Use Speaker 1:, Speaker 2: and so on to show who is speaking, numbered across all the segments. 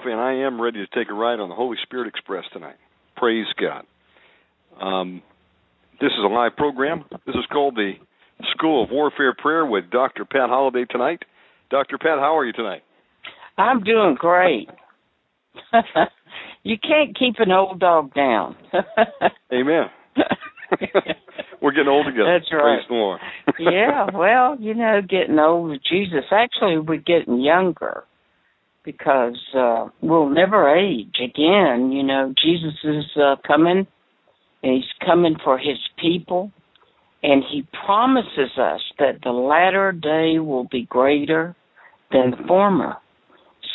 Speaker 1: Coffee and I am ready to take a ride on the Holy Spirit Express tonight. Praise God. Um, this is a live program. This is called the School of Warfare Prayer with Dr. Pat Holliday tonight. Dr. Pat, how are you tonight?
Speaker 2: I'm doing great. you can't keep an old dog down.
Speaker 1: Amen. We're getting old together.
Speaker 2: That's right.
Speaker 1: Praise the Lord.
Speaker 2: yeah, well, you know, getting old with Jesus. Actually, we're getting younger because uh we'll never age again. You know, Jesus is uh, coming, and He's coming for His people, and He promises us that the latter day will be greater than the former.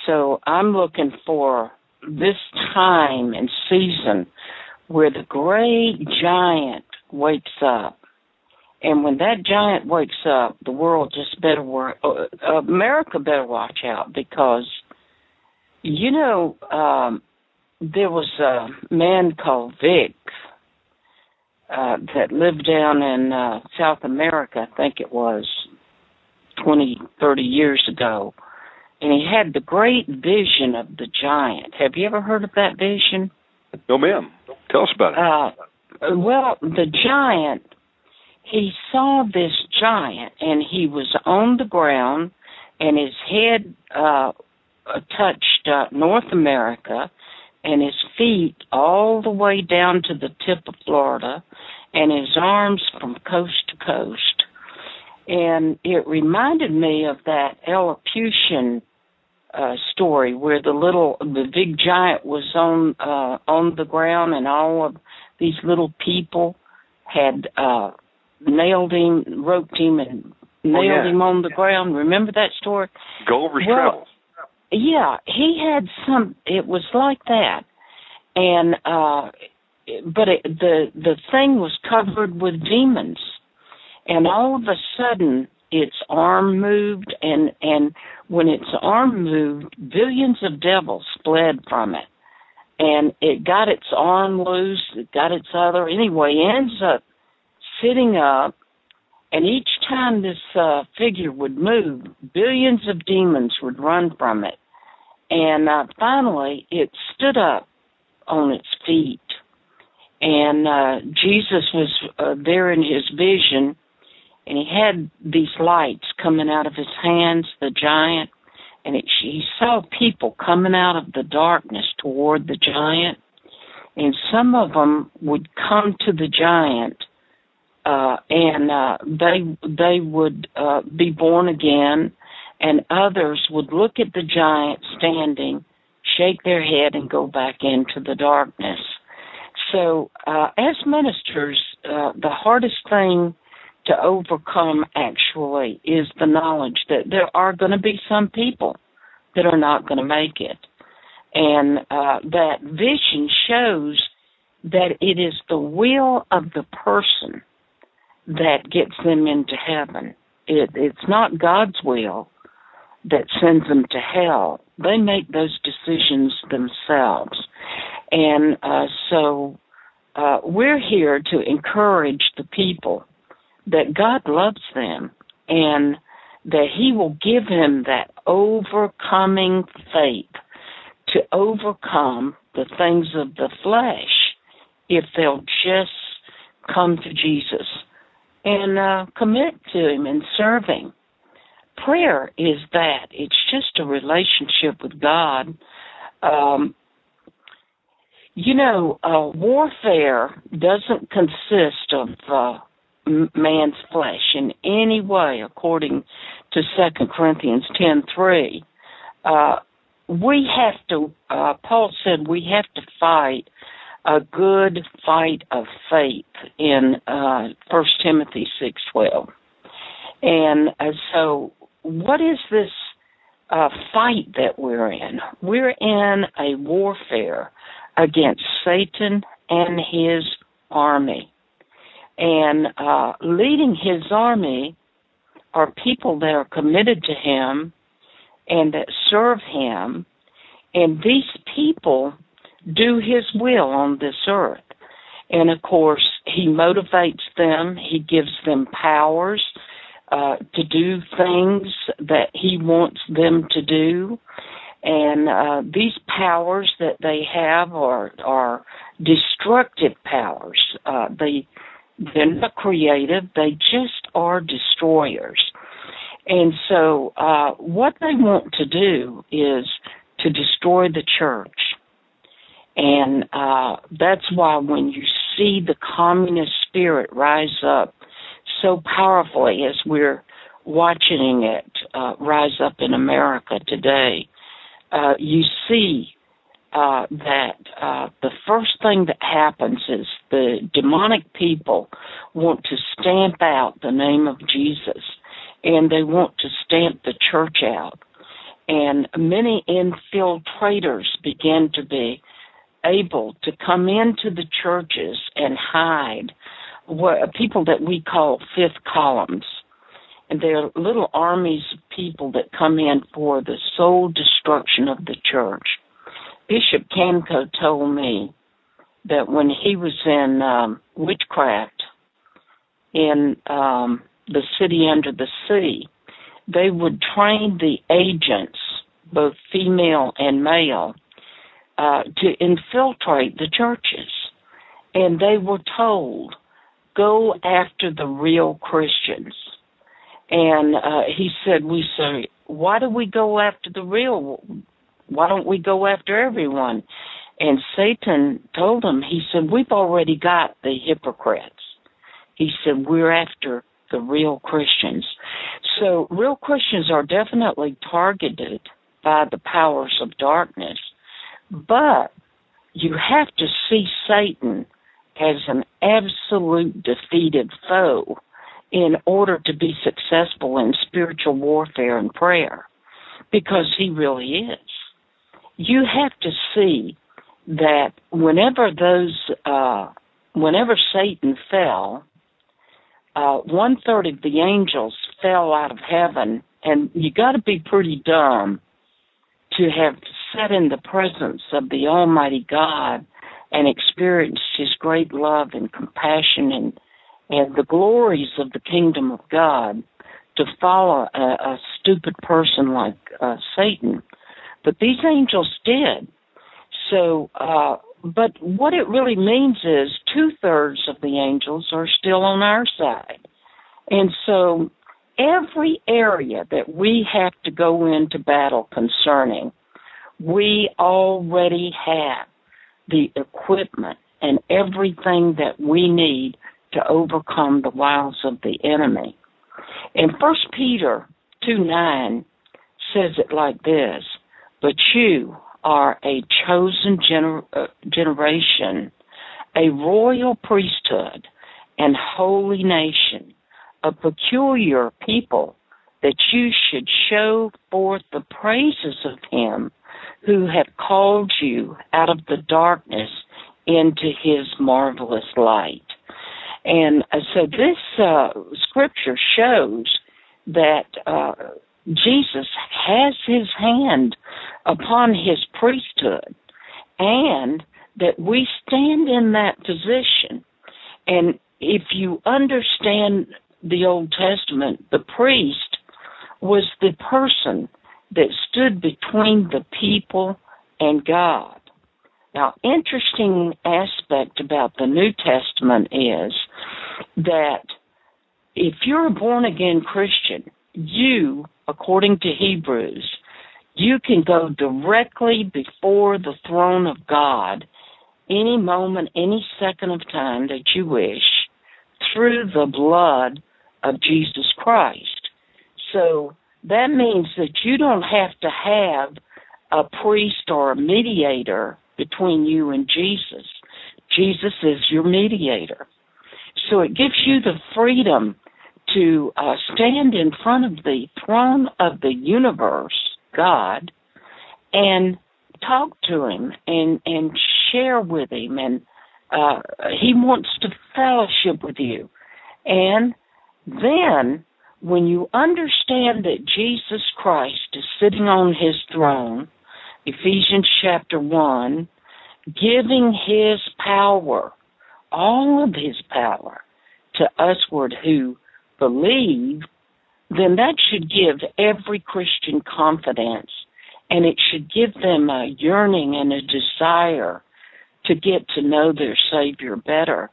Speaker 2: So I'm looking for this time and season where the great giant wakes up. And when that giant wakes up, the world just better work. Uh, America better watch out because, you know, um, there was a man called Vic uh, that lived down in uh, South America. I think it was twenty, thirty years ago, and he had the great vision of the giant. Have you ever heard of that vision?
Speaker 1: No, ma'am. Tell us about it.
Speaker 2: Uh, well, the giant, he saw this giant, and he was on the ground, and his head uh, touched uh, North America, and his feet all the way down to the tip of Florida, and his arms from coast to coast. And it reminded me of that Lilliputian uh, story where the little, the big giant was on uh, on the ground, and all of these little people had uh, nailed him, roped him, and nailed
Speaker 1: Oh, yeah.
Speaker 2: him on the ground. Remember that story?
Speaker 1: Gulliver's
Speaker 2: well,
Speaker 1: Travels.
Speaker 2: Yeah, he had some. It was like that, and uh but it, the the thing was covered with demons, and all of a sudden its arm moved, and and when its arm moved, billions of devils fled from it, and it got its arm loose, it got its other. Anyway, ends up sitting up, and each time this uh, figure would move, billions of demons would run from it. And uh, finally, it stood up on its feet. And uh, Jesus was uh, there in his vision, and he had these lights coming out of his hands, the giant, and it, he saw people coming out of the darkness toward the giant. And some of them would come to the giant uh, and uh, they they would uh, be born again, and others would look at the giant standing, shake their head, and go back into the darkness. So, uh, as ministers, uh, the hardest thing to overcome actually is the knowledge that there are going to be some people that are not going to make it. And uh, that vision shows that it is the will of the person that gets them into heaven. It, it's not God's will that sends them to hell. They make those decisions themselves. And uh, so uh, we're here to encourage the people that God loves them and that He will give them that overcoming faith to overcome the things of the flesh if they'll just come to Jesus and uh, commit to Him and serving. Prayer is that. It's just a relationship with God. Um, you know, uh, warfare doesn't consist of uh, man's flesh in any way, according to Second Corinthians ten three. Uh, we have to. Uh, Paul said we have to fight a good fight of faith in uh, First Timothy six twelve, and uh, so what is this uh, fight that we're in? We're in a warfare against Satan and his army. And uh, leading his army are people that are committed to him and that serve him. And these people do his will on this earth. And of course, he motivates them, he gives them powers uh, to do things that he wants them to do and uh, these powers that they have are are destructive powers. Uh, they they're not creative; they just are destroyers. And so, uh, what they want to do is to destroy the church. And uh, that's why when you see the communist spirit rise up so powerfully as we're watching it uh, rise up in America today, uh, you see uh, that uh, the first thing that happens is the demonic people want to stamp out the name of Jesus and they want to stamp the church out. And many infiltrators begin to be able to come into the churches and hide people that we call fifth columns and they're little armies of people that come in for the sole destruction of the church. Bishop Camco told me that when he was in um, witchcraft in um, the city under the sea, they would train the agents, both female and male, uh, to infiltrate the churches. And they were told, go after the real Christians and uh, he said, we say, why do we go after the real? Why don't we go after everyone? And Satan told him, he said, we've already got the hypocrites. He said, we're after the real Christians. So real Christians are definitely targeted by the powers of darkness, but you have to see Satan as an absolute defeated foe in order to be successful in spiritual warfare and prayer because he really is. You have to see that whenever those, uh, whenever Satan fell, uh, one third of the angels fell out of heaven, and you got to be pretty dumb to have sat in the presence of the Almighty God and experienced His great love and compassion and and the glories of the kingdom of God to follow a, a stupid person like uh, Satan. But these angels did. So, uh, but what it really means is two thirds of the angels are still on our side. And so every area that we have to go into battle concerning, we already have the equipment and everything that we need to overcome the wiles of the enemy. And First Peter 2 9 says it like this But you are a chosen gener- uh, generation, a royal priesthood, and holy nation, a peculiar people, that you should show forth the praises of him who hath called you out of the darkness into his marvelous light. And uh, so this uh, scripture shows that uh, Jesus has his hand upon his priesthood and that we stand in that position. And if you understand the Old Testament, the priest was the person that stood between the people and God. Now, interesting aspect about the New Testament is that if you're a born again Christian, you, according to Hebrews, you can go directly before the throne of God any moment, any second of time that you wish through the blood of Jesus Christ. So that means that you don't have to have a priest or a mediator between you and Jesus. Jesus is your mediator. So it gives you the freedom to uh, stand in front of the throne of the universe, God, and talk to him and and share with him and uh, he wants to fellowship with you and then when you understand that Jesus Christ is sitting on his throne Ephesians chapter 1 giving his power all of his power to usward who believe then that should give every Christian confidence and it should give them a yearning and a desire to get to know their Savior better.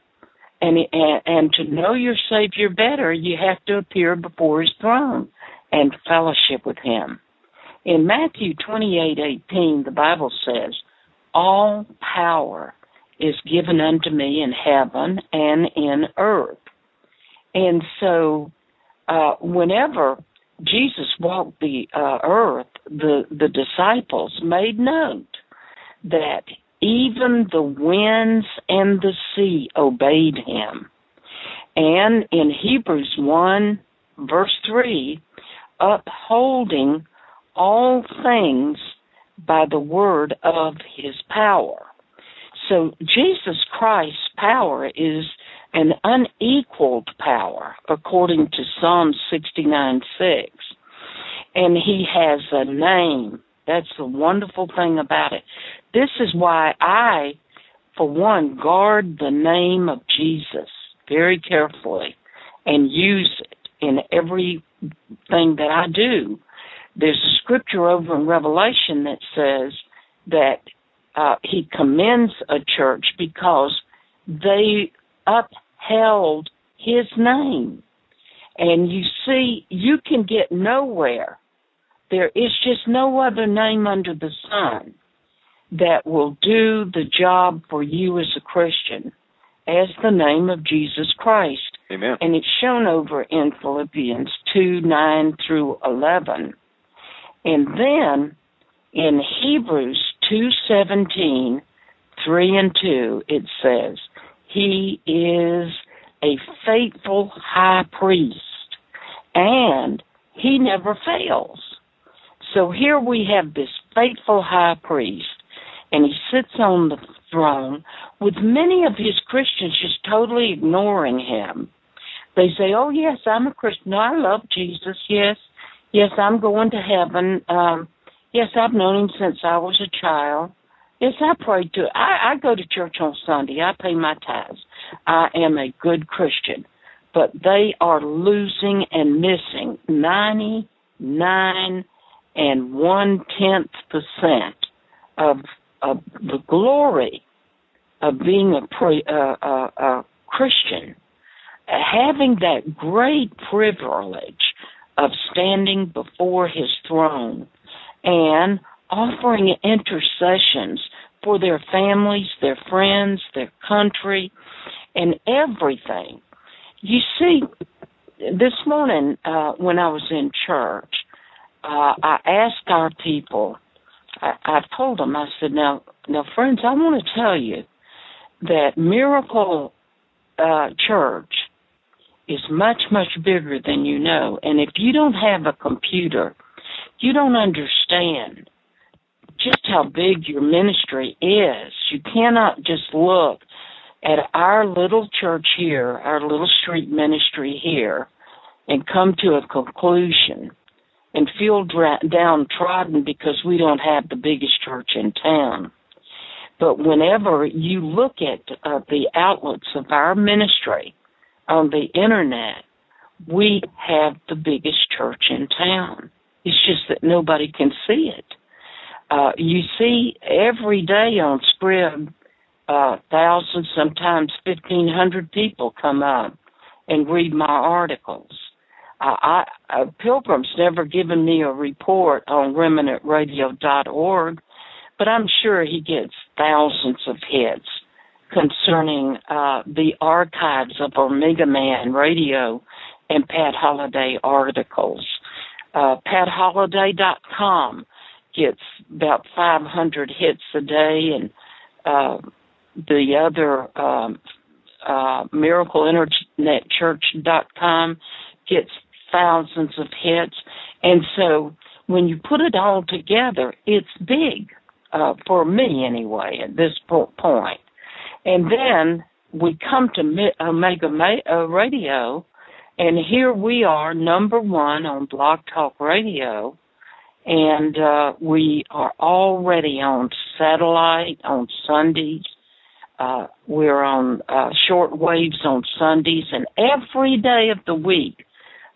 Speaker 2: And, and, to know your Savior better, you have to appear before His throne and fellowship with Him. In Matthew twenty-eight eighteen, the Bible says, All power is given unto me in heaven and in earth. And so, uh, whenever Jesus walked the uh, earth, the, the disciples made note that even the winds and the sea obeyed him. And in Hebrews 1, verse 3, upholding all things by the word of his power. So Jesus Christ's power is an unequaled power, according to Psalm 69 6. And he has a name. That's the wonderful thing about it. This is why I, for one, guard the name of Jesus very carefully and use it in everything that I do. There's a scripture over in Revelation that says that uh, he commends a church because they upheld his name. And you see, you can get nowhere. There is just no other name under the sun that will do the job for you as a Christian as the name of Jesus Christ.
Speaker 1: Amen.
Speaker 2: And it's shown over in Philippians 2 9 through 11. And then in Hebrews 2:17, 3 and 2, it says, he is a faithful high priest and he never fails. So here we have this faithful high priest and he sits on the throne with many of his Christians just totally ignoring him. They say, "Oh yes, I'm a Christian. I love Jesus. Yes, yes, I'm going to heaven. Um, yes, I've known him since I was a child. Yes, I pray to. I, I go to church on Sunday. I pay my tithes. I am a good Christian, but they are losing and missing ninety nine and one tenth percent of of the glory of being a, pre, uh, uh, a Christian, having that great privilege of standing before His throne and offering intercessions for their families, their friends, their country, and everything. You see, this morning uh, when I was in church, uh, I asked our people. I, I told them, I said, "Now, now, friends, I want to tell you that Miracle uh, Church is much, much bigger than you know. And if you don't have a computer, you don't understand just how big your ministry is. You cannot just look at our little church here, our little street ministry here, and come to a conclusion and feel dra- downtrodden because we don't have the biggest church in town. But whenever you look at uh, the outlets of our ministry on the internet, we have the biggest church in town. It's just that nobody can see it. Uh, you see every day on Scribd, uh, thousands, sometimes fifteen hundred people come up and read my articles. I, uh, Pilgrim's never given me a report on remnantradio.org, but I'm sure he gets thousands of hits concerning uh, the archives of Omega Man Radio and Pat Holliday articles. Uh, PatHolliday.com gets about 500 hits a day, and uh, the other um, uh, MiracleInternetChurch.com gets thousands of hits. And so when you put it all together, it's big, uh, for me anyway, at this point. And then we come to Omega uh, Radio, and here we are, number one on Blog Talk Radio, and uh, we are already on satellite on Sundays. Uh, we're on uh, short waves on Sundays, and every day of the week,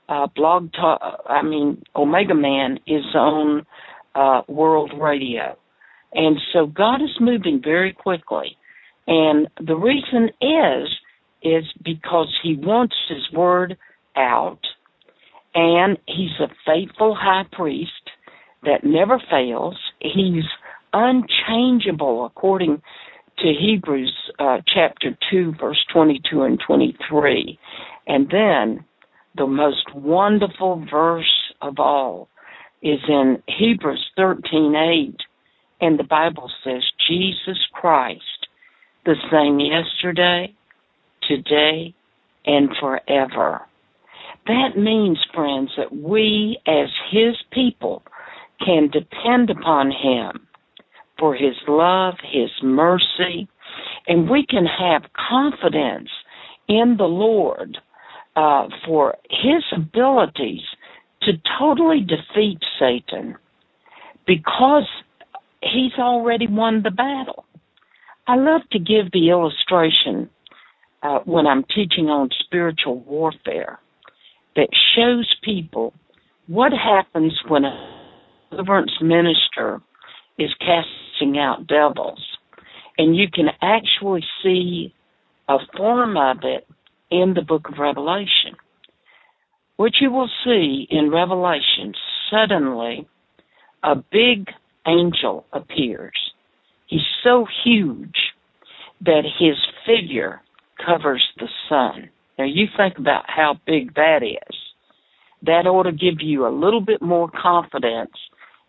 Speaker 2: uh, Blog Talk. I mean, Omega Man is on uh, World Radio, and so God is moving very quickly. And the reason is is because He wants His word out, and He's a faithful high priest that never fails. He's unchangeable according to Hebrews uh, chapter 2, verse 22 and 23. And then the most wonderful verse of all is in Hebrews 13:8 and the Bible says Jesus Christ the same yesterday, today and forever. That means friends that we as his people can depend upon him for his love, his mercy, and we can have confidence in the Lord uh, for his abilities to totally defeat Satan because he's already won the battle. I love to give the illustration uh, when I'm teaching on spiritual warfare that shows people what happens when a deliverance minister is casting out devils. And you can actually see a form of it in the book of Revelation. What you will see in Revelation, suddenly a big angel appears. He's so huge that his figure covers the sun. Now you think about how big that is. That ought to give you a little bit more confidence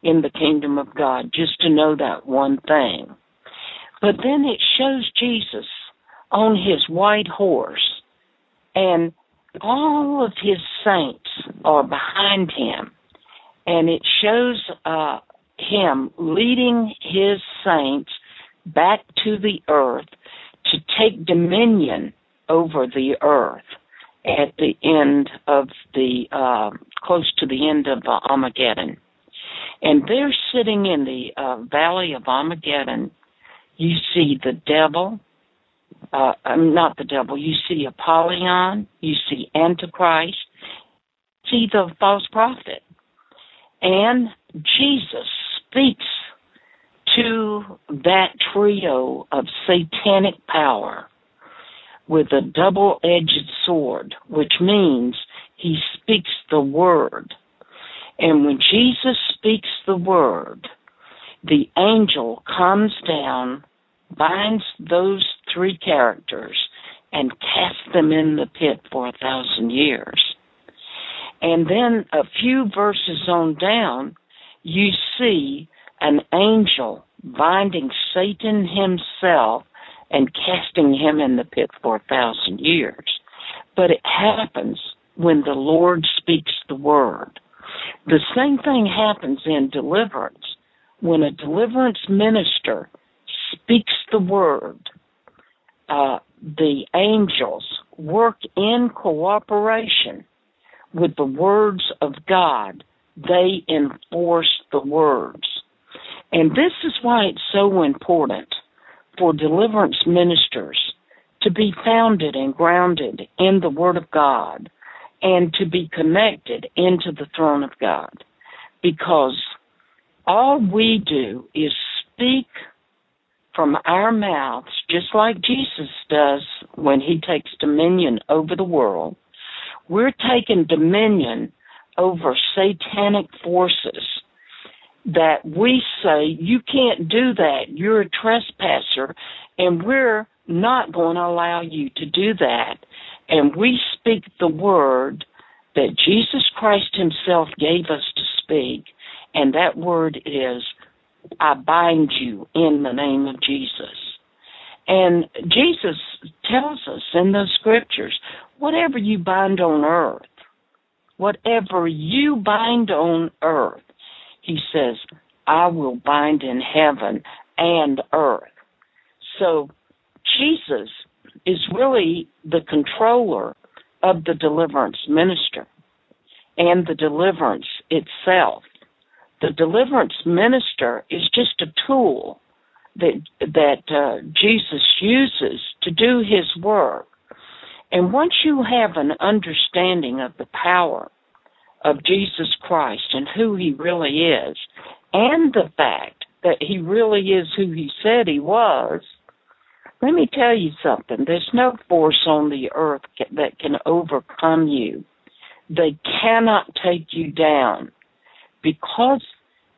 Speaker 2: in the kingdom of God just to know that one thing. But then it shows Jesus on his white horse and all of his saints are behind him and it shows uh, him leading his saints back to the earth to take dominion over the earth at the end of the uh, close to the end of uh, Armageddon. And they're sitting in the uh, valley of Armageddon, you see the devil. Uh, I'm not the devil. You see Apollyon. You see Antichrist. See the false prophet. And Jesus speaks to that trio of satanic power with a double edged sword, which means he speaks the word and when Jesus speaks the word, the angel comes down, binds those three characters, and cast them in the pit for a thousand years. And then a few verses on down, you see an angel binding Satan himself and casting him in the pit for a thousand years. but it happens when the Lord speaks the word. The same thing happens in deliverance. When a deliverance minister speaks the word, uh, the angels work in cooperation with the words of God. They enforce the words. And this is why it's so important for deliverance ministers to be founded and grounded in the Word of God and to be connected into the throne of God. Because all we do is speak from our mouths, just like Jesus does when he takes dominion over the world. We're taking dominion over satanic forces that we say, you can't do that. You're a trespasser, and we're not going to allow you to do that. And we speak the word that Jesus Christ Himself gave us to speak, and that word is, I bind you in the name of Jesus. And Jesus tells us in those scriptures, whatever you bind on earth, whatever you bind on earth, he says, I will bind in heaven and earth. So Jesus is really the controller of the deliverance minister and the deliverance itself. The deliverance minister is just a tool that that uh, Jesus uses to do his work. And once you have an understanding of the power of Jesus Christ and who he really is, and the fact that he really is who he said he was, let me tell you something. There's no force on the earth that can overcome you. They cannot take you down because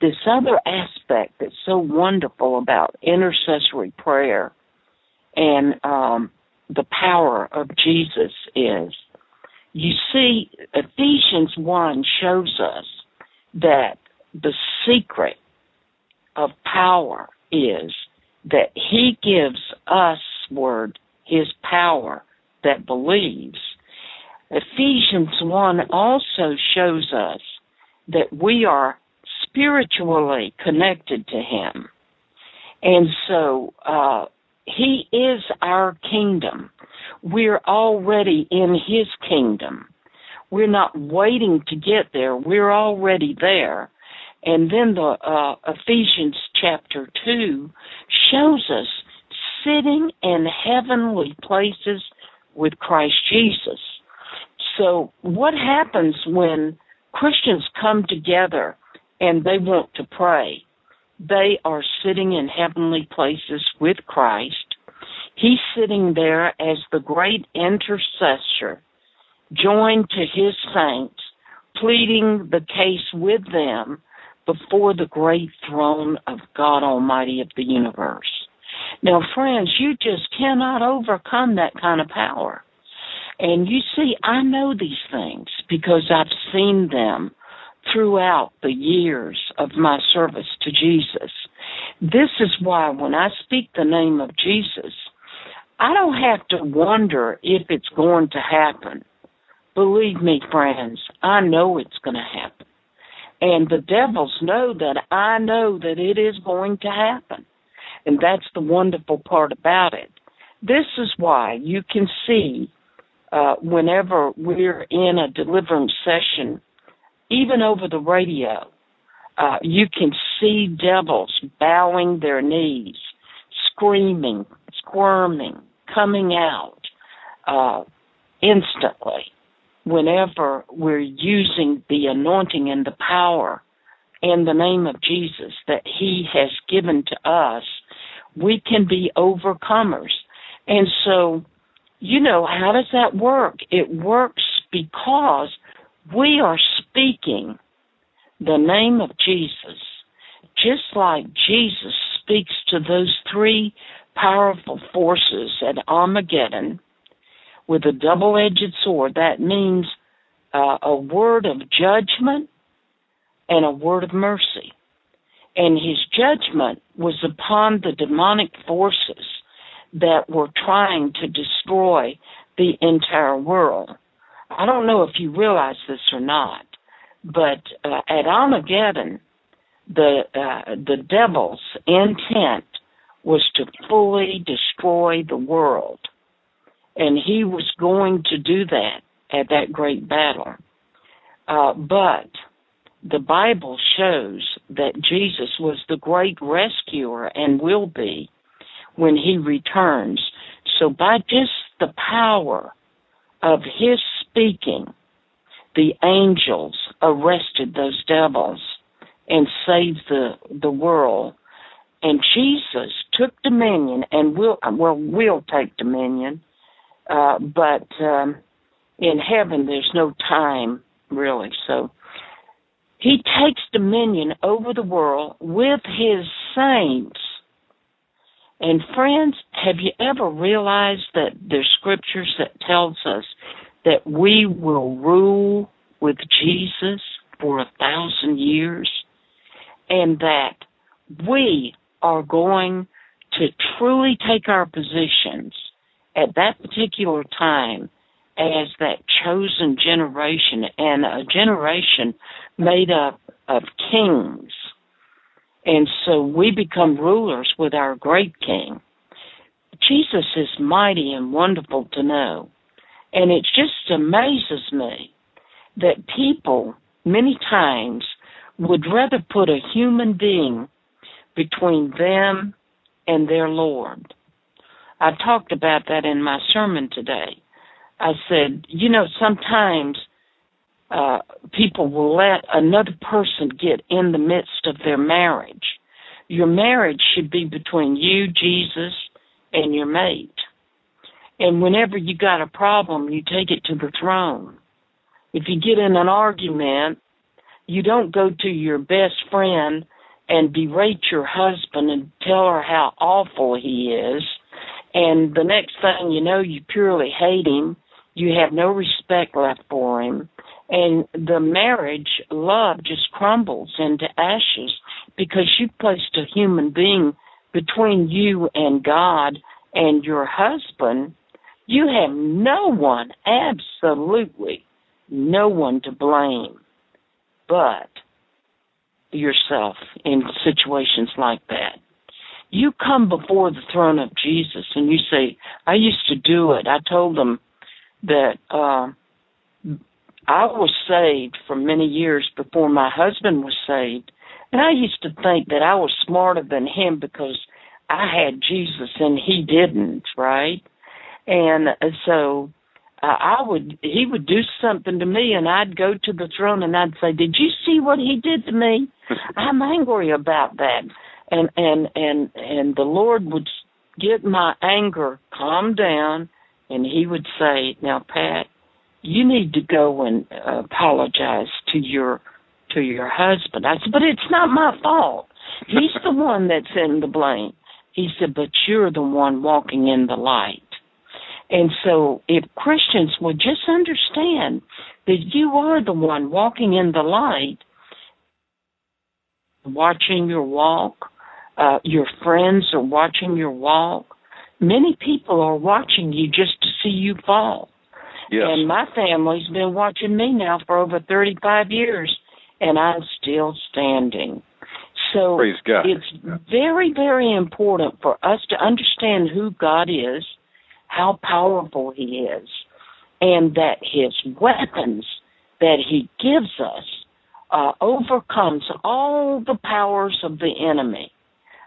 Speaker 2: this other aspect that's so wonderful about intercessory prayer and um, the power of Jesus is you see, Ephesians 1 shows us that the secret of power is that he gives us word his power that believes. Ephesians 1 also shows us that we are spiritually connected to him. And so uh, he is our kingdom. We're already in his kingdom. We're not waiting to get there. We're already there. And then the uh, Ephesians chapter 2 shows us sitting in heavenly places with Christ Jesus. So, what happens when Christians come together and they want to pray? They are sitting in heavenly places with Christ. He's sitting there as the great intercessor, joined to his saints, pleading the case with them before the great throne of God Almighty of the universe. Now, friends, you just cannot overcome that kind of power. And you see, I know these things because I've seen them throughout the years of my service to Jesus. This is why when I speak the name of Jesus, I don't have to wonder if it's going to happen. Believe me, friends, I know it's going to happen. And the devils know that I know that it is going to happen. And that's the wonderful part about it. This is why you can see uh, whenever we're in a deliverance session, even over the radio, uh, you can see devils bowing their knees, screaming, squirming, coming out uh, instantly whenever we're using the anointing and the power in the name of Jesus that He has given to us, we can be overcomers. And so, you know, how does that work? It works because we are speaking the name of Jesus, just like Jesus speaks to those three powerful forces at Armageddon with a double edged sword. That means uh, a word of judgment and a word of mercy. And his judgment was upon the demonic forces that were trying to destroy the entire world. I don't know if you realize this or not, but uh, at Armageddon, the uh, the devil's intent was to fully destroy the world, and he was going to do that at that great battle. Uh, but the Bible shows that Jesus was the great rescuer and will be when he returns. So by just the power of his speaking, the angels arrested those devils and saved the the world. And Jesus took dominion and will well will take dominion, uh, but um, in heaven there's no time really. So he takes dominion over the world with his saints. And friends, have you ever realized that there's scriptures that tells us that we will rule with Jesus for a thousand years and that we are going to truly take our positions at that particular time as that chosen generation and a generation made up of kings. And so we become rulers with our great king. Jesus is mighty and wonderful to know. And it just amazes me that people many times would rather put a human being between them and their Lord. I talked about that in my sermon today. I said, you know, sometimes uh, people will let another person get in the midst of their marriage. Your marriage should be between you, Jesus, and your mate. And whenever you got a problem, you take it to the throne. If you get in an argument, you don't go to your best friend and berate your husband and tell her how awful he is. And the next thing you know, you purely hate him you have no respect left for him. And the marriage, love just crumbles into ashes because you placed a human being between you and God and your husband. You have no one, absolutely no one to blame but yourself in situations like that. You come before the throne of Jesus and you say, I used to do it. I told them that uh, I was saved for many years before my husband was saved, and I used to think that I was smarter than him because I had Jesus and he didn't, right? And so uh, I would he would do something to me and I'd go to the throne and I'd say, "Did you see what he did to me? I'm angry about that." And and and and the Lord would get my anger calm down and he would say, "Now, Pat, you need to go and apologize to your to your husband." I said, "But it's not my fault. He's the one that's in the blame." He said, "But you're the one walking in the light." And so, if Christians would just understand that you are the one walking in the light, watching your walk, uh, your friends are watching your walk, many people are watching you just to see you fall.
Speaker 1: Yes.
Speaker 2: And my family's been watching me now for over 35 years, and I'm still standing. So it's very, very important for us to understand who God is, how powerful He is, and that His weapons that He gives us uh, overcomes all the powers of the enemy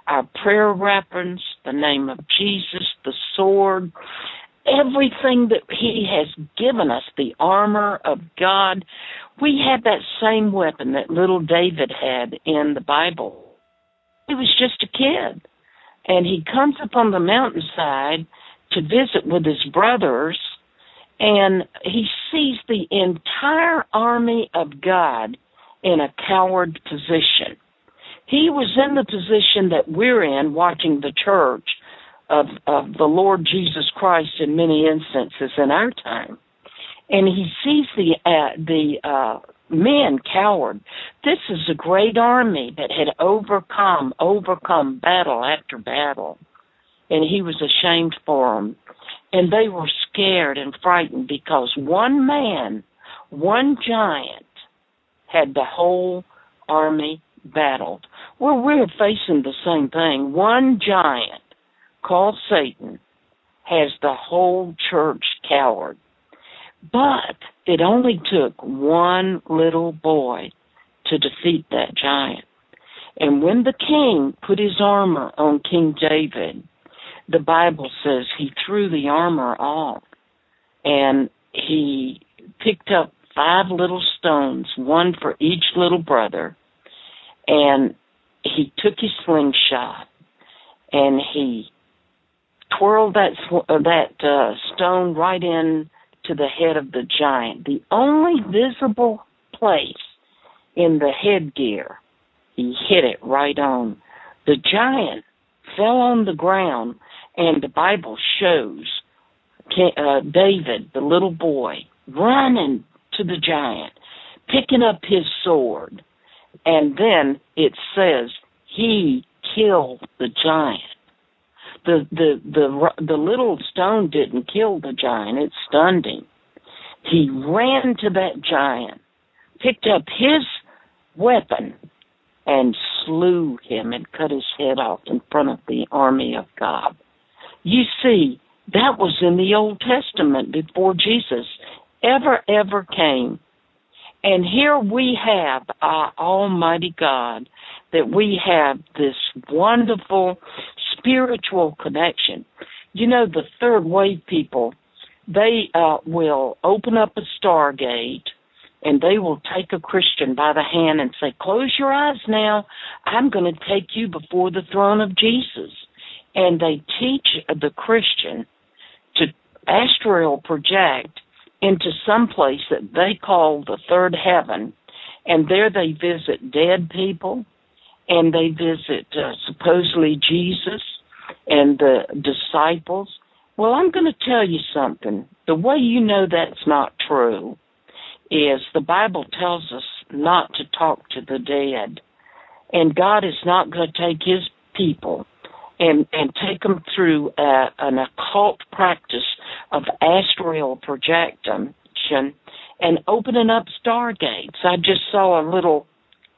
Speaker 2: our prayer weapons, the name of Jesus, the sword, everything that He has given us, the armor of God. We have that same weapon that little David had in the Bible. He was just a kid. And he comes up on the mountainside to visit with his brothers, and he sees the entire army of God in a coward position. He was in the position that we're in watching the church of, of the Lord Jesus Christ in many instances in our time. And he sees the uh, the uh, men coward. This is a great army that had overcome, overcome battle after battle. And he was ashamed for them. And they were scared and frightened because one man, one giant, had the whole army battled. Well, we're facing the same thing. One giant called Satan has the whole church cowered. But it only took one little boy to defeat that giant. And when the king put his armor on King David, the Bible says he threw the armor off and he picked up five little stones, one for each little brother, and he took his slingshot and he twirled that uh, that uh, stone right in to the head of the giant, the only visible place in the headgear. He hit it right on. The giant fell on the ground, and the Bible shows uh, David, the little boy, running to the giant, picking up his sword, and then it says he killed the giant. The the the the little stone didn't kill the giant; it stunned him. He ran to that giant, picked up his weapon, and slew him and cut his head off in front of the army of God. You see, that was in the Old Testament before Jesus ever, ever came. And here we have our Almighty God, that we have this wonderful spiritual connection. You know, the third wave people, they uh, will open up a stargate and they will take a Christian by the hand and say, Close your eyes now. I'm going to take you before the throne of Jesus. And they teach the Christian to astral project into some place that they call the third heaven. And there they visit dead people and they visit uh, supposedly Jesus and the disciples. Well, I'm going to tell you something. The way you know that's not true is the Bible tells us not to talk to the dead. And God is not going to take his people and, and take them through a, an occult practice of astral projection and opening up stargates. I just saw a little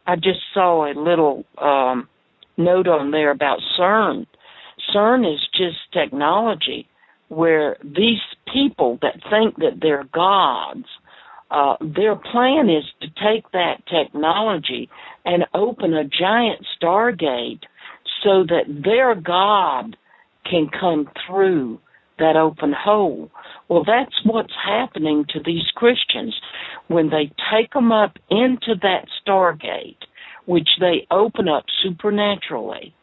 Speaker 2: I just saw a little um note on there about CERN. CERN is just technology where these people that think that they're gods uh, their plan is to take that technology and open a giant stargate so that their God can come through that open hole. Well, that's what's happening to these Christians when they take them up into that stargate, which they open up supernaturally.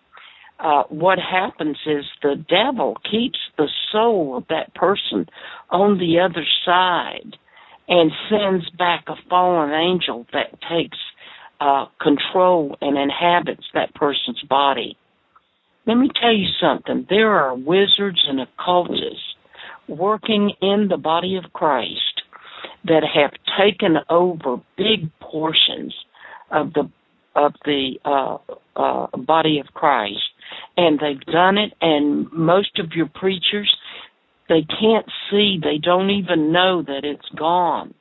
Speaker 2: Uh, what happens is the devil keeps the soul of that person on the other side and sends back a fallen angel that takes uh, control and inhabits that person's body. Let me tell you something. There are wizards and occultists working in the body of Christ that have taken over big portions of the of the uh, uh, body of Christ, and they've done it. And most of your preachers they can't see, they don't even know that it's gone.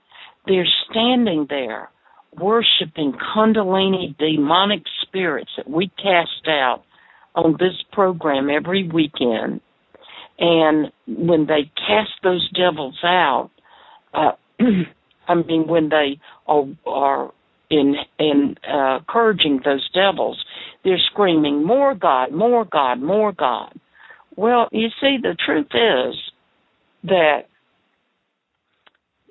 Speaker 2: They're standing there worshiping Kundalini demonic spirits that we cast out on this program every weekend. And when they cast those devils out, uh, I mean, when they are, are in, in uh, encouraging those devils, they're screaming, "More God, more God, more God." Well, you see, the truth is that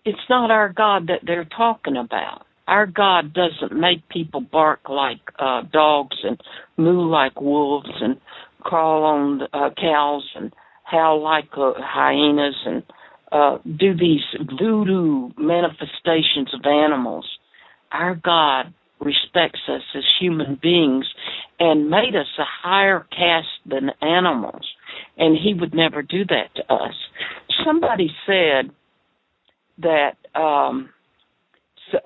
Speaker 2: it's not our God that they're talking about. Our God doesn't make people bark like uh, dogs and moo like wolves and crawl on uh, cows and howl like uh, hyenas and uh, do these voodoo manifestations of animals. Our God respects us as human beings and made us a higher caste than animals, and He would never do that to us somebody said that um,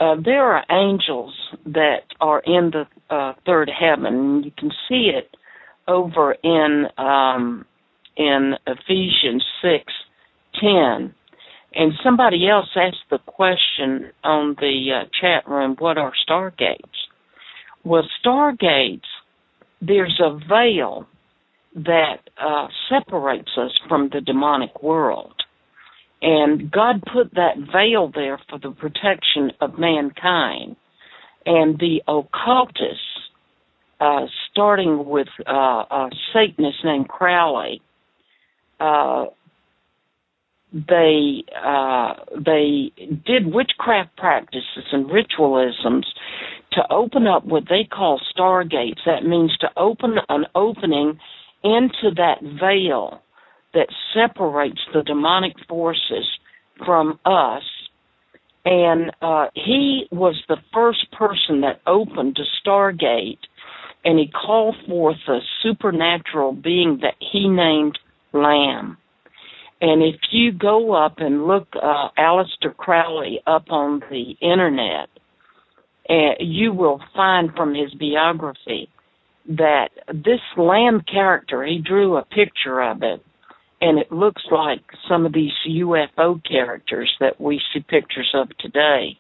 Speaker 2: uh, there are angels that are in the uh, third heaven. You can see it over in um, in Ephesians six ten 10. And somebody else asked the question on the uh, chat room what are stargates? Well, stargates, there's a veil that uh, separates us from the demonic world. And God put that veil there for the protection of mankind. And the occultists, uh, starting with uh, a Satanist named Crowley, uh, they uh, they did witchcraft practices and ritualisms to open up what they call stargates. That means to open an opening into that veil that separates the demonic forces from us. And uh, he was the first person that opened a stargate, and he called forth a supernatural being that he named Lam. And if you go up and look uh, Aleister Crowley up on the internet, uh, you will find from his biography that this Lam character, he drew a picture of it, and it looks like some of these UFO characters that we see pictures of today.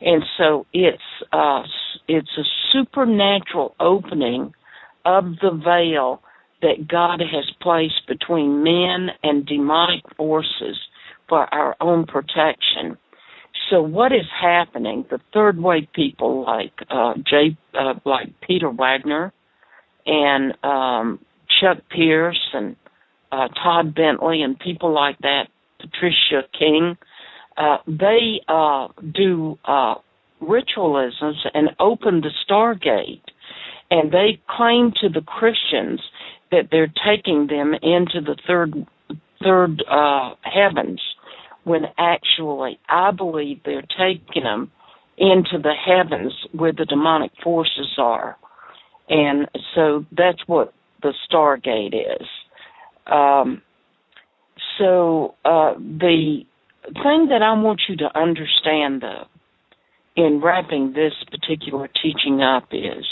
Speaker 2: And so it's uh, it's a supernatural opening of the veil that God has placed between men and demonic forces for our own protection. So what is happening? The third wave people like uh, Jay, uh, like Peter Wagner, and um, Chuck Pierce and uh, Todd Bentley and people like that, Patricia King, uh, they uh, do uh, ritualisms and open the Stargate, and they claim to the Christians that they're taking them into the third third uh, heavens, when actually I believe they're taking them into the heavens where the demonic forces are, and so that's what the Stargate is. Um, so uh, the thing that I want you to understand, though, in wrapping this particular teaching up is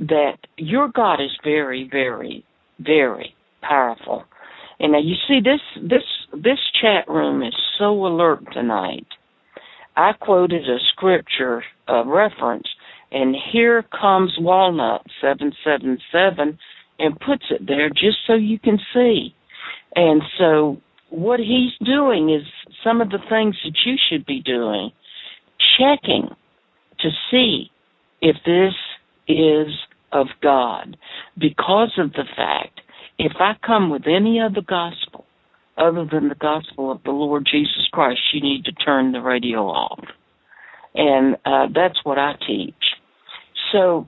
Speaker 2: that your God is very, very very powerful. And now you see this this this chat room is so alert tonight. I quoted a scripture a reference, and here comes Walnut seven seven seven, and puts it there just so you can see. And so what he's doing is some of the things that you should be doing, checking to see if this is of God because of the fact if I come with any other gospel other than the gospel of the Lord Jesus Christ, you need to turn the radio off. And uh, that's what I teach. So,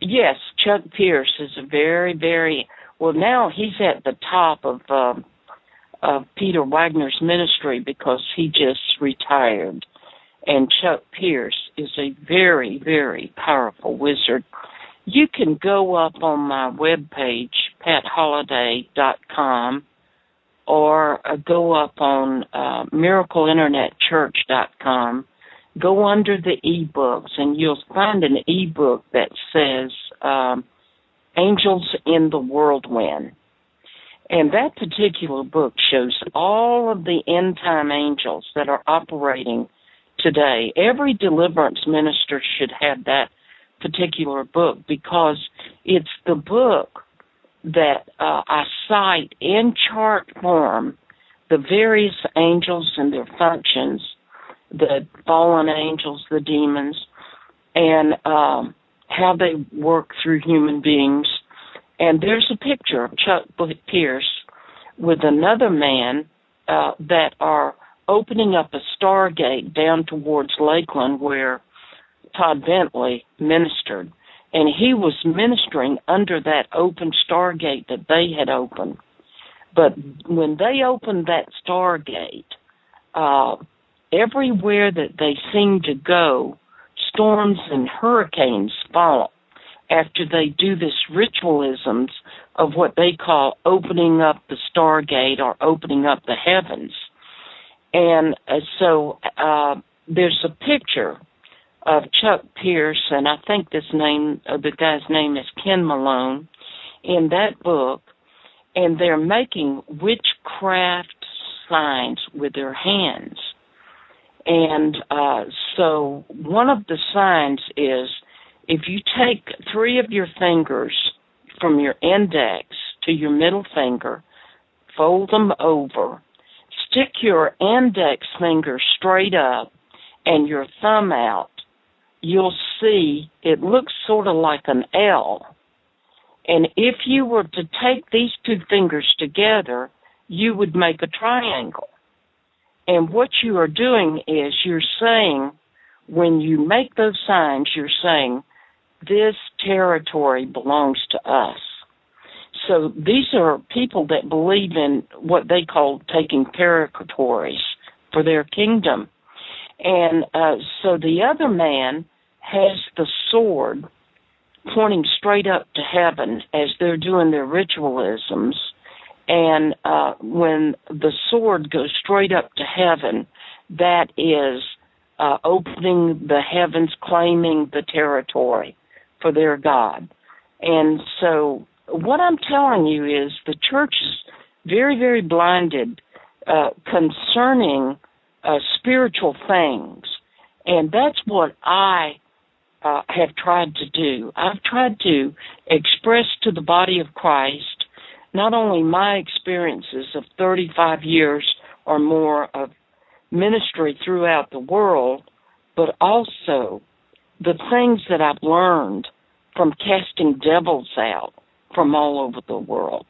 Speaker 2: yes, Chuck Pierce is a very, very well. Now he's at the top of uh, of Peter Wagner's ministry because he just retired, and Chuck Pierce is a very, very powerful wizard you can go up on my webpage, patholliday.com, or uh, go up on uh, miracleinternetchurch.com. Go under the ebooks, and you'll find an ebook that says um, Angels in the Whirlwind. And that particular book shows all of the end time angels that are operating today. Every deliverance minister should have that particular book because it's the book that uh, I cite in chart form the various angels and their functions, the fallen angels, the demons, and um, how they work through human beings. And there's a picture of Chuck Pierce with another man uh, that are opening up a stargate down towards Lakeland where Todd Bentley ministered, and he was ministering under that open stargate that they had opened. But when they opened that stargate, uh, everywhere that they seemed to go, storms and hurricanes follow after they do this ritualisms of what they call opening up the stargate or opening up the heavens. And uh, so uh, there's a picture of Chuck Pierce, and I think this name, uh, the guy's name is Ken Malone, in that book, and they're making witchcraft signs with their hands. And uh, so one of the signs is if you take three of your fingers from your index to your middle finger, fold them over, stick your index finger straight up and your thumb out, you'll see it looks sort of like an L. And if you were to take these two fingers together, you would make a triangle. And what you are doing is you're saying, when you make those signs, you're saying, this territory belongs to us. So these are people that believe in what they call taking territories for their kingdom. And uh, so the other man has the sword pointing straight up to heaven as they're doing their ritualisms and uh, when the sword goes straight up to heaven, that is uh, opening the heavens, claiming the territory for their God. And so, what I'm telling you is the church is very, very blinded uh, concerning uh, spiritual things. And that's what I uh, have tried to do. I've tried to express to the body of Christ not only my experiences of 35 years or more of ministry throughout the world, but also the things that I've learned from casting devils out from all over the world,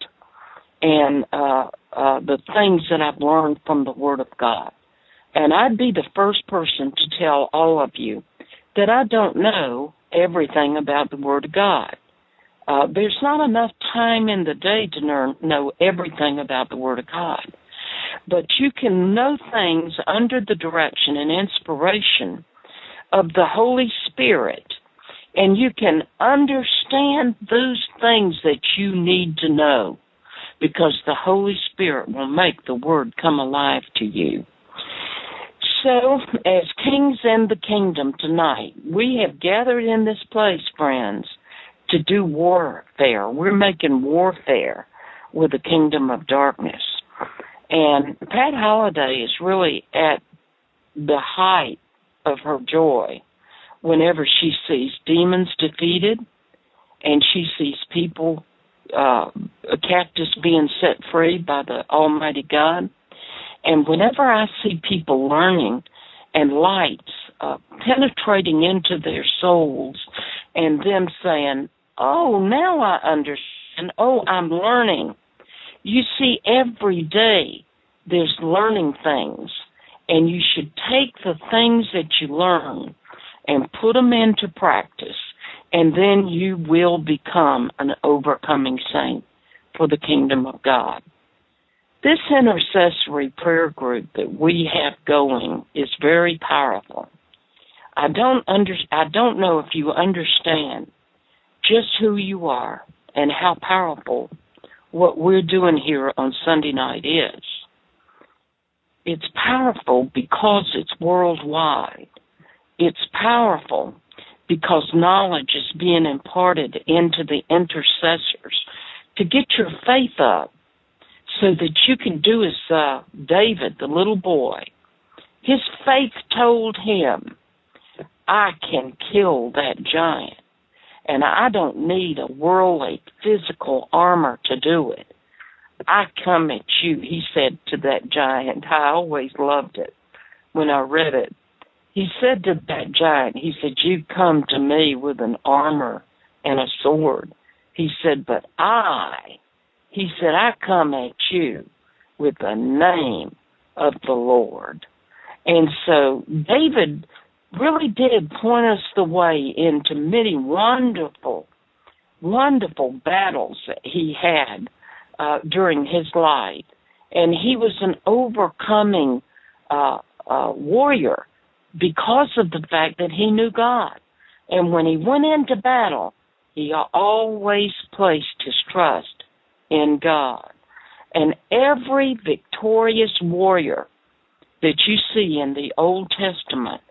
Speaker 2: and uh, uh, the things that I've learned from the Word of God. And I'd be the first person to tell all of you that I don't know everything about the Word of God. Uh, there's not enough time in the day to know everything about the Word of God. But you can know things under the direction and inspiration of the Holy Spirit, and you can understand those things that you need to know because the Holy Spirit will make the Word come alive to you. So, as kings in the kingdom tonight, we have gathered in this place, friends, to do warfare. We're making warfare with the kingdom of darkness. And Pat Holliday is really at the height of her joy whenever she sees demons defeated and she sees people, uh, a cactus being set free by the Almighty God. And whenever I see people learning and lights uh, penetrating into their souls and them saying, Oh, now I understand. Oh, I'm learning. You see, every day there's learning things, and you should take the things that you learn and put them into practice, and then you will become an overcoming saint for the kingdom of God. This intercessory prayer group that we have going is very powerful. I don't under I don't know if you understand just who you are and how powerful what we're doing here on Sunday night is. It's powerful because it's worldwide. It's powerful because knowledge is being imparted into the intercessors to get your faith up so that you can do as uh, David, the little boy. His faith told him, I can kill that giant and I don't need a worldly physical armor to do it. I come at you, he said to that giant. I always loved it when I read it. He said to that giant, he said, You come to me with an armor and a sword. He said, But I, he said, I come at you with the name of the Lord. And so David really did point us the way into many wonderful, wonderful battles that he had uh, during his life. And he was an overcoming uh, uh, warrior because of the fact that he knew God. And when he went into battle, he always placed his trust in God. And every victorious warrior that you see in the Old Testament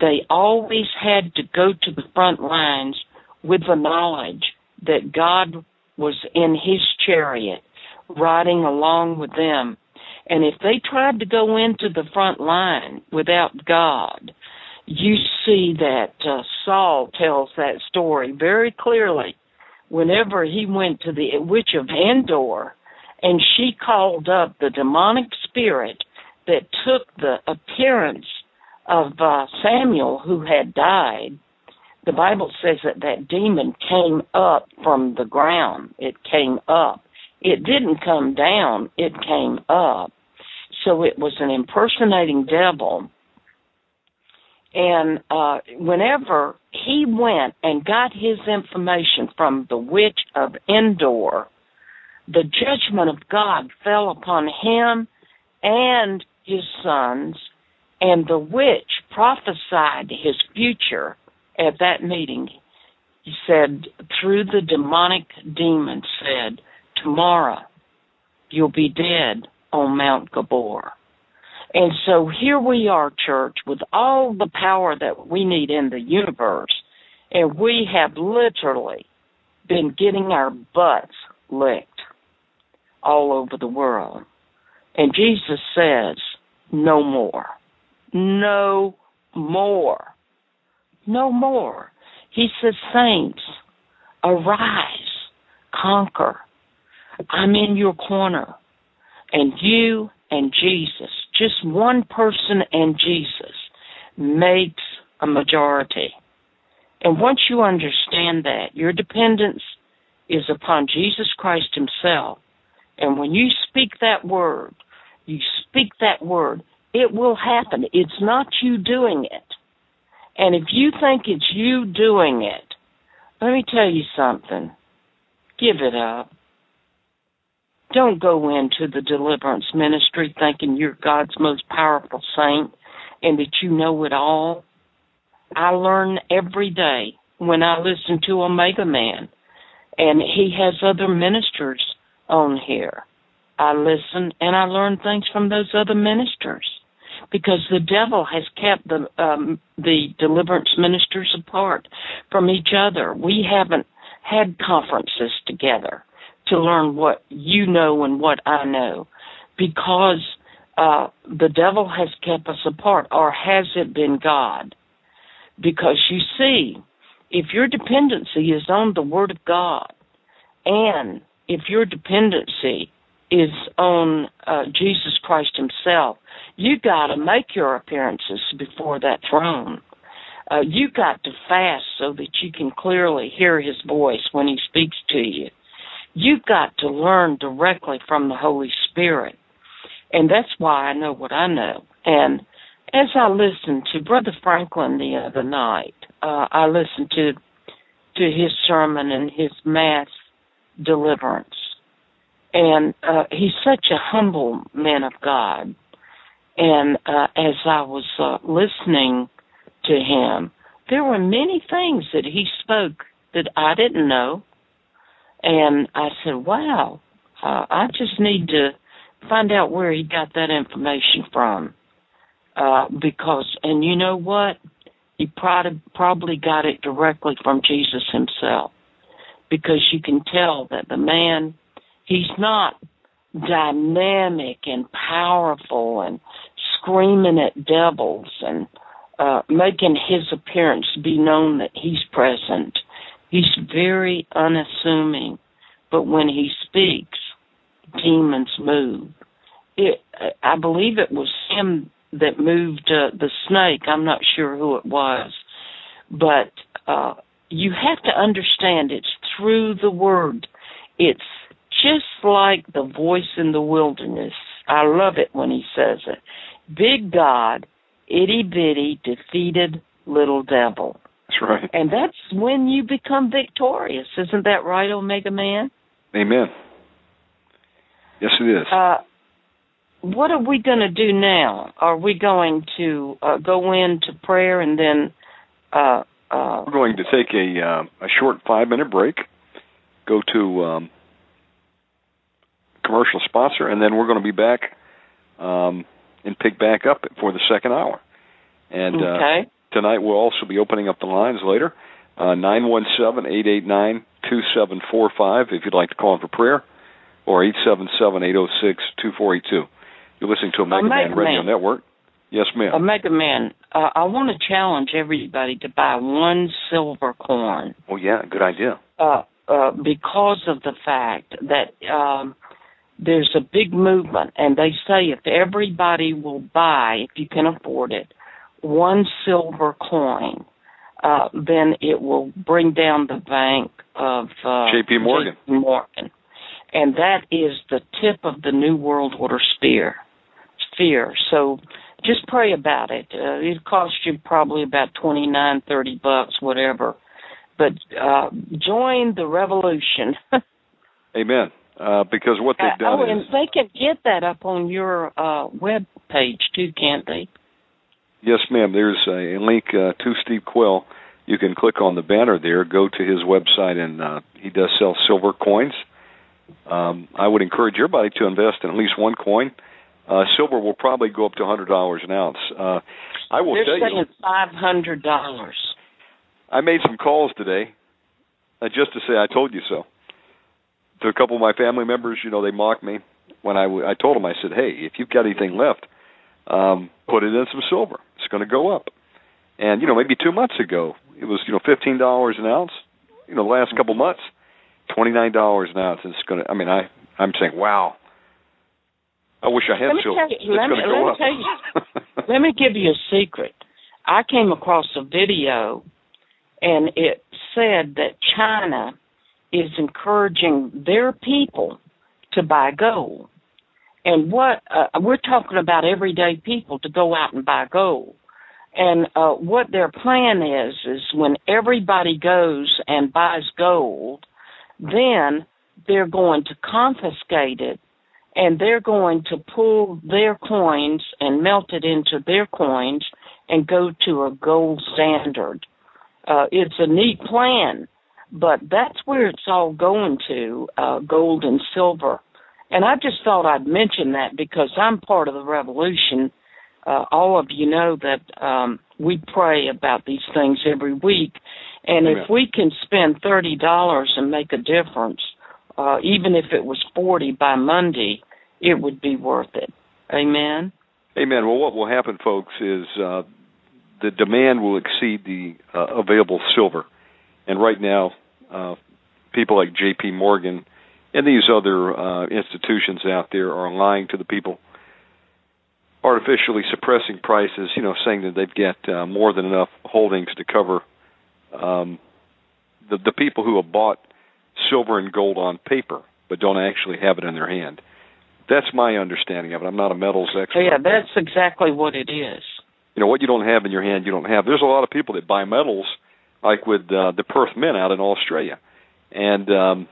Speaker 2: they always had to go to the front lines with the knowledge that God was in his chariot riding along with them And if they tried to go into the front line without God, you see that uh, Saul tells that story very clearly. Whenever he went to the witch of Endor, and she called up the demonic spirit that took the appearance of uh, Samuel who had died, the Bible says that that demon came up from the ground. It came up. It didn't come down, it came up. So it was an impersonating devil. And uh, whenever he went and got his information from the witch of Endor, the judgment of God fell upon him and his sons, and the witch prophesied his future at that meeting. He said, through the demonic demon, said, Tomorrow you'll be dead on Mount Gilboa. And so here we are, church, with all the power that we need in the universe, and we have literally been getting our butts licked all over the world. And Jesus says, no more. No more. No more. He says, Saints, arise, conquer. I'm in your corner. And you and Jesus, just one person and Jesus, makes a majority. And once you understand that, your dependence is upon Jesus Christ Himself. And when you speak that word, you speak that word, it will happen. It's not you doing it. And if you think it's you doing it, let me tell you something. Give it up. Don't go into the deliverance ministry thinking you're God's most powerful saint and that you know it all. I learn every day when I listen to Omega Man, and he has other ministers on here. I listen and I learn things from those other ministers because the devil has kept the um, the deliverance ministers apart from each other. We haven't had conferences together to learn what you know and what I know because uh, the devil has kept us apart, or has it been God? Because you see, if your dependency is on the Word of God, and if your dependency is on uh, Jesus Christ Himself. You got to make your appearances before that throne. Uh, you got to fast so that you can clearly hear His voice when He speaks to you. You've got to learn directly from the Holy Spirit, and that's why I know what I know. And as I listened to Brother Franklin the other night, uh, I listened to to his sermon and his mass deliverance and uh, he's such a humble man of God. And uh, as I was uh, listening to him, there were many things that he spoke that I didn't know. And I said, wow, uh, I just need to find out where he got that information from. Uh, because, and you know what? He probably, probably got it directly from Jesus himself. Because you can tell that the man He's not dynamic and powerful and screaming at devils and uh, making his appearance be known that he's present. He's very unassuming, but when he speaks, demons move. It, I believe it was him that moved uh, the snake. I'm not sure who it was, but uh, you have to understand it's through the word. It's just like the voice in the wilderness. I love it when he says it. Big God, itty bitty, defeated little devil.
Speaker 1: Right.
Speaker 2: And that's when you become victorious. Isn't that right, Omega Man?
Speaker 1: Amen. Yes, it is.
Speaker 2: Uh, what are we going to do now? Are we going to uh, go into prayer and then? Uh, uh,
Speaker 1: We're going to take a uh, a short five minute break. Go to um, commercial sponsor, and then we're going to be back um, and pick back up for the second hour. And
Speaker 2: okay.
Speaker 1: uh, tonight we'll also be opening up the lines later. Uh, nine one seven eight eight nine two seven four five if you'd like to call in for prayer, or eight seven seven eight zero six two four eight two. You're listening to Omega,
Speaker 2: Omega
Speaker 1: Man Radio
Speaker 2: Man.
Speaker 1: Network. Yes, ma'am.
Speaker 2: Omega Man, uh, I want to challenge everybody to buy one silver coin.
Speaker 1: oh, yeah, good idea.
Speaker 2: uh, uh, because of the fact that um, there's a big movement, and they say if everybody will buy, if you can afford it, one silver coin, uh, then it will bring down the bank of uh,
Speaker 1: J.P. Morgan.
Speaker 2: J.P. Morgan, and that is the tip of the New World Order spear. Sphere. So just pray about it. Uh, it costs you probably about twenty nine, thirty bucks, whatever but uh, join the revolution.
Speaker 1: Amen. Uh, because what they've done
Speaker 2: oh,
Speaker 1: is
Speaker 2: and they can get that up on your uh, web page too, can't they?
Speaker 1: Yes, ma'am. There's a link uh, to Steve Quayle. You can click on the banner there, go to his website, and uh, he does sell silver coins. Um, I would encourage everybody to invest in at least one coin. Uh, silver will probably go up to $100 an ounce. Uh, I will
Speaker 2: They're
Speaker 1: tell
Speaker 2: saying
Speaker 1: you,
Speaker 2: five hundred dollars.
Speaker 1: I made some calls today uh, just to say I told you so. To a couple of my family members, you know, they mocked me when I, w- I told them, I said, hey, if you've got anything left, um, put it in some silver. Going to go up. And, you know, maybe two months ago, it was, you know, $15 an ounce. You know, the last couple of months, $29 an ounce. It's going to, I mean, I, I'm saying, wow. I wish I had
Speaker 2: Let me
Speaker 1: silver.
Speaker 2: you- let me- let me tell you- Let me give you a secret. I came across a video, and it said that China is encouraging their people to buy gold. And what uh, we're talking about everyday people to go out and buy gold. And uh, what their plan is is when everybody goes and buys gold, then they're going to confiscate it and they're going to pull their coins and melt it into their coins and go to a gold standard. Uh, it's a neat plan, but that's where it's all going to uh, gold and silver. And I just thought I'd mention that because I'm part of the revolution. Uh, all of you know that um, we pray about these things every week, and
Speaker 1: Amen.
Speaker 2: if we can spend thirty dollars and make a difference, uh, even if it was forty by Monday, it would be worth it. Amen.
Speaker 1: Amen. Well, what will happen, folks, is uh, the demand will exceed the uh, available silver, and right now, uh, people like J.P. Morgan and these other uh, institutions out there are lying to the people, artificially suppressing prices. You know, saying that they've got uh, more than enough holdings to cover um, the the people who have bought silver and gold on paper, but don't actually have it in their hand. That's my understanding of it. I'm not a metals expert.
Speaker 2: Yeah, that's exactly what it is.
Speaker 1: you know what you don't have in your hand you don't have there's a lot of people that buy metals like with uh, the perth mint out in australia and um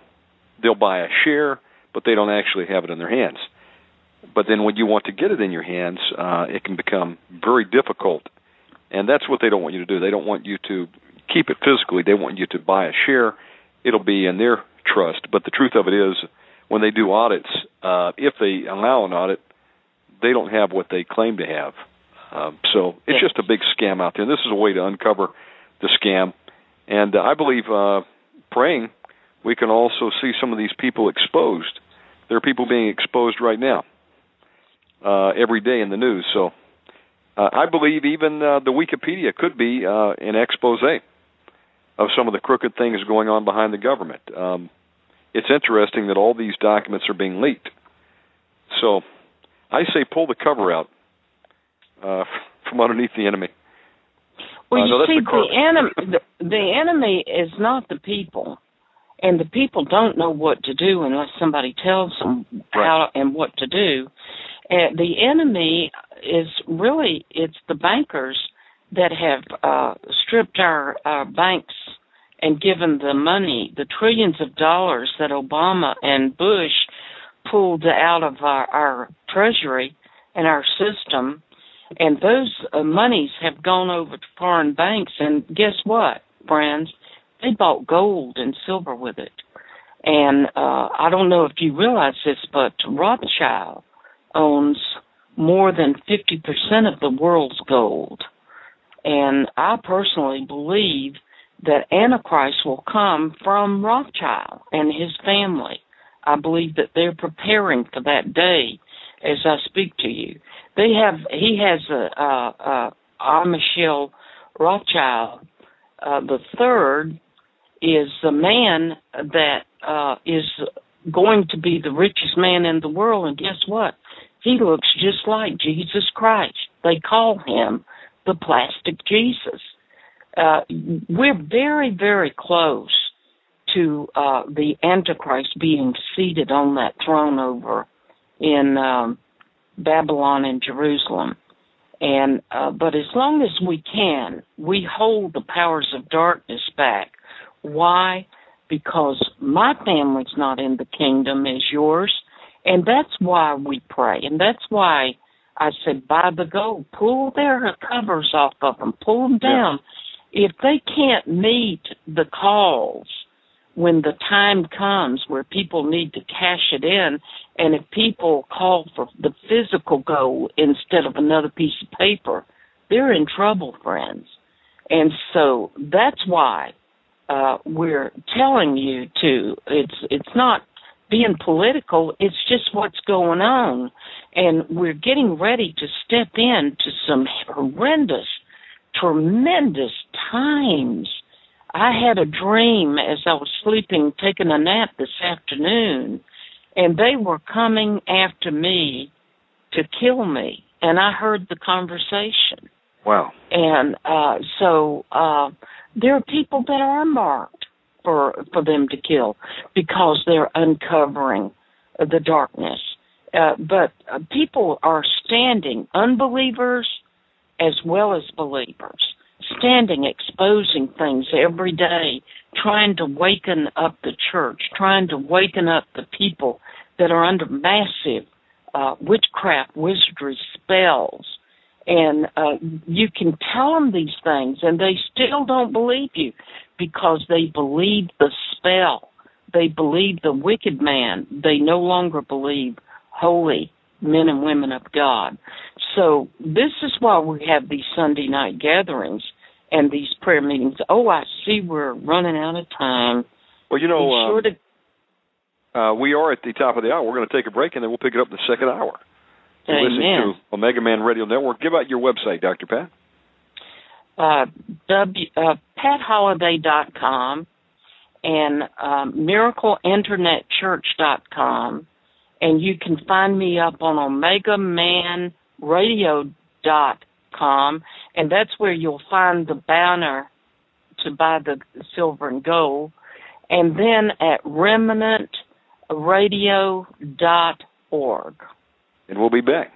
Speaker 1: they'll buy a share but they don't actually have it in their hands but then when you want to get it in your hands uh it can become very difficult. And that's what they don't want you to do. They don't want you to keep it physically. They want you to buy a share. It'll be in their trust. But the truth of it is when they do audits uh if they allow an audit they don't have what they claim to have. Um, so it's
Speaker 2: Yes.
Speaker 1: just a big scam out there. This is a way to uncover the scam, and uh, I believe uh, praying we can also see some of these people exposed. There are people being exposed right now, uh, every day in the news. So uh, I believe even uh, the Wikipedia could be uh, an expose of some of the crooked things going on behind the government. Um, it's interesting that all these documents are being leaked. So I say pull the cover out uh, from underneath the enemy.
Speaker 2: Well,
Speaker 1: Uh,
Speaker 2: you
Speaker 1: no,
Speaker 2: see,
Speaker 1: the
Speaker 2: the, enemy the, the enemy is not the people, and the people don't know what to do unless somebody tells them how and what to do. The enemy is really it's the bankers that have uh, stripped our, our banks and given the money, the trillions of dollars that Obama and Bush pulled out of our, our treasury and our system. And those uh, monies have gone over to foreign banks. And guess what friends? They bought gold and silver with it. And uh i don't know if you realize this but rothschild owns more than 50% of the world's gold and i personally believe that antichrist will come from rothschild and his family i believe that they're preparing for that day as I speak to you. They have he has a, a, a Michelle Rothschild. Uh, the third is the man that uh, is going to be the richest man in the world, and guess what? He looks just like Jesus Christ. They call him the plastic Jesus. Uh, we're very, very close to uh, the Antichrist being seated on that throne over in um, Babylon and Jerusalem. And uh, but as long as we can, we hold the powers of darkness back. Why? Because my family's not in the kingdom as yours, and that's why we pray, and that's why I said, buy the gold, pull their covers off of them, pull them down. Yeah. If they can't meet the calls when the time comes where people need to cash it in, and if people call for the physical gold instead of another piece of paper, they're in trouble, friends. And so that's why uh, we're telling you to. It's it's not being political. It's just what's going on, and we're getting ready to step into some horrendous, tremendous times I had a dream as I was sleeping, taking a nap this afternoon, and they were coming after me to kill me. And I heard the conversation.
Speaker 1: Wow.
Speaker 2: And uh, so uh, there are people that are marked for for them to kill because they're uncovering the darkness. Uh, but uh, people are standing, unbelievers as well as believers, standing exposing things every day, trying to waken up the church, trying to waken up the people that are under massive uh, witchcraft, wizardry spells. And uh, you can tell them these things, and they still don't believe you because they believe the spell. They believe the wicked man. They no longer believe holy men and women of God. So this is why we have these Sunday night gatherings and these prayer meetings. Oh, I see we're running out of time.
Speaker 1: Well, you know, um, to... uh, we are at the top of the hour. We're going to take a break, and then we'll pick it up in the second hour.
Speaker 2: You're
Speaker 1: listening to Omega Man Radio Network. Give out your website, Dr. Pat.
Speaker 2: Uh, w, uh, PatHolliday.com and um, MiracleInternetChurch.com. And you can find me up on OmegaManRadio.com com, and that's where you'll find the banner to buy the silver and gold. And then at remnantradio.org.
Speaker 1: And we'll be back.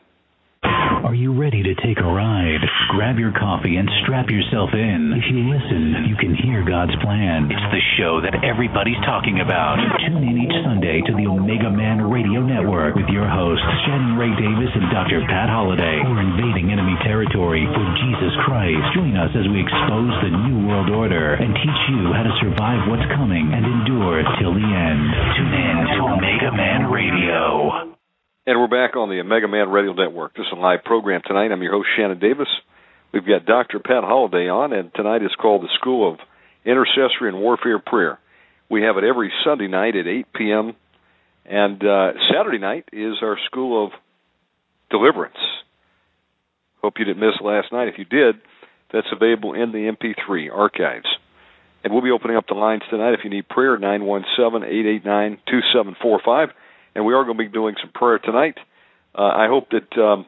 Speaker 3: Are you ready to take a ride? Grab your coffee and strap yourself in. If you listen, you can hear God's plan. It's the show that everybody's talking about. Tune in each Sunday to the Omega Man Radio Network with your hosts, Shannon Ray Davis and Dr. Pat Holliday. We're invading enemy territory for Jesus Christ. Join us as we expose the New World Order and teach you how to survive what's coming and endure till the end. Tune in to Omega Man Radio.
Speaker 1: And we're back on the Omega Man Radio Network. This is a live program tonight. I'm your host, Shannon Davis. We've got Dr. Pat Holliday on, and tonight is called the School of Intercessory and Warfare Prayer. We have it every Sunday night at 8 p.m., and uh, Saturday night is our School of Deliverance. Hope you didn't miss last night. If you did, that's available in the MP3 archives. And we'll be opening up the lines tonight if you need prayer, 917 889 2745 and we are going to be doing some prayer tonight. Uh, I hope that um,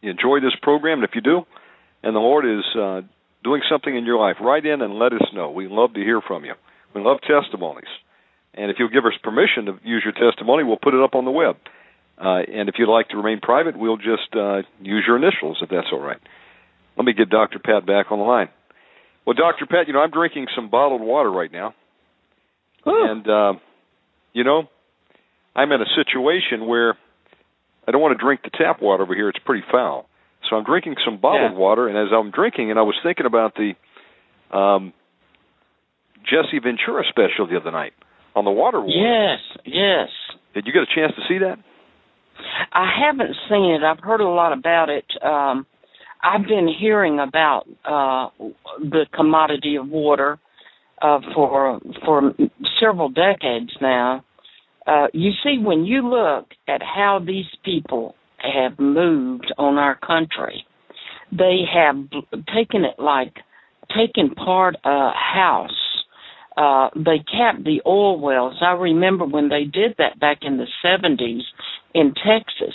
Speaker 1: you enjoy this program, and if you do, and the Lord is uh, doing something in your life, write in and let us know. We love to hear from you. We love testimonies, and if you'll give us permission to use your testimony, we'll put it up on the web. Uh, and if you'd like to remain private, we'll just uh, use your initials if that's all right. Let me get Dr. Pat back on the line. Well, Dr. Pat, you know I'm drinking some bottled water right now,
Speaker 2: Ooh.
Speaker 1: and uh, you know I'm in a situation where I don't want to drink the tap water over here. It's pretty foul. So I'm drinking some bottled
Speaker 2: yeah.
Speaker 1: water, and as I'm drinking, and I was thinking about the um, Jesse Ventura special the other night on the water war.
Speaker 2: Yes, yes.
Speaker 1: Did you get a chance to see that?
Speaker 2: I haven't seen it. I've heard a lot about it. Um, I've been hearing about uh, the commodity of water uh, for for several decades now, Uh, you see, when you look at how these people have moved on our country, they have taken it like taken part a house. Uh, they capped the oil wells. I remember when they did that back in the 70s in Texas.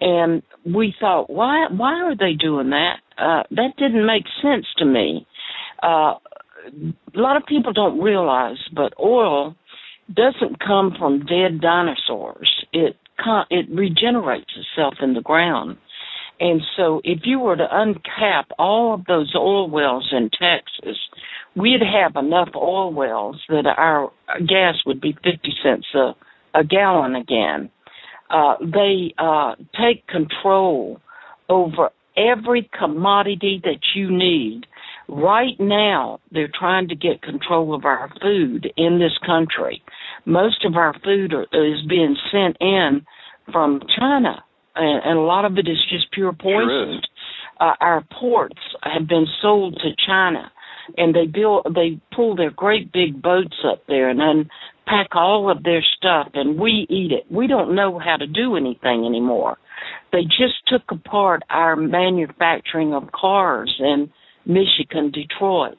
Speaker 2: And we thought, why why are they doing that? Uh, that didn't make sense to me. Uh, a lot of people don't realize, but oil doesn't come from dead dinosaurs. It it regenerates itself in the ground. And so if you were to uncap all of those oil wells in Texas, we'd have enough oil wells that our gas would be 50 cents a, a gallon again. Uh, they uh, take control over every commodity that you need. Right now, they're trying to get control of our food in this country. Most of our food are, is being sent in from China, and, and a lot of it is just pure poison.
Speaker 1: Sure
Speaker 2: uh, our ports have been sold to China, and they build they pull their great big boats up there and unpack all of their stuff, and we eat it. We don't know how to do anything anymore. They just took apart our manufacturing of cars in Michigan, Detroit,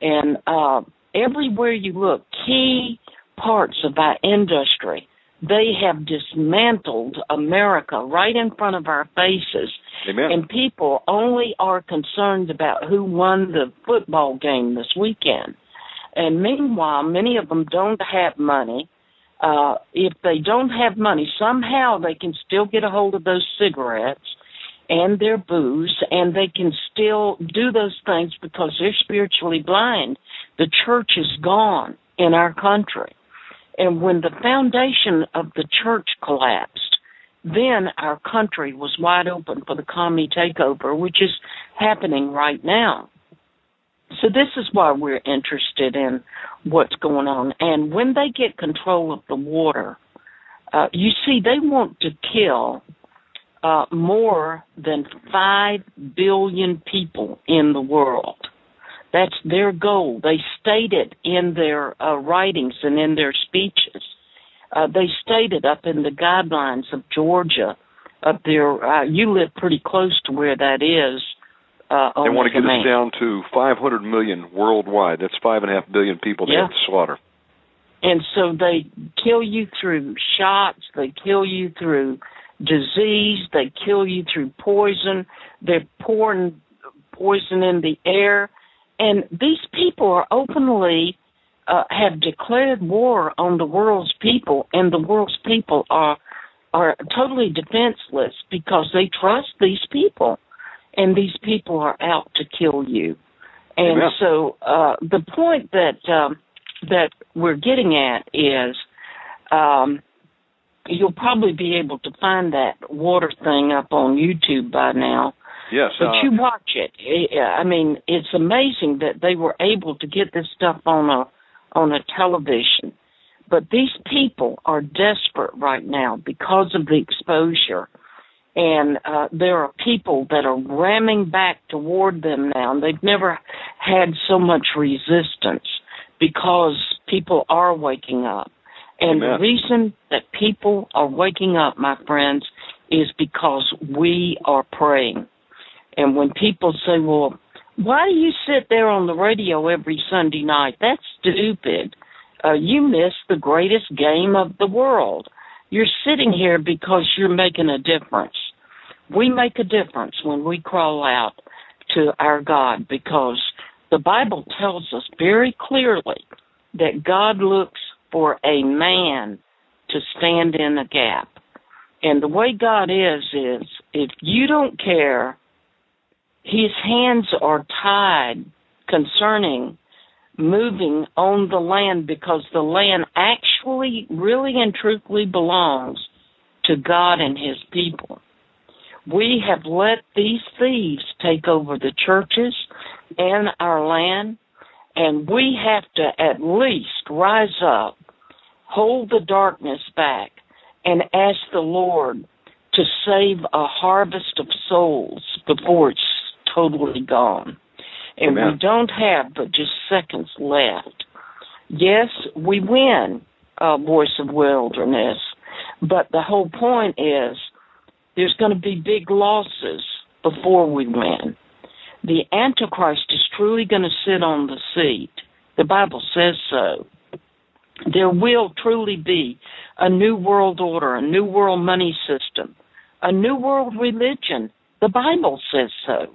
Speaker 2: and uh, everywhere you look, key parts of our industry they have dismantled America right in front of our faces.
Speaker 1: Amen.
Speaker 2: And people only are concerned about who won the football game this weekend. And meanwhile, many of them don't have money. Uh, if they don't have money, somehow they can still get a hold of those cigarettes and their booze, and they can still do those things because they're spiritually blind. The church is gone in our country. And when the foundation of the church collapsed, then our country was wide open for the commie takeover, which is happening right now. So this is why we're interested in what's going on. And when they get control of the water, uh, you see, they want to kill uh, more than 5 billion people in the world. That's their goal. They state it in their uh, writings and in their speeches. Uh, they stated up in the Guidestones of Georgia, up there. Uh, you live pretty close to where that is. Uh,
Speaker 1: they want to get
Speaker 2: us
Speaker 1: down to 500 million worldwide. That's five and a half billion people they
Speaker 2: yeah.
Speaker 1: have to slaughter.
Speaker 2: And so they kill you through shots. They kill you through disease. They kill you through poison. They're pouring poison in the air. And these people are openly uh, have declared war on the world's people, and the world's people are are totally defenseless because they trust these people, and these people are out to kill you. And so uh, the point that um, that we're getting at is um, you'll probably be able to find that water thing up on YouTube by now.
Speaker 1: Yes.
Speaker 2: But
Speaker 1: uh,
Speaker 2: you watch it. I mean, it's amazing that they were able to get this stuff on a on a television. But these people are desperate right now because of the exposure. And uh, there are people that are ramming back toward them now. And they've never had so much resistance because people are waking up. And
Speaker 1: Amen.
Speaker 2: the reason that people are waking up, my friends, is because we are praying. And when people say, well, why do you sit there on the radio every Sunday night? That's stupid. Uh, you miss the greatest game of the world. You're sitting here because you're making a difference. We make a difference when we crawl out to our God because the Bible tells us very clearly that God looks for a man to stand in the gap. And the way God is, is if you don't care his hands are tied concerning moving on the land because the land actually, really and truthfully belongs to God and His people. We have let these thieves take over the churches and our land, and we have to at least rise up, hold the darkness back, and ask the Lord to save a harvest of souls before it's totally gone. And
Speaker 1: Amen.
Speaker 2: we don't have but just seconds left. Yes, we win uh, voice of wilderness. But the whole point is there's going to be big losses before we win. The Antichrist is truly going to sit on the seat. The Bible says so. There will truly be a new world order, a new world money system, a new world religion. The Bible says so.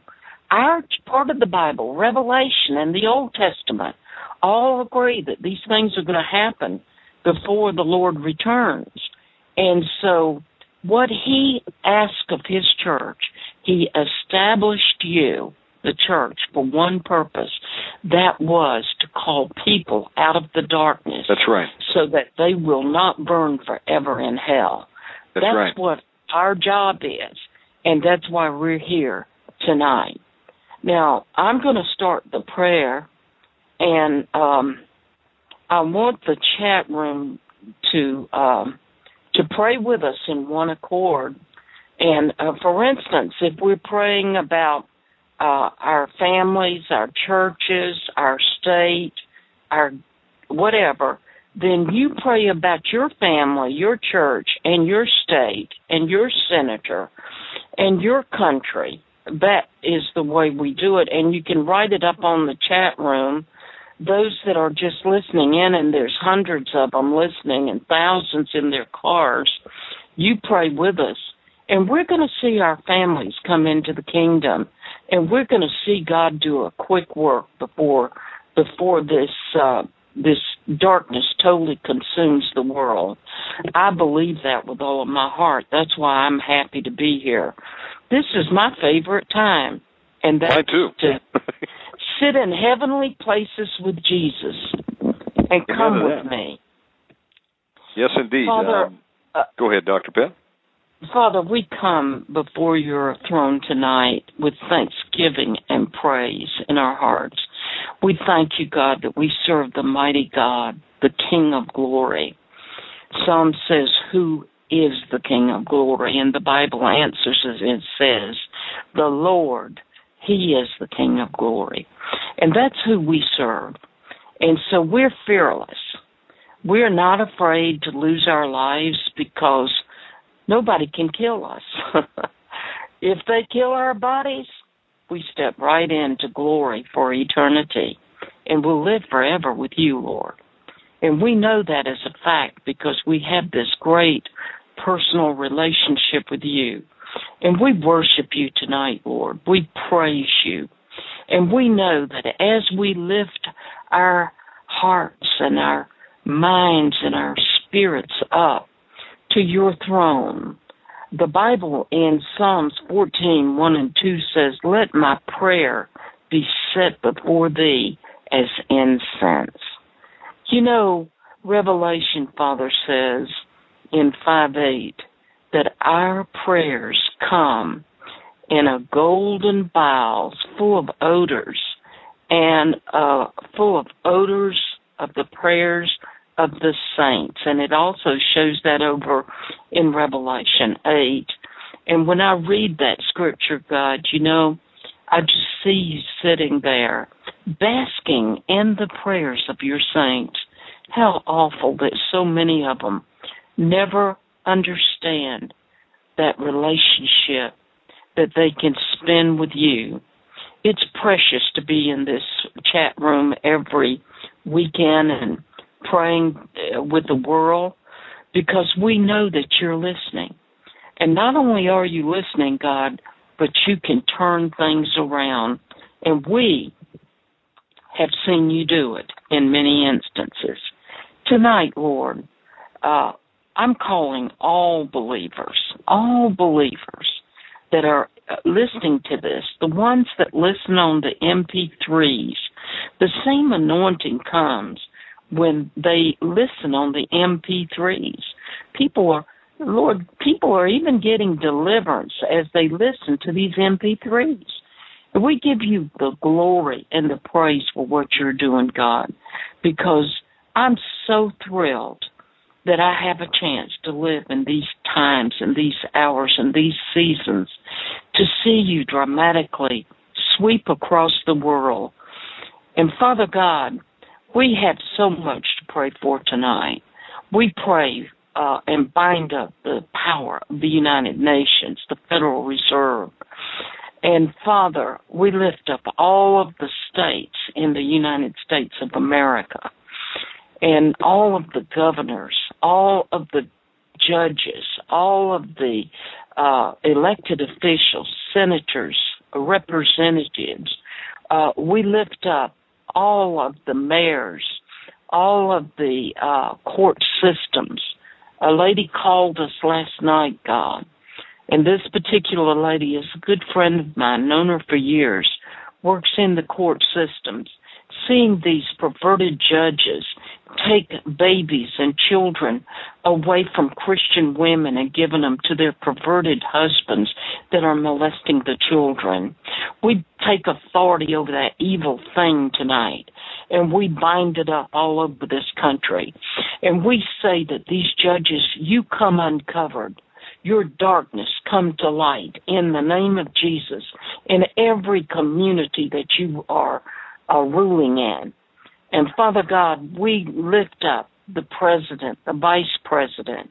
Speaker 2: Our part of the Bible, Revelation and the Old Testament, all agree that these things are going to happen before the Lord returns. And so, what He asked of His church, He established you, the church, for one purpose. That was to call people out of the darkness.
Speaker 1: That's right.
Speaker 2: So that they will not burn forever in hell.
Speaker 1: That's,
Speaker 2: that's
Speaker 1: right.
Speaker 2: what our job is. And that's why we're here tonight. Now, I'm going to start the prayer, and um, I want the chat room to um, to pray with us in one accord. And uh, for instance, if we're praying about uh, our families, our churches, our state, our whatever, then you pray about your family, your church, and your state, and your senator, and your country. That is the way we do it. And you can write it up on the chat room. Those that are just listening in, and there's hundreds of them listening and thousands in their cars, you pray with us. And we're going to see our families come into the kingdom. And we're going to see God do a quick work before before this uh, this darkness totally consumes the world. I believe that with all of my heart. That's why I'm happy to be here. This is my favorite time, and that's to sit in heavenly places with Jesus and come with me.
Speaker 1: yes, indeed.
Speaker 2: Father,
Speaker 1: Um,
Speaker 2: uh,
Speaker 1: go ahead, Dr. Pat.
Speaker 2: Father, we come before your throne tonight with thanksgiving and praise in our hearts. We thank you, God, that we serve the mighty God, the King of glory. Psalm says, Who is the King of glory? And the Bible answers it says, The Lord, He is the King of glory. And that's who we serve. And so we're fearless. We're not afraid to lose our lives because nobody can kill us. if they kill our bodies, we step right into glory for eternity and we'll live forever with you, Lord. And we know that as a fact because we have this great personal relationship with you. And we worship you tonight, Lord. We praise you. And we know that as we lift our hearts and our minds and our spirits up to your throne, the Bible in Psalms 14, 1 and 2 says, Let my prayer be set before thee as incense. You know, Revelation, Father says in 5 8, that our prayers come in a golden vials full of odors and uh, full of odors of the prayers of the saints. And it also shows that over in Revelation 8. And when I read that scripture, God, you know, I just see you sitting there basking in the prayers of your saints. How awful that so many of them never understand that relationship that they can spend with you. It's precious to be in this chat room every weekend and praying uh, with the world because we know that you're listening. And not only are you listening, God, but you can turn things around. And we have seen you do it in many instances. Tonight, Lord, uh, I'm calling all believers, all believers that are uh, listening to this, the ones that listen on the MP3s, the same anointing comes when they listen on the MP3s. People are, Lord, people are even getting deliverance as they listen to these MP3s. We give you the glory and the praise for what you're doing, God, because I'm so thrilled that I have a chance to live in these times and these hours and these seasons to see you dramatically sweep across the world. And Father God, we have so much to pray for tonight. We pray uh, and bind up the power of the United Nations, the Federal Reserve. And Father, we lift up all of the states in the United States of America and all of the governors, all of the judges, all of the uh, elected officials, senators, representatives. Uh, we lift up all of the mayors, all of the uh, court systems. A lady called us last night, God, and this particular lady is a good friend of mine, known her for years, works in the court systems. Seeing these perverted judges take babies and children away from Christian women and giving them to their perverted husbands that are molesting the children. We take authority over that evil thing tonight and we bind it up all over this country. And we say that these judges, you come uncovered. Your darkness come to light in the name of Jesus in every community that you are, are ruling in. And Father God, we lift up the president, the vice president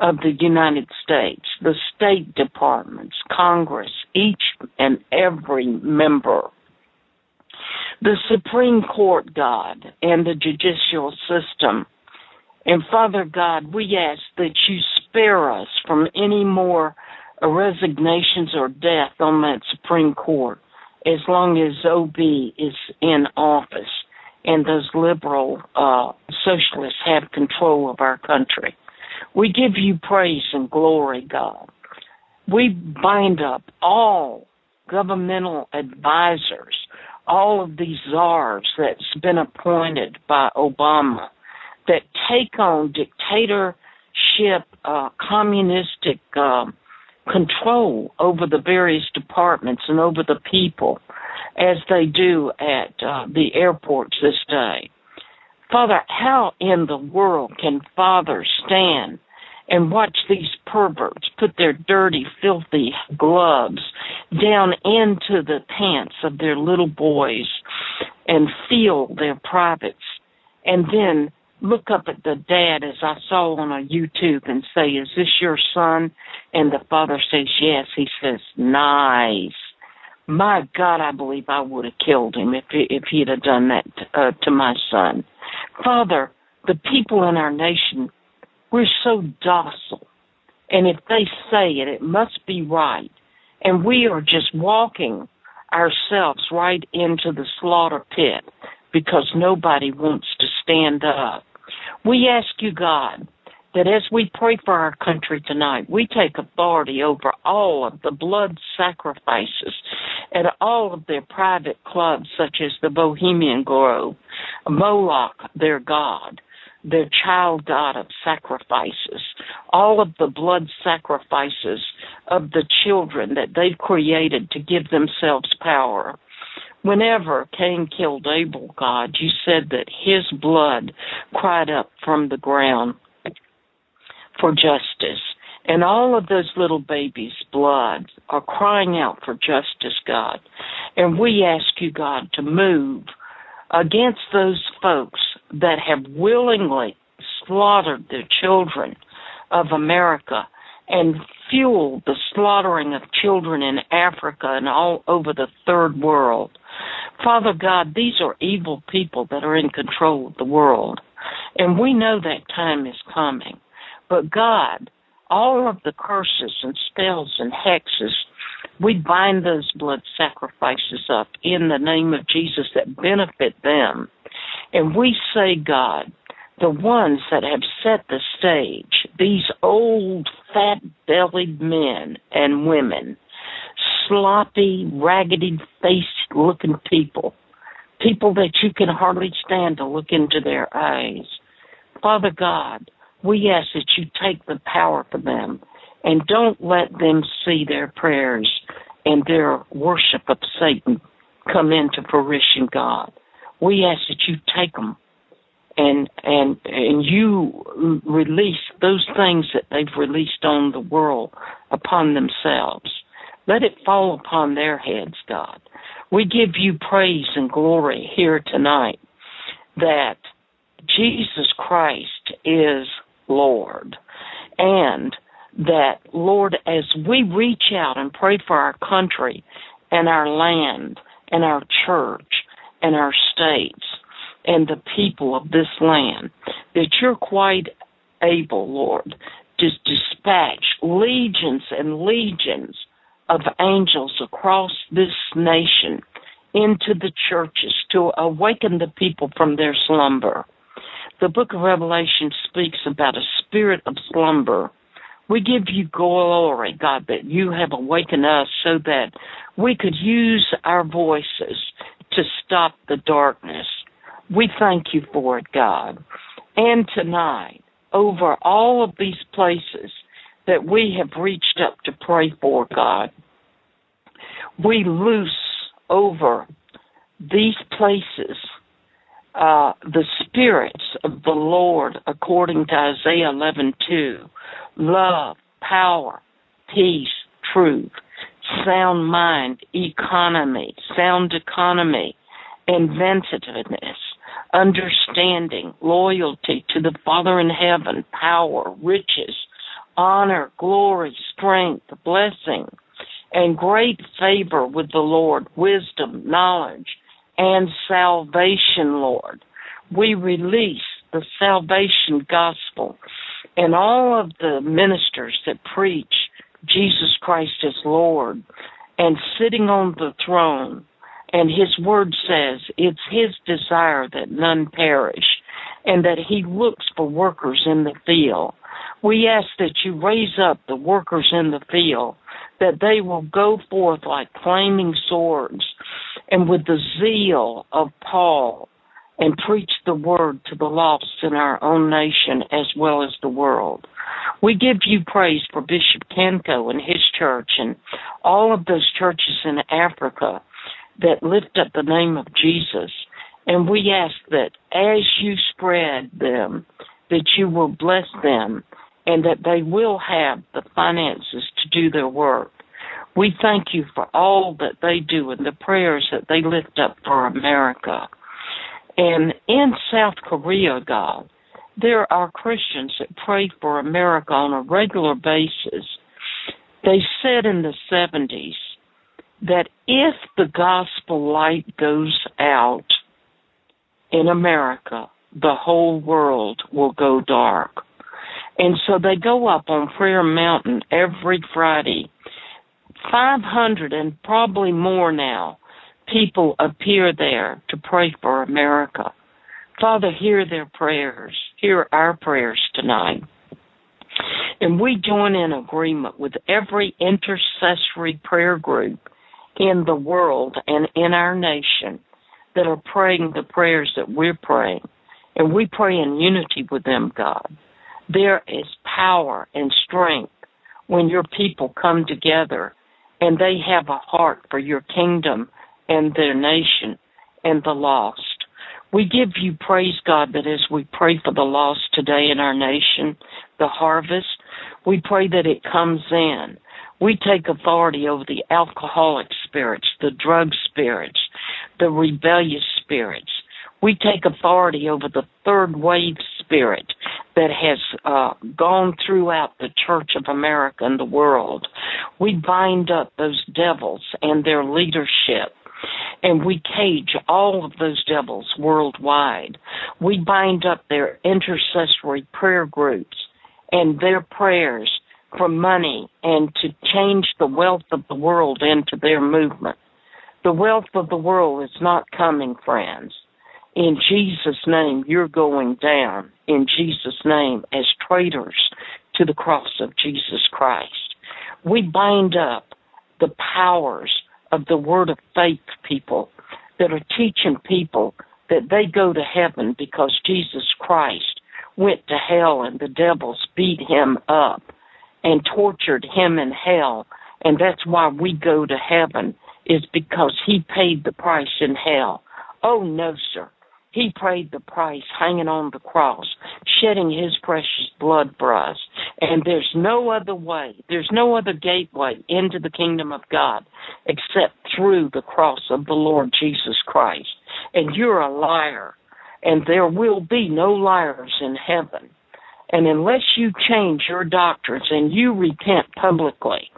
Speaker 2: of the United States, the state departments, Congress, each and every member, the Supreme Court, God, and the judicial system. And Father God, we ask that you spare us from any more resignations or death on that Supreme Court as long as OB is in office and those liberal uh, socialists have control of our country. We give you praise and glory, God. We bind up all governmental advisors, all of these czars that's been appointed by Obama that take on dictatorship, uh, communistic uh, control over the various departments and over the people as they do at uh, the airports this day. Father, how in the world can fathers stand and watch these perverts put their dirty, filthy gloves down into the pants of their little boys and feel their privates and then look up at the dad as I saw on a YouTube and say, Is this your son? And the father says, Yes. He says, Nice my God, I believe I would have killed him if if he'd have done that uh, to my son. Father, the people in our nation, we're so docile, and if they say it, it must be right, and we are just walking ourselves right into the slaughter pit because nobody wants to stand up. We ask you, God, that as we pray for our country tonight, we take authority over all of the blood sacrifices at all of their private clubs, such as the Bohemian Grove, Moloch, their god, their child god of sacrifices, all of the blood sacrifices of the children that they've created to give themselves power. Whenever Cain killed Abel, God, you said that his blood cried up from the ground for justice. And all of those little babies' blood are crying out for justice, God. And we ask you, God, to move against those folks that have willingly slaughtered the children of America and fueled the slaughtering of children in Africa and all over the third world. Father God, these are evil people that are in control of the world. And we know that time is coming. But God, all of the curses and spells and hexes, we bind those blood sacrifices up in the name of Jesus that benefit them. And we say, God, the ones that have set the stage, these old, fat bellied men and women, sloppy, raggedy faced looking people, people that you can hardly stand to look into their eyes. Father God, we ask that you take the power from them and don't let them see their prayers and their worship of Satan come into fruition, God. We ask that you take them and and and you release those things that they've released on the world upon themselves. Let it fall upon their heads, God. We give you praise and glory here tonight that Jesus Christ is Lord. And that, Lord, as we reach out and pray for our country and our land and our church and our states and the people of this land, that you're quite able, Lord, to dispatch legions and legions of angels across this nation into the churches to awaken the people from their slumber. The book of Revelation speaks about a spirit of slumber. We give you glory, God, that you have awakened us so that we could use our voices to stop the darkness. We thank you for it, God. And tonight, over all of these places that we have reached up to pray for, God, we loose over these places uh, the spirits of the Lord, according to Isaiah 11:2, love, power, peace, truth, sound mind, economy, sound economy, inventiveness, understanding, loyalty to the Father in heaven, power, riches, honor, glory, strength, blessing, and great favor with the Lord, wisdom, knowledge, and salvation, Lord. We release the salvation gospel and all of the ministers that preach Jesus Christ as Lord and sitting on the throne. And his word says it's his desire that none perish and that he looks for workers in the field. We ask that you raise up the workers in the field, that they will go forth like flaming swords and with the zeal of Paul and preach the word to the lost in our own nation as well as the world. We give you praise for Bishop Kenko and his church and all of those churches in Africa that lift up the name of Jesus. And we ask that as you spread them, that you will bless them and that they will have the finances to do their work. We thank you for all that they do and the prayers that they lift up for America. And in South Korea, God, there are Christians that pray for America on a regular basis. They said in the 70s that if the gospel light goes out in America, the whole world will go dark. And so they go up on Prayer Mountain every Friday 500 and probably more now people appear there to pray for America. Father, hear their prayers. Hear our prayers tonight. And we join in agreement with every intercessory prayer group in the world and in our nation that are praying the prayers that we're praying. And we pray in unity with them, God. There is power and strength when your people come together and they have a heart for your kingdom and their nation and the lost. We give you praise, God, that as we pray for the lost today in our nation, the harvest, we pray that it comes in. We take authority over the alcoholic spirits, the drug spirits, the rebellious spirits. We take authority over the third wave spirit that has uh, gone throughout the Church of America and the world. We bind up those devils and their leadership. And we cage all of those devils worldwide. We bind up their intercessory prayer groups and their prayers for money and to change the wealth of the world into their movement. The wealth of the world is not coming, friends. In Jesus' name, you're going down. In Jesus' name, as traitors to the cross of Jesus Christ. We bind up the powers of the word of faith people that are teaching people that they go to heaven because Jesus Christ went to hell and the devils beat him up and tortured him in hell. And that's why we go to heaven is because he paid the price in hell. Oh no, sir. He paid the price hanging on the cross, shedding his precious blood for us. And there's no other way, there's no other gateway into the kingdom of God except through the cross of the Lord Jesus Christ. And you're a liar. And there will be no liars in heaven. And unless you change your doctrines and you repent publicly,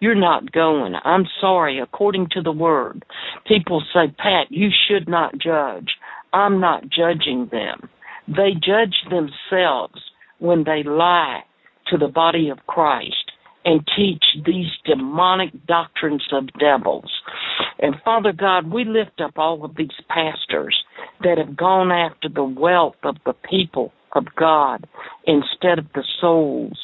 Speaker 2: you're not going. I'm sorry, according to the word. People say, Pat, you should not judge. I'm not judging them. They judge themselves when they lie to the body of Christ and teach these demonic doctrines of devils. And Father God, we lift up all of these pastors that have gone after the wealth of the people of God instead of the souls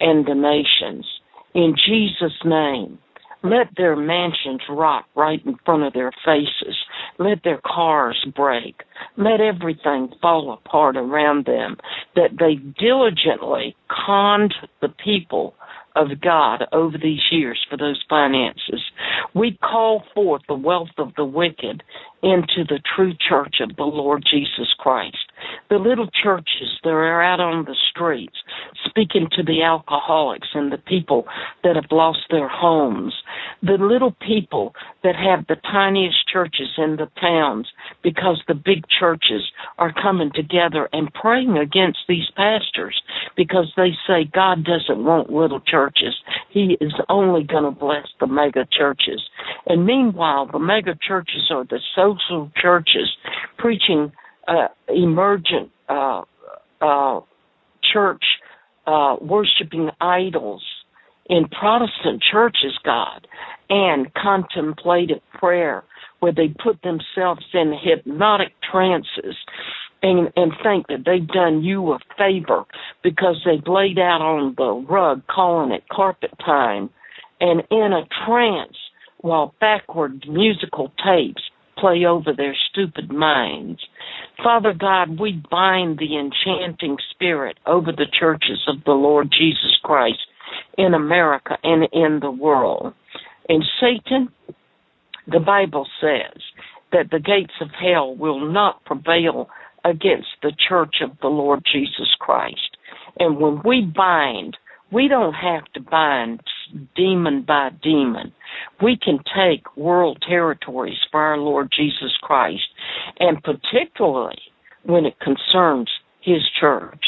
Speaker 2: and the nations. In Jesus' name, let their mansions rock right in front of their faces. Let their cars break. Let everything fall apart around them. That they diligently conned the people of God over these years for those finances. We call forth the wealth of the wicked into the true church of the Lord Jesus Christ. The little churches that are out on the streets speaking to the alcoholics and the people that have lost their homes. The little people that have the tiniest churches in the towns because the big churches are coming together and praying against these pastors because they say God doesn't want little churches. He is only going to bless the mega churches. And meanwhile, the mega churches are the social churches preaching uh, emergent uh, uh, church uh, worshiping idols in Protestant churches, God, and contemplative prayer, where they put themselves in hypnotic trances and, and think that they've done you a favor because they've laid out on the rug calling it carpet time and in a trance while backward musical tapes play over their stupid minds. Father God, we bind the enchanting spirit over the churches of the Lord Jesus Christ in America and in the world. And Satan, the Bible says that the gates of hell will not prevail against the church of the Lord Jesus Christ. And when we bind, we don't have to bind demon by demon. We can take world territories for our Lord Jesus Christ, and particularly when it concerns His church.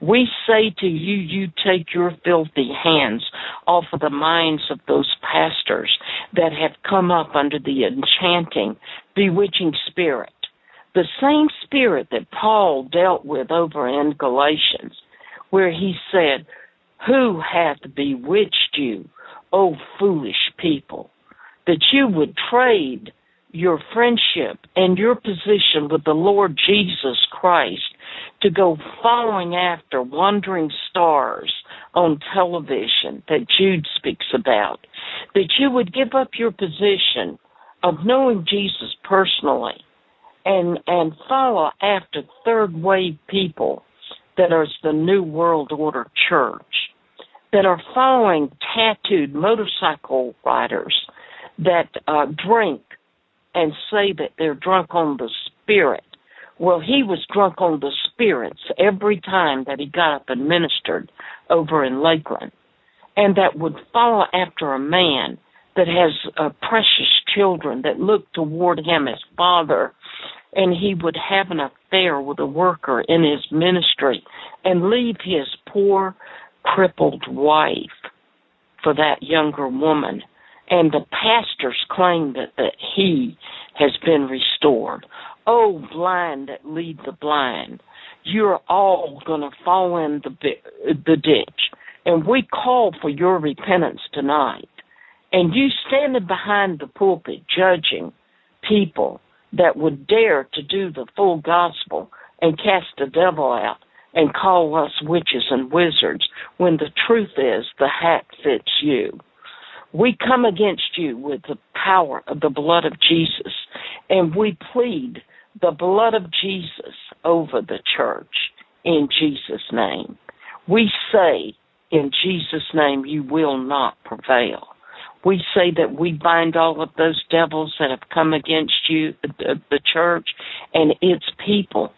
Speaker 2: We say to you, you take your filthy hands off of the minds of those pastors that have come up under the enchanting, bewitching spirit. The same spirit that Paul dealt with over in Galatians, where he said, Who hath bewitched you, O foolish people, that you would trade your friendship and your position with the Lord Jesus Christ to go following after wandering stars on television that Jude speaks about, that you would give up your position of knowing Jesus personally and and follow after third wave people that are the New World Order Church that are following tattooed motorcycle riders that uh, drink and say that they're drunk on the spirit. Well, he was drunk on the spirits every time that he got up and ministered over in Lakeland, and that would follow after a man that has uh, precious children that look toward him as father, and he would have an affair with a worker in his ministry and leave his poor crippled wife for that younger woman. And the pastors claim that, that he has been restored. Oh, blind that lead the blind, you're all going to fall in the, the ditch. And we call for your repentance tonight. And you standing behind the pulpit judging people that would dare to do the full gospel and cast the devil out and call us witches and wizards when the truth is the hat fits you. We come against you with the power of the blood of Jesus and we plead the blood of Jesus over the church in Jesus' name. We say in Jesus' name you will not prevail. We say that we bind all of those devils that have come against you, the, the church, and its people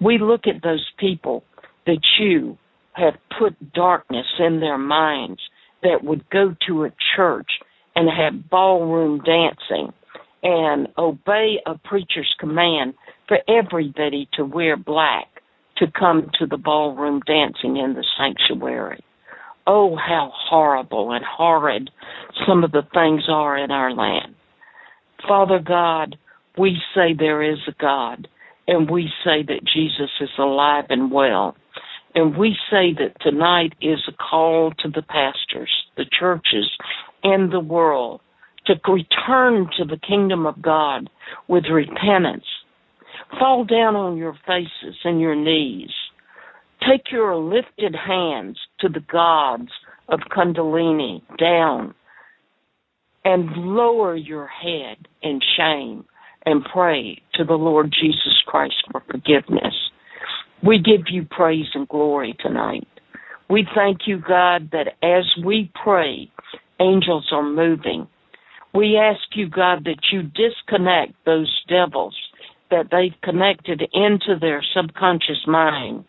Speaker 2: we look at those people that you have put darkness in their minds that would go to a church and have ballroom dancing and obey a preacher's command for everybody to wear black to come to the ballroom dancing in the sanctuary. Oh, how horrible and horrid some of the things are in our land. Father God, we say there is a God, and we say that Jesus is alive and well. And we say that tonight is a call to the pastors, the churches, and the world to return to the kingdom of God with repentance. Fall down on your faces and your knees. Take your lifted hands to the gods of Kundalini down and lower your head in shame and pray to the Lord Jesus Christ for forgiveness. We give you praise and glory tonight. We thank you, God, that as we pray, angels are moving. We ask you, God, that you disconnect those devils that they've connected into their subconscious mind.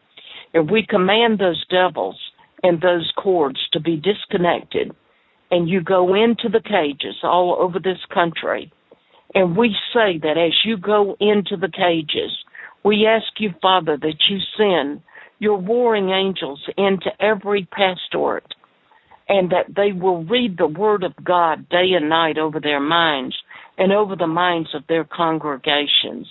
Speaker 2: And we command those devils and those cords to be disconnected. And you go into the cages all over this country. And we say that as you go into the cages, we ask you, Father, that you send your warring angels into every pastorate and that they will read the word of God day and night over their minds and over the minds of their congregations.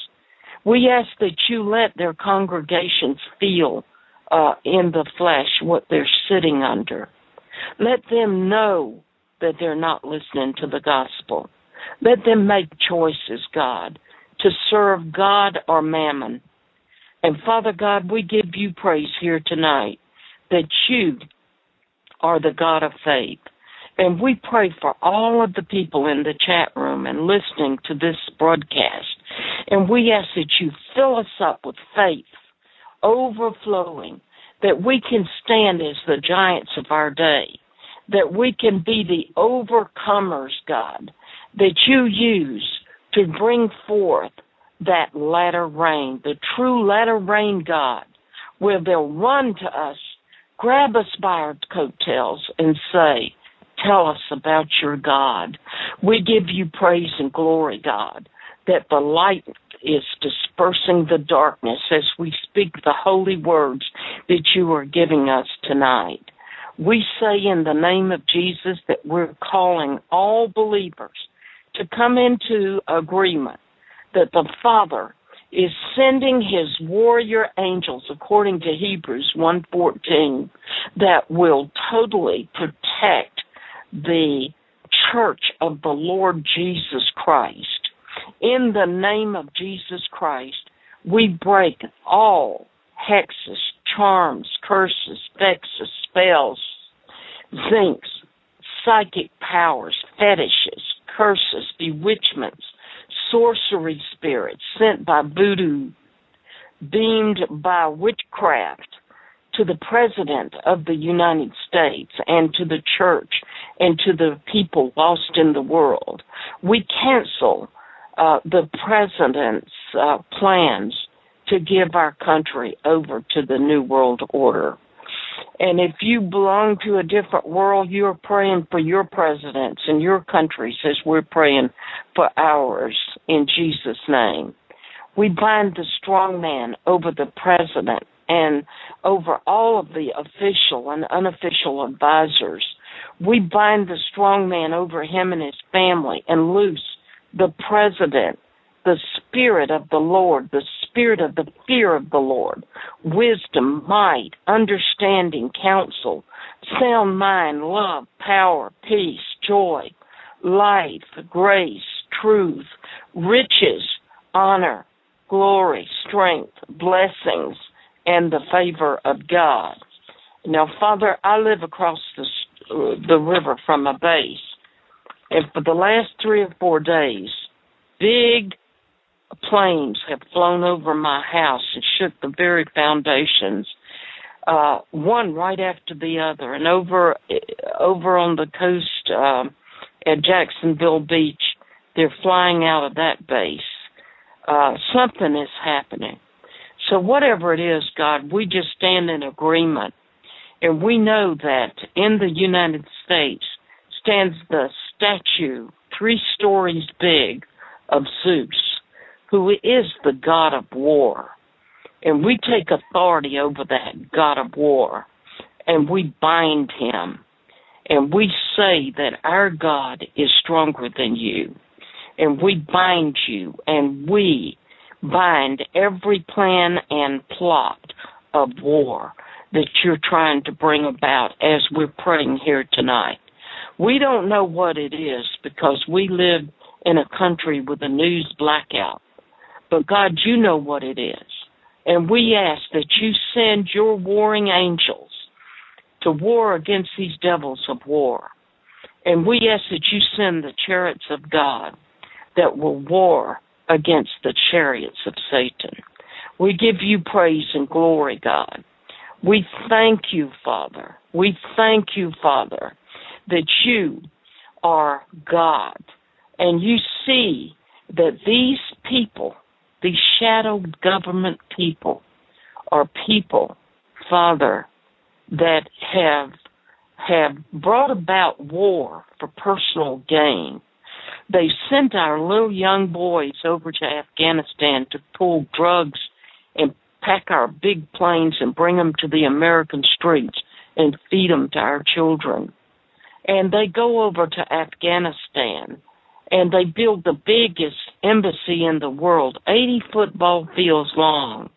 Speaker 2: We ask that you let their congregations feel uh, in the flesh what they're sitting under. Let them know that they're not listening to the gospel. Let them make choices, God, to serve God or mammon. And Father God, we give you praise here tonight that you are the God of faith. And we pray for all of the people in the chat room and listening to this broadcast. And we ask that you fill us up with faith, overflowing, that we can stand as the giants of our day, that we can be the overcomers, God, that you use to bring forth that latter rain, the true latter rain, God, where they'll run to us grab us by our coattails and say, Tell us about your God. We give you praise and glory, God, that the light is dispersing the darkness as we speak the holy words that you are giving us tonight. We say in the name of Jesus that we're calling all believers to come into agreement that the Father is sending his warrior angels according to Hebrews 1:14 that will totally protect the church of the Lord Jesus Christ. In the name of Jesus Christ, we break all hexes, charms, curses, vexes, spells, zinks, psychic powers, fetishes, curses, bewitchments, sorcery spirits sent by voodoo, beamed by witchcraft to the President of the United States and to the church and to the people lost in the world. We cancel uh, the President's uh, plans to give our country over to the New World Order. And if you belong to a different world, you're praying for your presidents and your countries as we're praying for ours in Jesus' name. We bind the strong man over the president and over all of the official and unofficial advisors. We bind the strong man over him and his family and loose the president the Spirit of the Lord, the Spirit of the fear of the Lord, wisdom, might, understanding, counsel, sound mind, love, power, peace, joy, life, grace, truth, riches, honor, glory, strength, blessings, and the favor of God. Now, Father, I live across the, uh, the river from a base, and for the last three or four days, big planes have flown over my house and shook the very foundations, uh, one right after the other. And over over on the coast uh, at Jacksonville Beach, they're flying out of that base. Uh, something is happening. So whatever it is, God, we just stand in agreement, and we know that in the United States stands the statue three stories big of Zeus who is the God of war. And we take authority over that God of war and we bind him. And we say that our God is stronger than you. And we bind you and we bind every plan and plot of war that you're trying to bring about as we're praying here tonight. We don't know what it is because we live in a country with a news blackout. But God, you know what it is. And we ask that you send your warring angels to war against these devils of war. And we ask that you send the chariots of God that will war against the chariots of Satan. We give you praise and glory, God. We thank you, Father. We thank you, Father, that you are God and you see that these people, these shadow government people, are people, Father, that have have brought about war for personal gain. They sent our little young boys over to Afghanistan to pull drugs and pack our big planes and bring them to the American streets and feed them to our children. And they go over to Afghanistan and they build the biggest embassy in the world, 80 football fields long.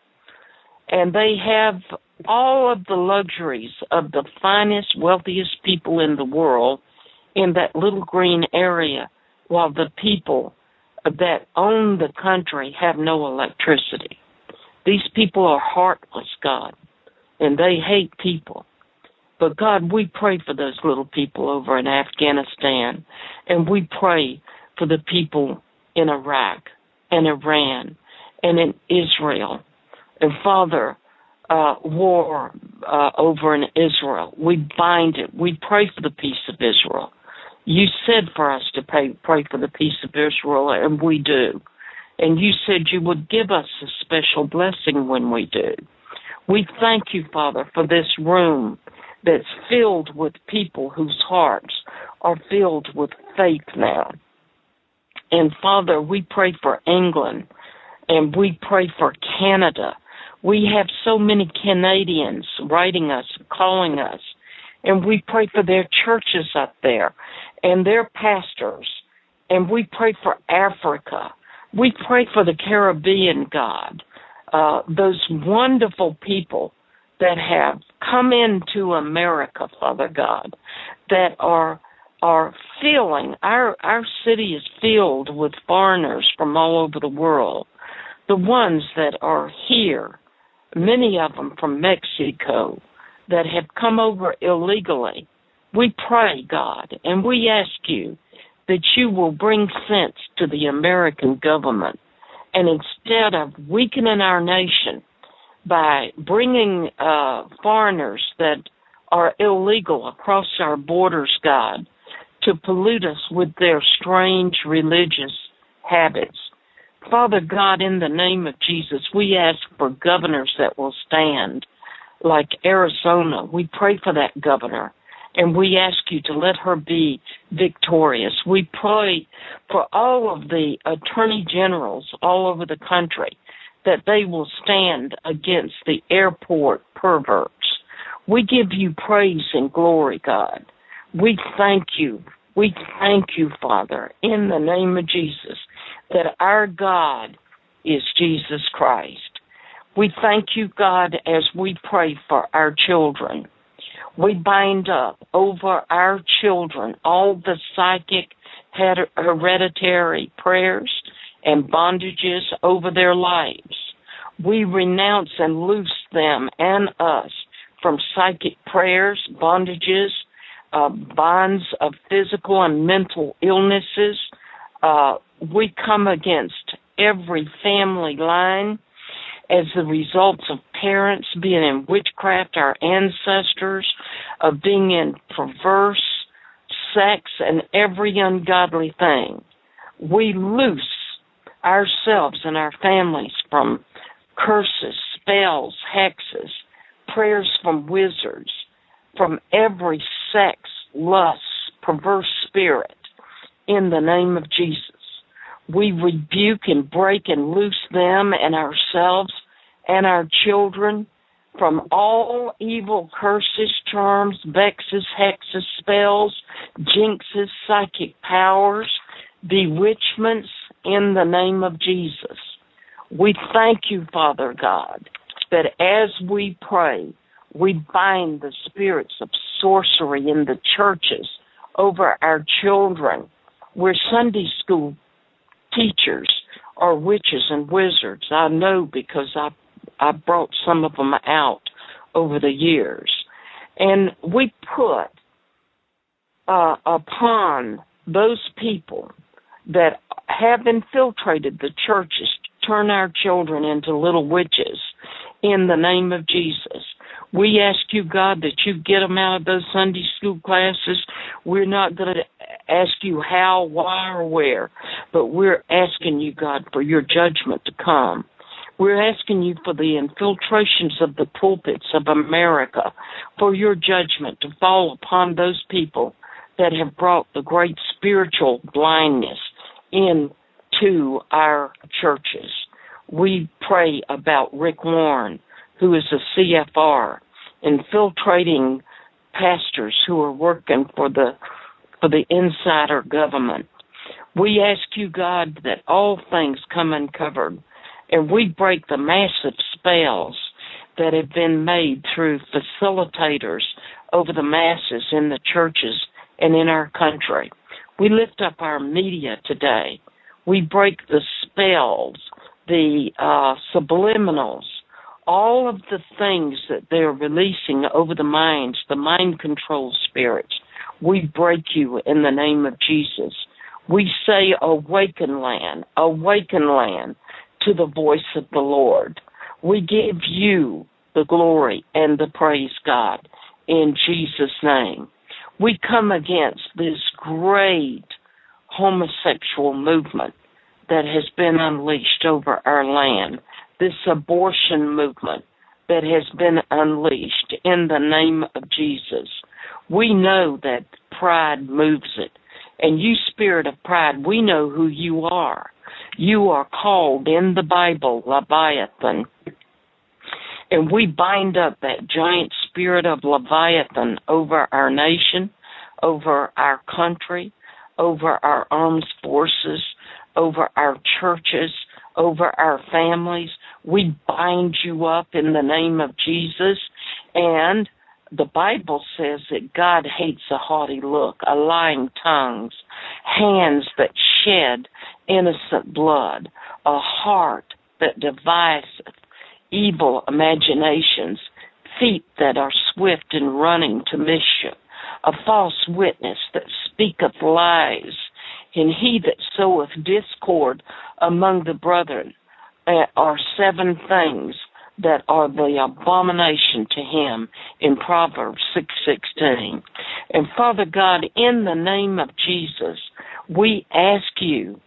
Speaker 2: And they have all of the luxuries of the finest, wealthiest people in the world in that little green area, while the people that own the country have no electricity. These people are heartless, God, and they hate people. But God, we pray for those little people over in Afghanistan, and we pray for the people in Iraq and Iran and in Israel. And Father, uh, war uh, over in Israel, we bind it. We pray for the peace of Israel. You said for us to pray, pray for the peace of Israel, and we do. And you said you would give us a special blessing when we do. We thank you, Father, for this room that's filled with people whose hearts are filled with faith now. And Father, we pray for England and we pray for Canada. We have so many Canadians writing us, calling us, and we pray for their churches up there and their pastors. And we pray for Africa. We pray for the Caribbean, God. Uh, those wonderful people that have come into America, Father God, that are are filling our our city is filled with foreigners from all over the world. The ones that are here, many of them from Mexico, that have come over illegally. We pray, God, and we ask you that you will bring sense to the American government. And instead of weakening our nation by bringing uh, foreigners that are illegal across our borders, God, to pollute us with their strange religious habits. Father God, in the name of Jesus, we ask for governors that will stand, like Arizona. We pray for that governor, and we ask you to let her be victorious. We pray for all of the attorney generals all over the country that they will stand against the airport perverts. We give you praise and glory, God. We thank you. We thank you, Father, in the name of Jesus, that our God is Jesus Christ. We thank you, God, as we pray for our children. We bind up over our children all the psychic hereditary prayers and bondages over their lives. We renounce and loose them and us from psychic prayers, bondages, uh, bonds of physical and mental illnesses. Uh, we come against every family line as the results of parents being in witchcraft, our ancestors, of being in perverse sex and every ungodly thing. We loose ourselves and our families from curses, spells, hexes, prayers from wizards, from every sex, lust, perverse spirit in the name of Jesus. We rebuke and break and loose them and ourselves and our children from all evil curses, charms, vexes, hexes, spells, jinxes, psychic powers, bewitchments in the name of Jesus. We thank you, Father God, that as we pray, we bind the spirits of sorcery in the churches over our children. We're Sunday school teachers are witches and wizards. I know because I I brought some of them out over the years, and we put uh, upon those people that have infiltrated the churches to turn our children into little witches in the name of Jesus. We ask you, God, that you get them out of those Sunday school classes. We're not going to ask you how, why, or where, but we're asking you, God, for your judgment to come. We're asking you for the infiltrations of the pulpits of America, for your judgment to fall upon those people that have brought the great spiritual blindness into our churches. We pray about Rick Warren, who is a CFR, infiltrating pastors who are working for the for the insider government. We ask you, God, that all things come uncovered, and we break the massive spells that have been made through facilitators over the masses in the churches and in our country. We lift up our media today. We break the spells, the uh, subliminals, all of the things that they're releasing over the minds, the mind control spirits. We break you in the name of Jesus. We say, Awaken land, awaken land to the voice of the Lord. We give you the glory and the praise, God, in Jesus' name. We come against this great homosexual movement that has been unleashed over our land, this abortion movement that has been unleashed in the name of Jesus. We know that pride moves it. And you, spirit of pride, we know who you are. You are called in the Bible Leviathan. And we bind up that giant spirit of Leviathan over our nation, over our country, over our armed forces, over our churches, over our families. We bind you up in the name of Jesus. And the Bible says that God hates a haughty look, a lying tongues, hands that shed innocent blood, a heart that deviseth evil imaginations, feet that are swift in running to mischief, a false witness that speaketh lies, and he that soweth discord among the brethren are seven things that are the abomination to him in Proverbs 6:16. And Father God, in the name of Jesus, we ask you,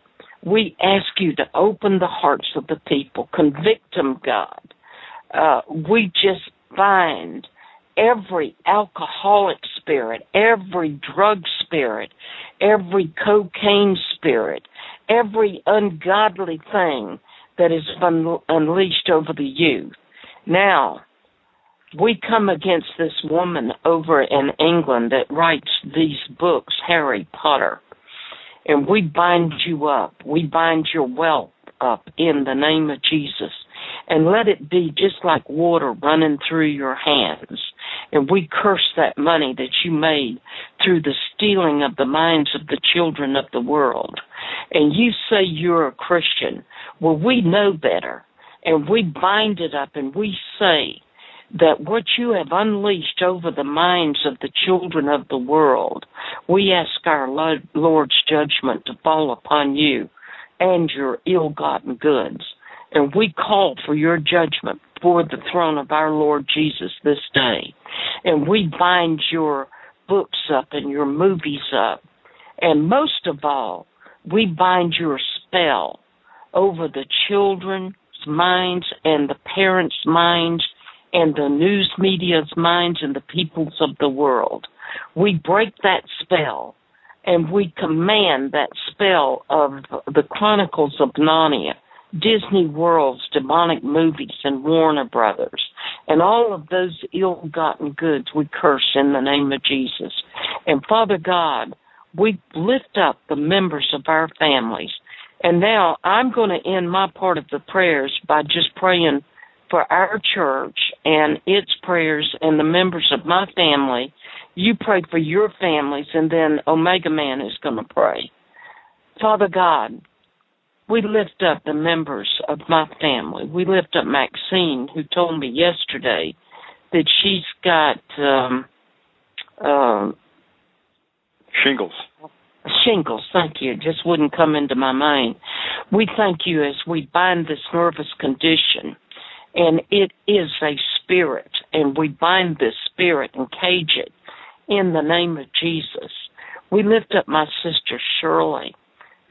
Speaker 2: we ask you to open the hearts of the people, convict them, God. Uh, we just bind every alcoholic spirit, every drug spirit, every cocaine spirit, every ungodly thing that is un- unleashed over the youth. Now, we come against this woman over in England that writes these books, Harry Potter, and we bind you up. We bind your wealth up in the name of Jesus and let it be just like water running through your hands. And we curse that money that you made through the stealing of the minds of the children of the world. And you say you're a Christian. Well, we know better. And we bind it up and we say that what you have unleashed over the minds of the children of the world, we ask our Lord's judgment to fall upon you and your ill gotten goods. And we call for your judgment before the throne of our Lord Jesus this day. And we bind your books up and your movies up. And most of all, we bind your spell over the children's minds and the parents' minds and the news media's minds and the peoples of the world. We break that spell and we command that spell of the Chronicles of Narnia Disney World's demonic movies and Warner Brothers and all of those ill gotten goods we curse in the name of Jesus. And Father God, we lift up the members of our families. And now I'm going to end my part of the prayers by just praying for our church and its prayers and the members of my family. You pray for your families, and then Omega Man is going to pray. Father God, we lift up the members of my family. We lift up Maxine, who told me yesterday that she's got um, uh,
Speaker 1: shingles.
Speaker 2: Shingles, thank you. It just wouldn't come into my mind. We thank you as we bind this nervous condition, and it is a spirit, and we bind this spirit and cage it in the name of Jesus. We lift up my sister Shirley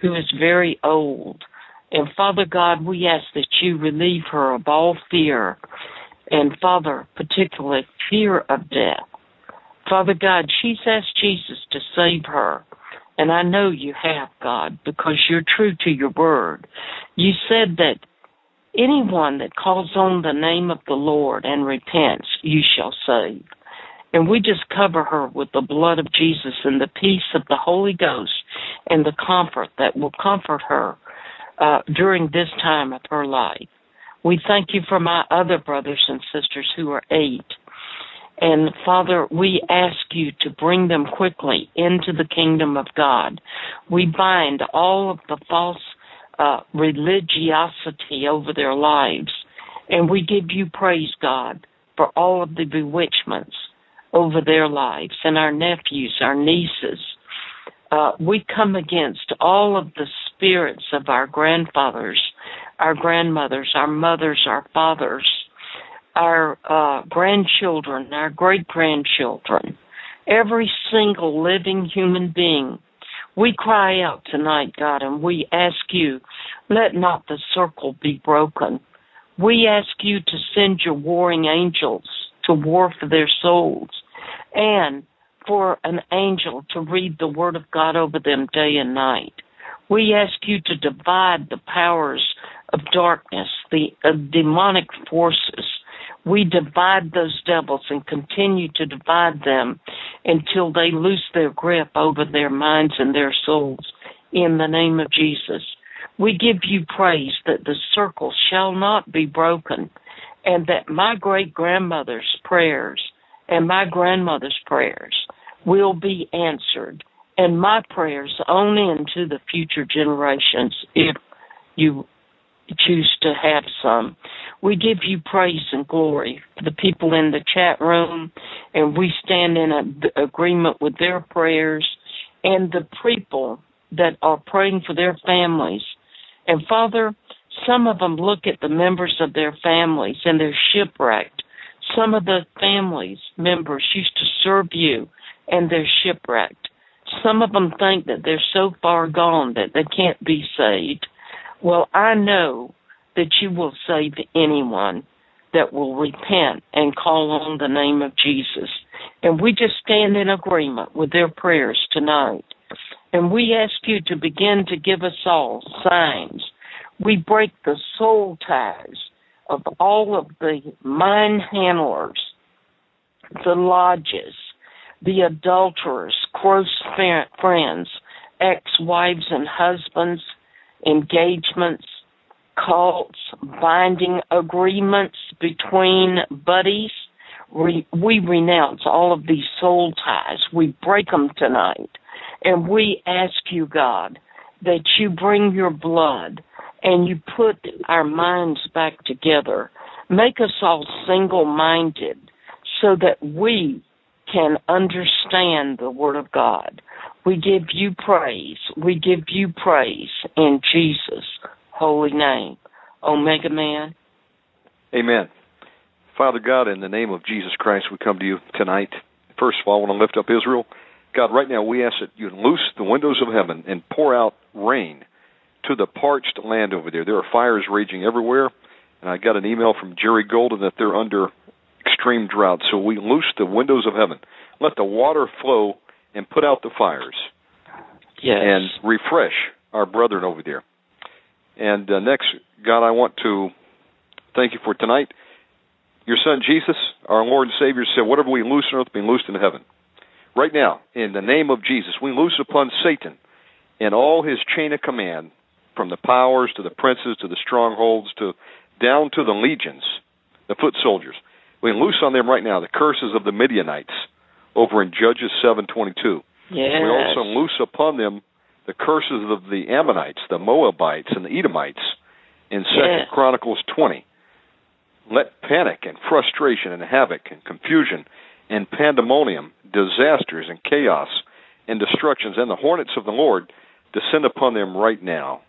Speaker 2: who is very old. And Father God, we ask that you relieve her of all fear, and Father, particularly fear of death. Father God, she's asked Jesus to save her. And I know you have, God, because you're true to your word. You said that anyone that calls on the name of the Lord and repents, you shall save. And we just cover her with the blood of Jesus and the peace of the Holy Ghost and the comfort that will comfort her uh, during this time of her life. We thank you for my other brothers and sisters who are eight. And Father, we ask you to bring them quickly into the kingdom of God. We bind all of the false uh, religiosity over their lives. And we give you praise, God, for all of the bewitchments over their lives and our nephews, our nieces. Uh, we come against all of the spirits of our grandfathers, our grandmothers, our mothers, our fathers, our uh, grandchildren, our great grandchildren, every single living human being. We cry out tonight, God, and we ask you, let not the circle be broken. We ask you to send your warring angels to war for their souls and for an angel to read the word of God over them day and night. We ask you to divide the powers of darkness, the uh, demonic forces. We divide those devils and continue to divide them until they lose their grip over their minds and their souls in the name of Jesus. We give you praise that the circle shall not be broken and that my great grandmother's prayers and my grandmother's prayers will be answered, and my prayers on into the future generations if you choose to have some. We give you praise and glory for the people in the chat room, and we stand in a, agreement with their prayers and the people that are praying for their families. And Father, some of them look at the members of their families and they're shipwrecked some of the families members used to serve you and they're shipwrecked. Some of them think that they're so far gone that they can't be saved. Well, I know that you will save anyone that will repent and call on the name of Jesus. And we just stand in agreement with their prayers tonight. And we ask you to begin to give us all signs. We break the soul ties of all of the mind handlers, the lodges, the adulterers, close friends, ex-wives and husbands, engagements, cults, binding agreements between buddies. We, we renounce all of these soul ties. We break them tonight. And we ask you, God, that you bring your blood and you put our minds back together. Make us all single minded so that we can understand the Word of God. We give you praise. We give you praise in Jesus' holy name. Omega Man.
Speaker 1: Amen. Father God, in the name of Jesus Christ, we come to you tonight. First of all, I want to lift up Israel. God, right now we ask that you loose the windows of heaven and pour out rain to the parched land over there. There are fires raging everywhere, and I got an email from Jerry Golden that they're under extreme drought. So we loose the windows of heaven, let the water flow, and put out the fires,
Speaker 2: yes.
Speaker 1: and refresh our brethren over there. And uh, next, God, I want to thank you for tonight. Your Son Jesus, our Lord and Savior, said, "Whatever we loose on earth, be loosed in heaven." Right now, in the name of Jesus, we loose upon Satan and all his chain of command, from the powers to the princes to the strongholds to down to the legions, the foot soldiers. We loose on them right now the curses of the Midianites over in Judges 7:22.
Speaker 2: Yes.
Speaker 1: We also loose upon them the curses of the Ammonites, the Moabites, and the Edomites in Second
Speaker 2: Yes.
Speaker 1: Chronicles 20. Let panic and frustration and havoc and confusion and pandemonium, disasters and chaos and destructions and the hornets of the Lord descend upon them right now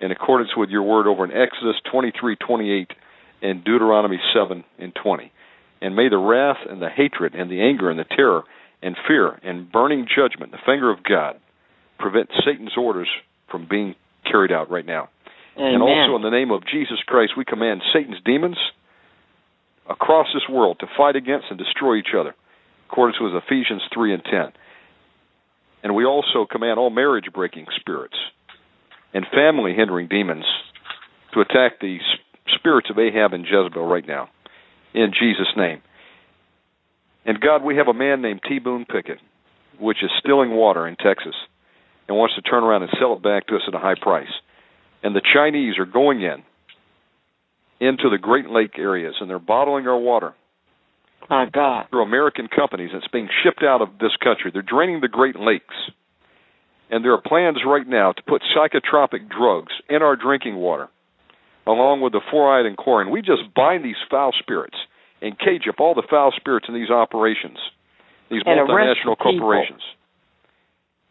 Speaker 1: in accordance with your word over in Exodus 23:28 and Deuteronomy 7 and 20. And may the wrath and the hatred and the anger and the terror and fear and burning judgment, the finger of God, prevent Satan's orders from being carried out right now.
Speaker 2: Amen.
Speaker 1: And also in the name of Jesus Christ, we command Satan's demons across this world to fight against and destroy each other, according to Ephesians 3 and 10. And we also command all marriage breaking spirits and family hindering demons to attack the spirits of Ahab and Jezebel right now, in Jesus' name. And God, we have a man named T. Boone Pickens, which is stilling water in Texas, and wants to turn around and sell it back to us at a high price. And the Chinese are going in into the Great Lake areas, and they're bottling our water
Speaker 2: My God.
Speaker 1: through American companies. It's being shipped out of this country. They're draining the Great Lakes. And there are plans right now to put psychotropic drugs in our drinking water, along with the fluoride and chlorine. We just bind these foul spirits and cage up all the foul spirits in these operations, these
Speaker 2: And
Speaker 1: multinational corporations.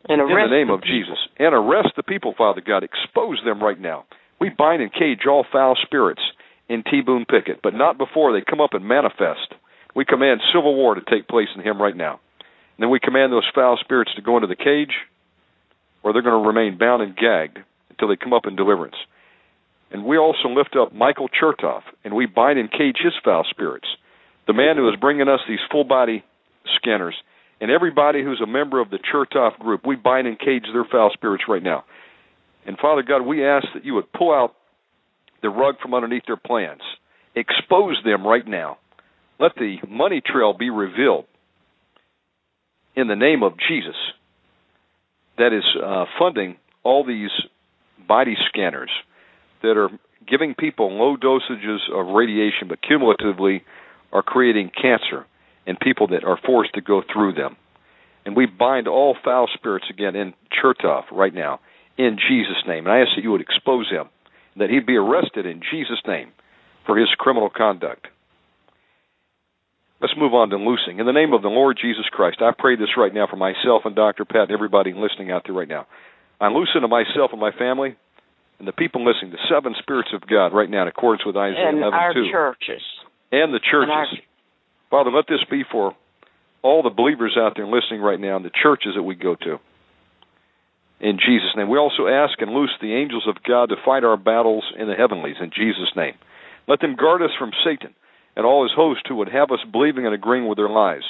Speaker 2: And
Speaker 1: In the
Speaker 2: arrest
Speaker 1: name of
Speaker 2: people.
Speaker 1: Jesus. And arrest the people, Father God. Expose them right now. We bind and cage all foul spirits in T. Boone Pickens, but not before they come up and manifest. We command civil war to take place in him right now. And then we command those foul spirits to go into the cage, or they're going to remain bound and gagged until they come up in deliverance. And we also lift up Michael Chertoff, and we bind and cage his foul spirits. The man who is bringing us these full body scanners, and everybody who's a member of the Chertoff group, we bind and cage their foul spirits right now. And Father God, we ask that you would pull out the rug from underneath their plans, expose them right now. Let the money trail be revealed in the name of Jesus that is uh, funding all these body scanners that are giving people low dosages of radiation, but cumulatively are creating cancer in people that are forced to go through them. And we bind all foul spirits again in Chertoff right now in Jesus' name. And I ask that you would expose him, that he'd be arrested in Jesus' name for his criminal conduct. Let's move on to loosing. In the name of the Lord Jesus Christ, I pray this right now for myself and Dr. Pat and everybody listening out there right now. I loosen to myself and my family and the people listening the seven spirits of God right now in accordance with Isaiah
Speaker 2: And
Speaker 1: 11
Speaker 2: our
Speaker 1: 2.
Speaker 2: churches.
Speaker 1: And the churches.
Speaker 2: And our,
Speaker 1: Father, let this be for all the believers out there listening right now in the churches that we go to. In Jesus' name. We also ask and loose the angels of God to fight our battles in the heavenlies in Jesus' name. Let them guard us from Satan and all his hosts who would have us believing and agreeing with their lies.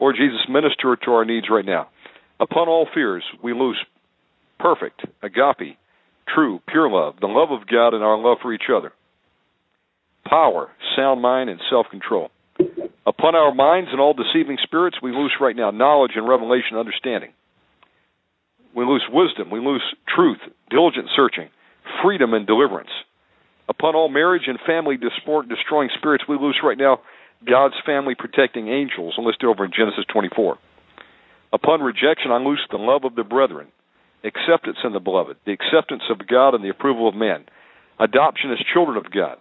Speaker 1: Lord Jesus, minister to our needs right now. Upon all fears, we loose perfect, agape, true, pure love, the love of God and our love for each other. Power, sound mind, and self control. Upon our minds and all deceiving spirits, we loose right now knowledge and revelation understanding. We loose wisdom. We loose truth, diligent searching, freedom and deliverance. Upon all marriage and family disport, destroying spirits, we loose right now God's family protecting angels, listed over in Genesis 24. Upon rejection, I loose the love of the brethren, acceptance in the beloved, the acceptance of God and the approval of men, adoption as children of God.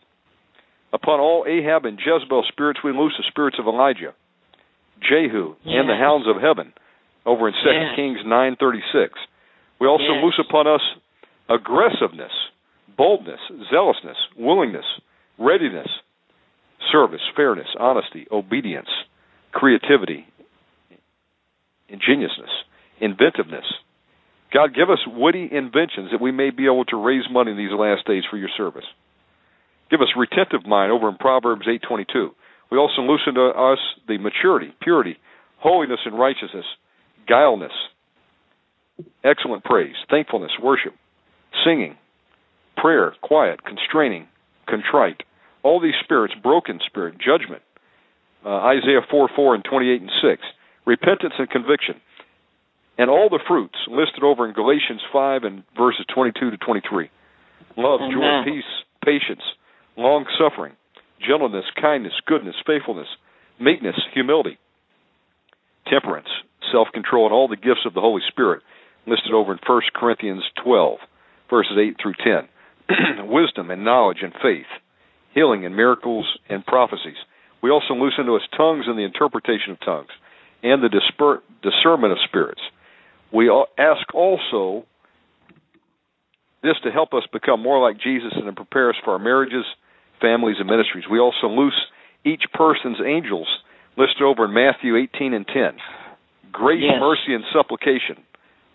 Speaker 1: Upon all Ahab and Jezebel spirits, we loose the spirits of Elijah, Jehu, and the hounds of heaven, over in Second
Speaker 2: Yes.
Speaker 1: Kings nine thirty six. We also
Speaker 2: Yes.
Speaker 1: loose upon us aggressiveness, boldness, zealousness, willingness, readiness, service, fairness, honesty, obedience, creativity, ingenuousness, inventiveness. God, give us witty inventions that we may be able to raise money in these last days for your service. Give us retentive mind over in Proverbs 8:22. We also loosen to us the maturity, purity, holiness and righteousness, guileness, excellent praise, thankfulness, worship, singing, prayer, quiet, constraining, contrite. All these spirits, broken spirit, judgment. Uh, Isaiah 4 4 and 28 and 6. Repentance and conviction. And all the fruits listed over in Galatians 5 and verses 22 to 23. Love,
Speaker 2: Amen.
Speaker 1: joy, peace, patience, long suffering, gentleness, kindness, goodness, faithfulness, meekness, humility, temperance, self control, and all the gifts of the Holy Spirit listed over in 1 Corinthians 12, verses 8 through 10. Wisdom and knowledge and faith, healing and miracles and prophecies. We also loosen to us tongues and the interpretation of tongues, and the disper- discernment of spirits. We ask also this to help us become more like Jesus and to prepare us for our marriages, families, and ministries. We also loose each person's angels listed over in Matthew 18 and 10. Grace,
Speaker 2: Yes.
Speaker 1: mercy, and supplication,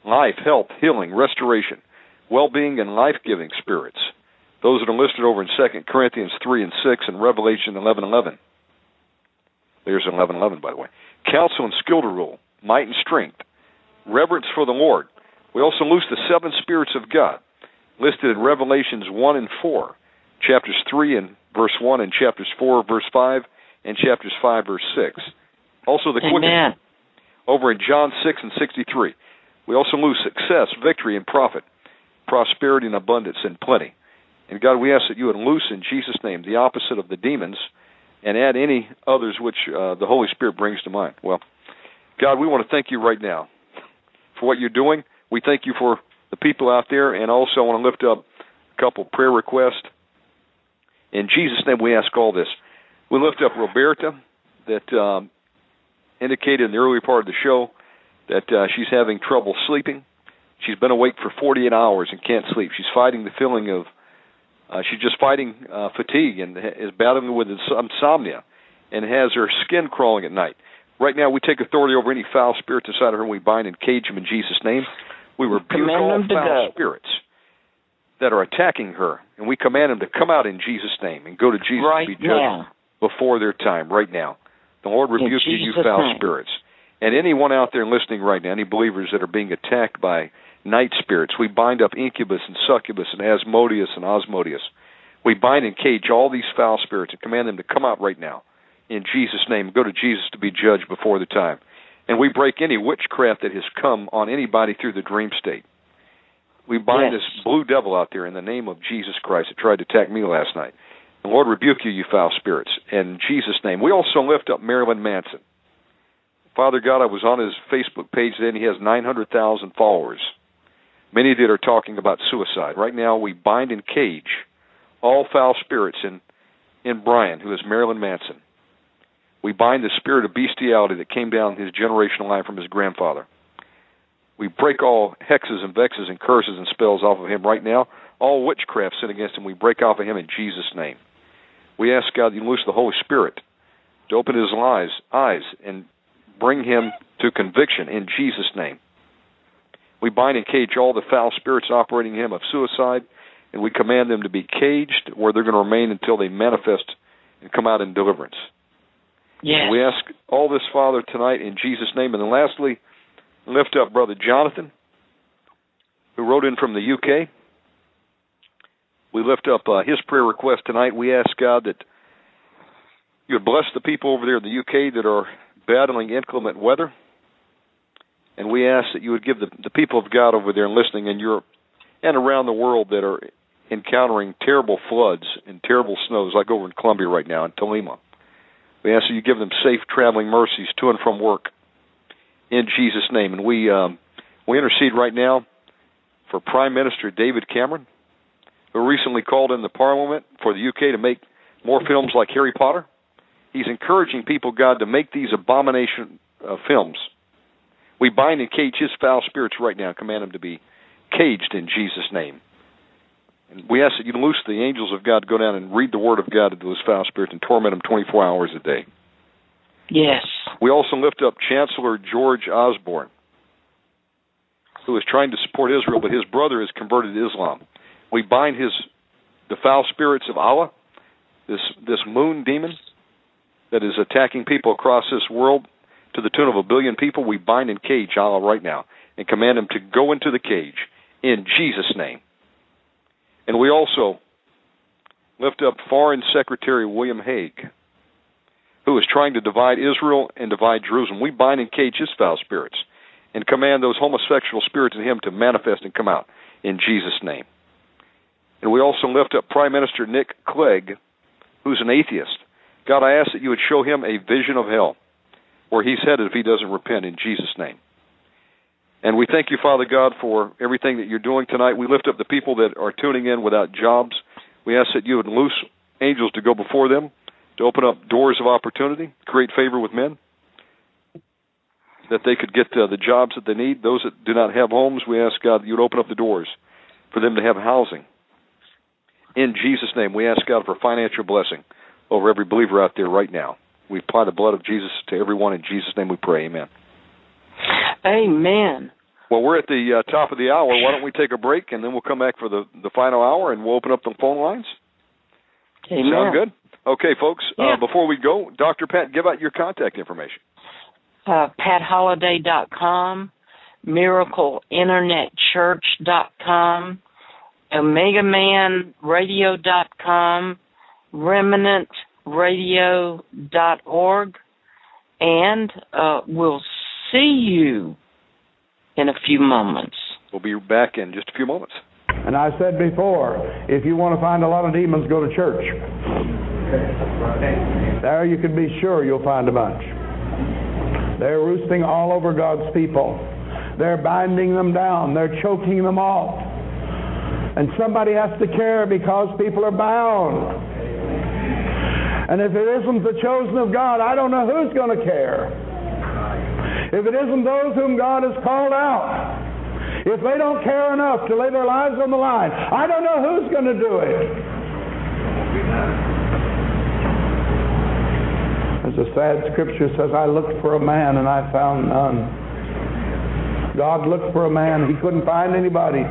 Speaker 1: life, health, healing, restoration, well-being, and life-giving spirits. Those that are listed over in 2 Corinthians 3 and 6 and Revelation 11 11. There's 11 11, by the way. Counsel and skill to rule, might and strength, reverence for the Lord. We also loose the seven spirits of God, listed in Revelations 1 and 4, chapters 3 and verse 1, and chapters 4, verse 5, and chapters 5, verse 6. Also the quickening over in John 6 and 63. We also lose success, victory, and profit, prosperity and abundance and plenty. And God, we ask that you would loose in Jesus' name the opposite of the demons and add any others which uh, the Holy Spirit brings to mind. Well, God, we want to thank you right now for what you're doing. We thank you for the people out there, and also I want to lift up a couple prayer requests. In Jesus' name, we ask all this. We lift up Roberta, that um, indicated in the early part of the show that uh, she's having trouble sleeping. She's been awake for 48 hours and can't sleep. She's fighting the feeling of, uh, she's just fighting uh, fatigue and is battling with insomnia and has her skin crawling at night. Right now, we take authority over any foul spirits inside of her and we bind and cage them in Jesus' name. We rebuke all foul spirits that are attacking her, and we command them to come out in Jesus' name and go to Jesus
Speaker 2: right
Speaker 1: to be judged
Speaker 2: now.
Speaker 1: before their time, right now. The Lord rebuke you, you foul
Speaker 2: name.
Speaker 1: spirits. And anyone out there listening right now, any believers that are being attacked by night spirits, we bind up incubus and succubus and asmodeus and osmodeus. We bind and cage all these foul spirits and command them to come out right now in Jesus' name. Go to Jesus to be judged before the time. And we break any witchcraft that has come on anybody through the dream state. We bind
Speaker 2: Yes.
Speaker 1: this blue devil out there in the name of Jesus Christ that tried to attack me last night. The Lord rebuke you, you foul spirits. In Jesus' name. We also lift up Marilyn Manson. Father God, I was on his Facebook page then. he has 900,000 followers. Many of that are talking about suicide. Right now, we bind and cage all foul spirits in, in Brian, who is Marilyn Manson. We bind the spirit of bestiality that came down his generational line from his grandfather. We break all hexes and vexes and curses and spells off of him right now. All witchcraft sin against him, we break off of him in Jesus' name. We ask God you loose the Holy Spirit to open his eyes, eyes and bring him to conviction in Jesus' name. We bind and cage all the foul spirits operating him of suicide, and we command them to be caged where they're going to remain until they manifest and come out in deliverance.
Speaker 2: Yes.
Speaker 1: We ask all this, Father, tonight in Jesus' name. And then lastly, lift up Brother Jonathan, who wrote in from the UK. We lift up uh, his prayer request tonight. We ask God that you would bless the people over there in the UK that are battling inclement weather. And we ask that you would give the, the people of God over there and listening in Europe and around the world that are encountering terrible floods and terrible snows, like over in Colombia right now, in Tolima. We ask that you give them safe traveling mercies to and from work in Jesus' name. And we um, we intercede right now for Prime Minister David Cameron, who recently called in the Parliament for the UK to make more films like Harry Potter. He's encouraging people, God, to make these abomination uh, films. We bind and cage his foul spirits right now, command them to be caged in Jesus' name. And we ask that you loose the angels of God to go down and read the word of God to those foul spirits and torment them 24 hours a day.
Speaker 2: Yes.
Speaker 1: We also lift up Chancellor George Osborne, who is trying to support Israel, but his brother is converted to Islam. We bind his the foul spirits of Allah, this this moon demon that is attacking people across this world to the tune of a billion people. We bind and cage Allah right now and command him to go into the cage in Jesus' name. And we also lift up Foreign Secretary William Hague, who is trying to divide Israel and divide Jerusalem. We bind and cage his foul spirits and command those homosexual spirits in him to manifest and come out in Jesus' name. And we also lift up Prime Minister Nick Clegg, who's an atheist. God, I ask that you would show him a vision of hell where he's headed if he doesn't repent in Jesus' name. And we thank you, Father God, for everything that you're doing tonight. We lift up the people that are tuning in without jobs. We ask that you would loose angels to go before them, to open up doors of opportunity, create favor with men, that they could get uh, the jobs that they need. Those that do not have homes, we ask God that you would open up the doors for them to have housing. In Jesus' name, we ask God for financial blessing over every believer out there right now. We apply the blood of Jesus to everyone. In Jesus' name we pray. Amen.
Speaker 2: Amen.
Speaker 1: Well, we're at the uh, top of the hour. Why don't we take a break and then we'll come back for the, the final hour and we'll open up the phone lines?
Speaker 2: Amen.
Speaker 1: Sound good? Okay, folks.
Speaker 2: Yeah.
Speaker 1: Uh, before we go, Dr. Pat, give out your contact information.
Speaker 2: Uh, PatHolliday.com, MiracleInternetChurch.com, OmegaManRadio.com, RemnantRadio.org, and uh, we'll see you in a few moments.
Speaker 1: We'll be back in just a few moments.
Speaker 4: And I said before, if you want to find a lot of demons, go to church. There you can be sure you'll find a bunch. They're roosting all over God's people. They're binding them down. They're choking them off. And somebody has to care because people are bound. And if it isn't the chosen of God, I don't know who's going to care. If it isn't those whom God has called out, if they don't care enough to lay their lives on the line, I don't know who's going to do it. As a sad scripture says, I looked for a man and I found none. God looked for a man, he couldn't find anybody.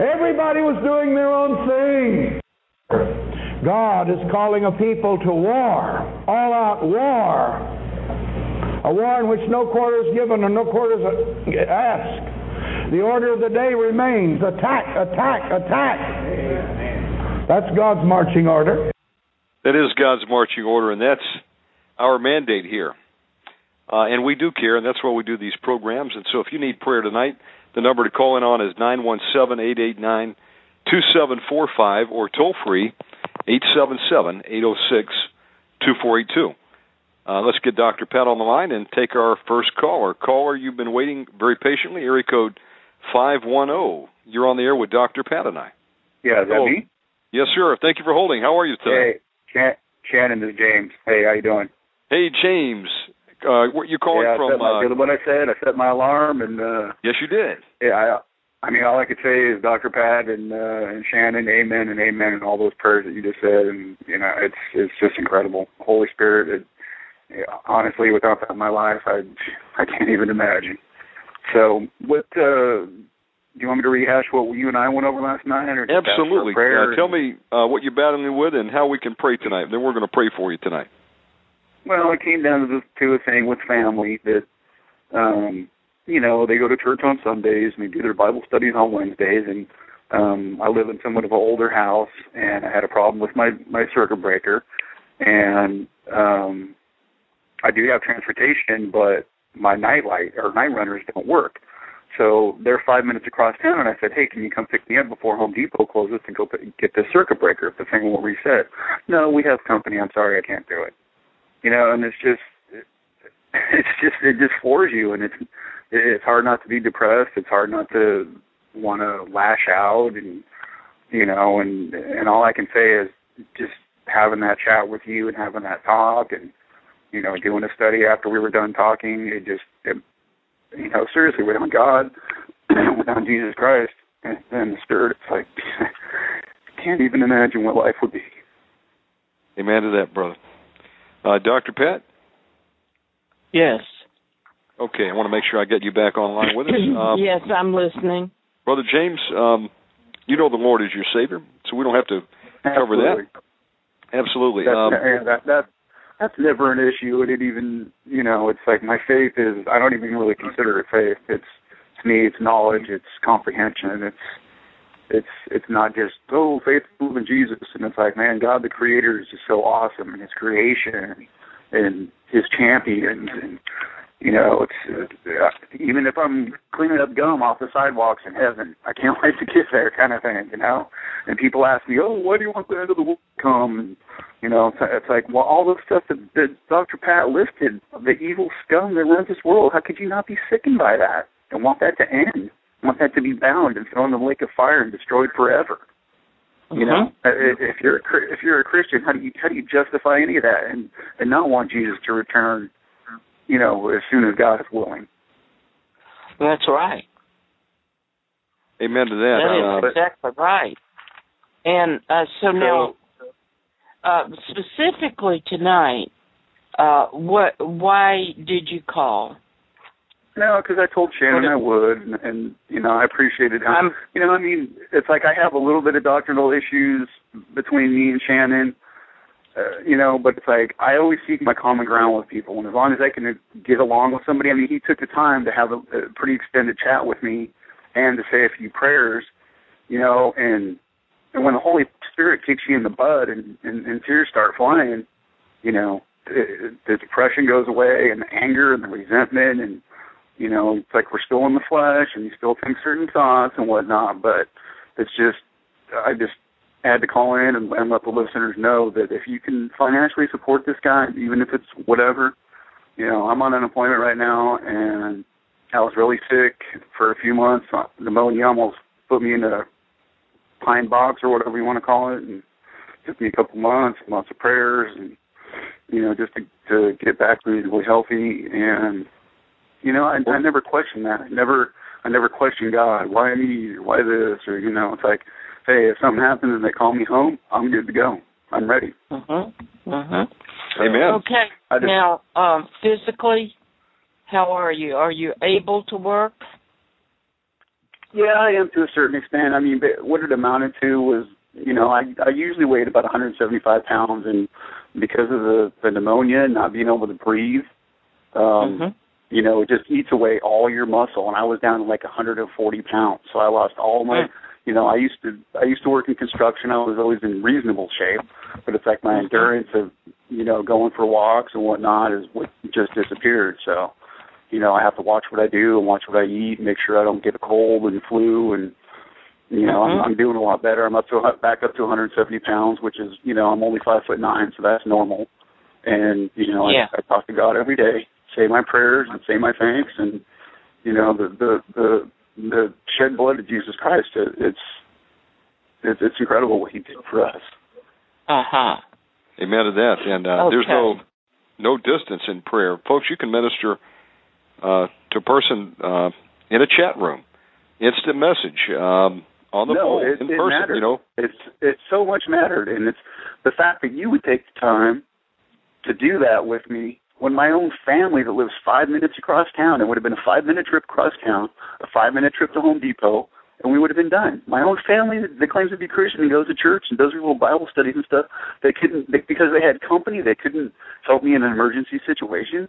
Speaker 4: Everybody was doing their own thing. God is calling a people to war, all out war. A war in which no quarter is given and no quarter is asked. The order of the day remains attack, attack, attack. That's God's marching order.
Speaker 1: That is God's marching order, and that's our mandate here. Uh, and we do care, and that's why we do these programs. And so if you need prayer tonight, the number to call in on is 917 889 2745 or toll free 877 806 2482. Uh, let's get Dr. Pat on the line and take our first caller. Caller, you've been waiting very patiently. Area code 510. You're on the air with Dr. Pat and I.
Speaker 5: Yeah, is that
Speaker 1: Hello.
Speaker 5: me?
Speaker 1: Yes, sir. Thank you for holding. How are you today?
Speaker 5: Hey, Shan- Shannon, is James. Hey, how you doing?
Speaker 1: Hey, James. Uh, where you calling
Speaker 5: yeah, I
Speaker 1: from?
Speaker 5: set my,
Speaker 1: uh,
Speaker 5: what I said, I set my alarm, and uh,
Speaker 1: yes, you did.
Speaker 5: yeah, I, I mean, all I could say is Dr. Pat and uh, and Shannon, amen and amen, and all those prayers that you just said, and you know, it's it's just incredible. Holy Spirit, it, honestly, without that in my life, I I can't even imagine. So, what uh, do you want me to rehash what you and I went over last night, or just ask for
Speaker 1: Absolutely. Uh, tell me uh, what you're battling with and how we can pray tonight. Then we're going to pray for you tonight.
Speaker 5: Well, it came down to, the, to a thing with family that, um, you know, they go to church on Sundays and they do their Bible studies on Wednesdays. And um, I live in somewhat of an older house, and I had a problem with my my circuit breaker, and um, I do have transportation, but my night light or night runners don't work. So they're five minutes across town, and I said, "Hey, can you come pick me up before Home Depot closes to go get this circuit breaker if the thing won't reset?" No, we have company. I'm sorry, I can't do it you know, and it's just it's just it just floors you, and it's it's hard not to be depressed. It's hard not to want to lash out, and you know, and and all I can say is just having that chat with you and having that talk, and you know, doing a study after we were done talking. It just it, you know, seriously, without God, without Jesus Christ, and then the Spirit, it's like can't even imagine what life would be.
Speaker 1: Amen to that, brother. Uh, Dr. Pat?
Speaker 2: Yes.
Speaker 1: Okay, I want to make sure I get you back online with us. Um,
Speaker 2: yes, I'm listening.
Speaker 1: Brother James, um, you know the Lord is your Savior, so we don't have to cover that.
Speaker 5: Absolutely.
Speaker 1: Absolutely. Um,
Speaker 5: yeah, that that that's never an issue. And it even you know, it's like my faith is I don't even really consider it faith. It's to me it's knowledge, it's comprehension, it's it's it's not just oh faith in Jesus, and it's like man, God the Creator is just so awesome, and His creation and His champions, and you know, it's uh, even if I'm cleaning up gum off the sidewalks in heaven, I can't wait to get there, kind of thing, you know. And people ask me, oh, why do you want the end of the world to come? And you know, it's, it's like, well, all the stuff that, that Dr. Pat listed, the evil scum that runs this world, how could you not be sickened by that and want that to end? Want that to be bound and thrown in the lake of fire and destroyed forever? You know,
Speaker 2: Mm-hmm.
Speaker 5: if you're a if you're a Christian, how do you how do you justify any of that and and not want Jesus to return? You know, as soon as God is willing.
Speaker 2: That's right.
Speaker 1: Amen to that.
Speaker 2: That is
Speaker 1: Uh,
Speaker 2: exactly right. And uh, so now, uh, specifically tonight, uh, what? Why did you call?
Speaker 5: No, because I told Shannon I would, and, and you know I appreciated how
Speaker 2: I'm-
Speaker 5: you know I mean it's like I have a little bit of doctrinal issues between me and Shannon, uh, you know, but it's like I always seek my common ground with people, and as long as I can get along with somebody, I mean he took the time to have a, a pretty extended chat with me and to say a few prayers, you know, and and when the Holy Spirit kicks you in the butt and and, and tears start flying, you know, the, the depression goes away and the anger and the resentment and you know, it's like we're still in the flesh and you still think certain thoughts and whatnot, but it's just I just had to call in and, and let the listeners know that if you can financially support this guy, even if it's whatever, you know, I'm on unemployment right now and I was really sick for a few months. Uh, Pneumonia almost put me in a pine box or whatever you want to call it and took me a couple months, lots of prayers and you know, just to to get back reasonably healthy and you know, I, I never questioned that. I never, I never questioned God. Why me? Why this? Or you know, it's like, hey, if something happens and they call me home, I'm good to go. I'm ready.
Speaker 2: Mhm. Mhm.
Speaker 1: Amen.
Speaker 2: Okay.
Speaker 5: Just-
Speaker 2: Now, um, physically, how are you? Are you able to work?
Speaker 5: Yeah, I am to a certain extent. I mean, what it amounted to was, you know, I I usually weighed about 175 pounds, and because of the the pneumonia and not being able to breathe, um,
Speaker 2: Mhm.
Speaker 5: you know, it just eats away all your muscle. And I was down to like 140 pounds, so I lost all my.
Speaker 2: Mm.
Speaker 5: You know, I used to I used to work in construction. I was always in reasonable shape, but it's like my endurance of you know going for walks and whatnot is what just disappeared. So, you know, I have to watch what I do and watch what I eat, make sure I don't get a cold and flu and you know, I'm,
Speaker 2: Mhm.
Speaker 5: I'm doing a lot better. I'm up to back up to 170 pounds, which is, you know, I'm only five foot nine, so that's normal. And you know,
Speaker 2: Yeah.
Speaker 5: I, I talk to God every day, say my prayers and say my thanks, and you know, the the the the shed blood of Jesus Christ. It, it's it's it's incredible what He did for us.
Speaker 2: Uh huh.
Speaker 1: Amen to that. And uh, there's no no distance in prayer, folks. You can minister uh, to a person uh, in a chat room, instant message um, on the
Speaker 5: no,
Speaker 1: phone,
Speaker 5: it,
Speaker 1: in
Speaker 5: it
Speaker 1: person.
Speaker 5: mattered.
Speaker 1: You know,
Speaker 5: it's it's so much mattered, and it's the fact that you would take the time to do that with me when my own family that lives five minutes across town, it would have been a five minute trip across town, a five minute trip to Home Depot, and we would have been done. My own family that, claims to be Christian and goes to church and does little Bible studies and stuff, they couldn't they, because they had company, they couldn't help me in an emergency situation.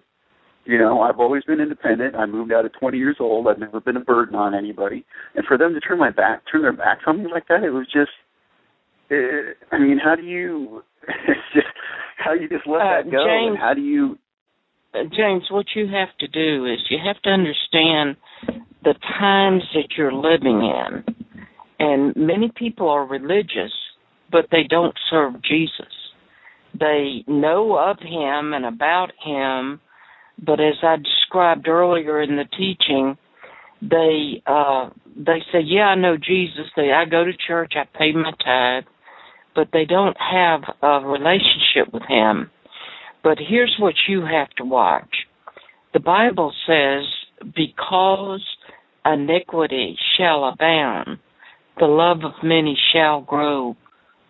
Speaker 5: You know, I've always been independent. I moved out at 20 years old. I've never been a burden on anybody. And for them to turn my back, turn their backs on me like that, it was just. Uh, I mean, how do you? It's just how do you just let
Speaker 2: Uh,
Speaker 5: that go?
Speaker 2: James-
Speaker 5: and how do you?
Speaker 2: Uh, James, what you have to do is you have to understand the times that you're living in. And many people are religious, but they don't serve Jesus. They know of him and about him, but as I described earlier in the teaching, they uh they say, "Yeah, I know Jesus. They I go to church, I pay my tithe, but they don't have a relationship with him." But here's what you have to watch. The Bible says, because iniquity shall abound, the love of many shall grow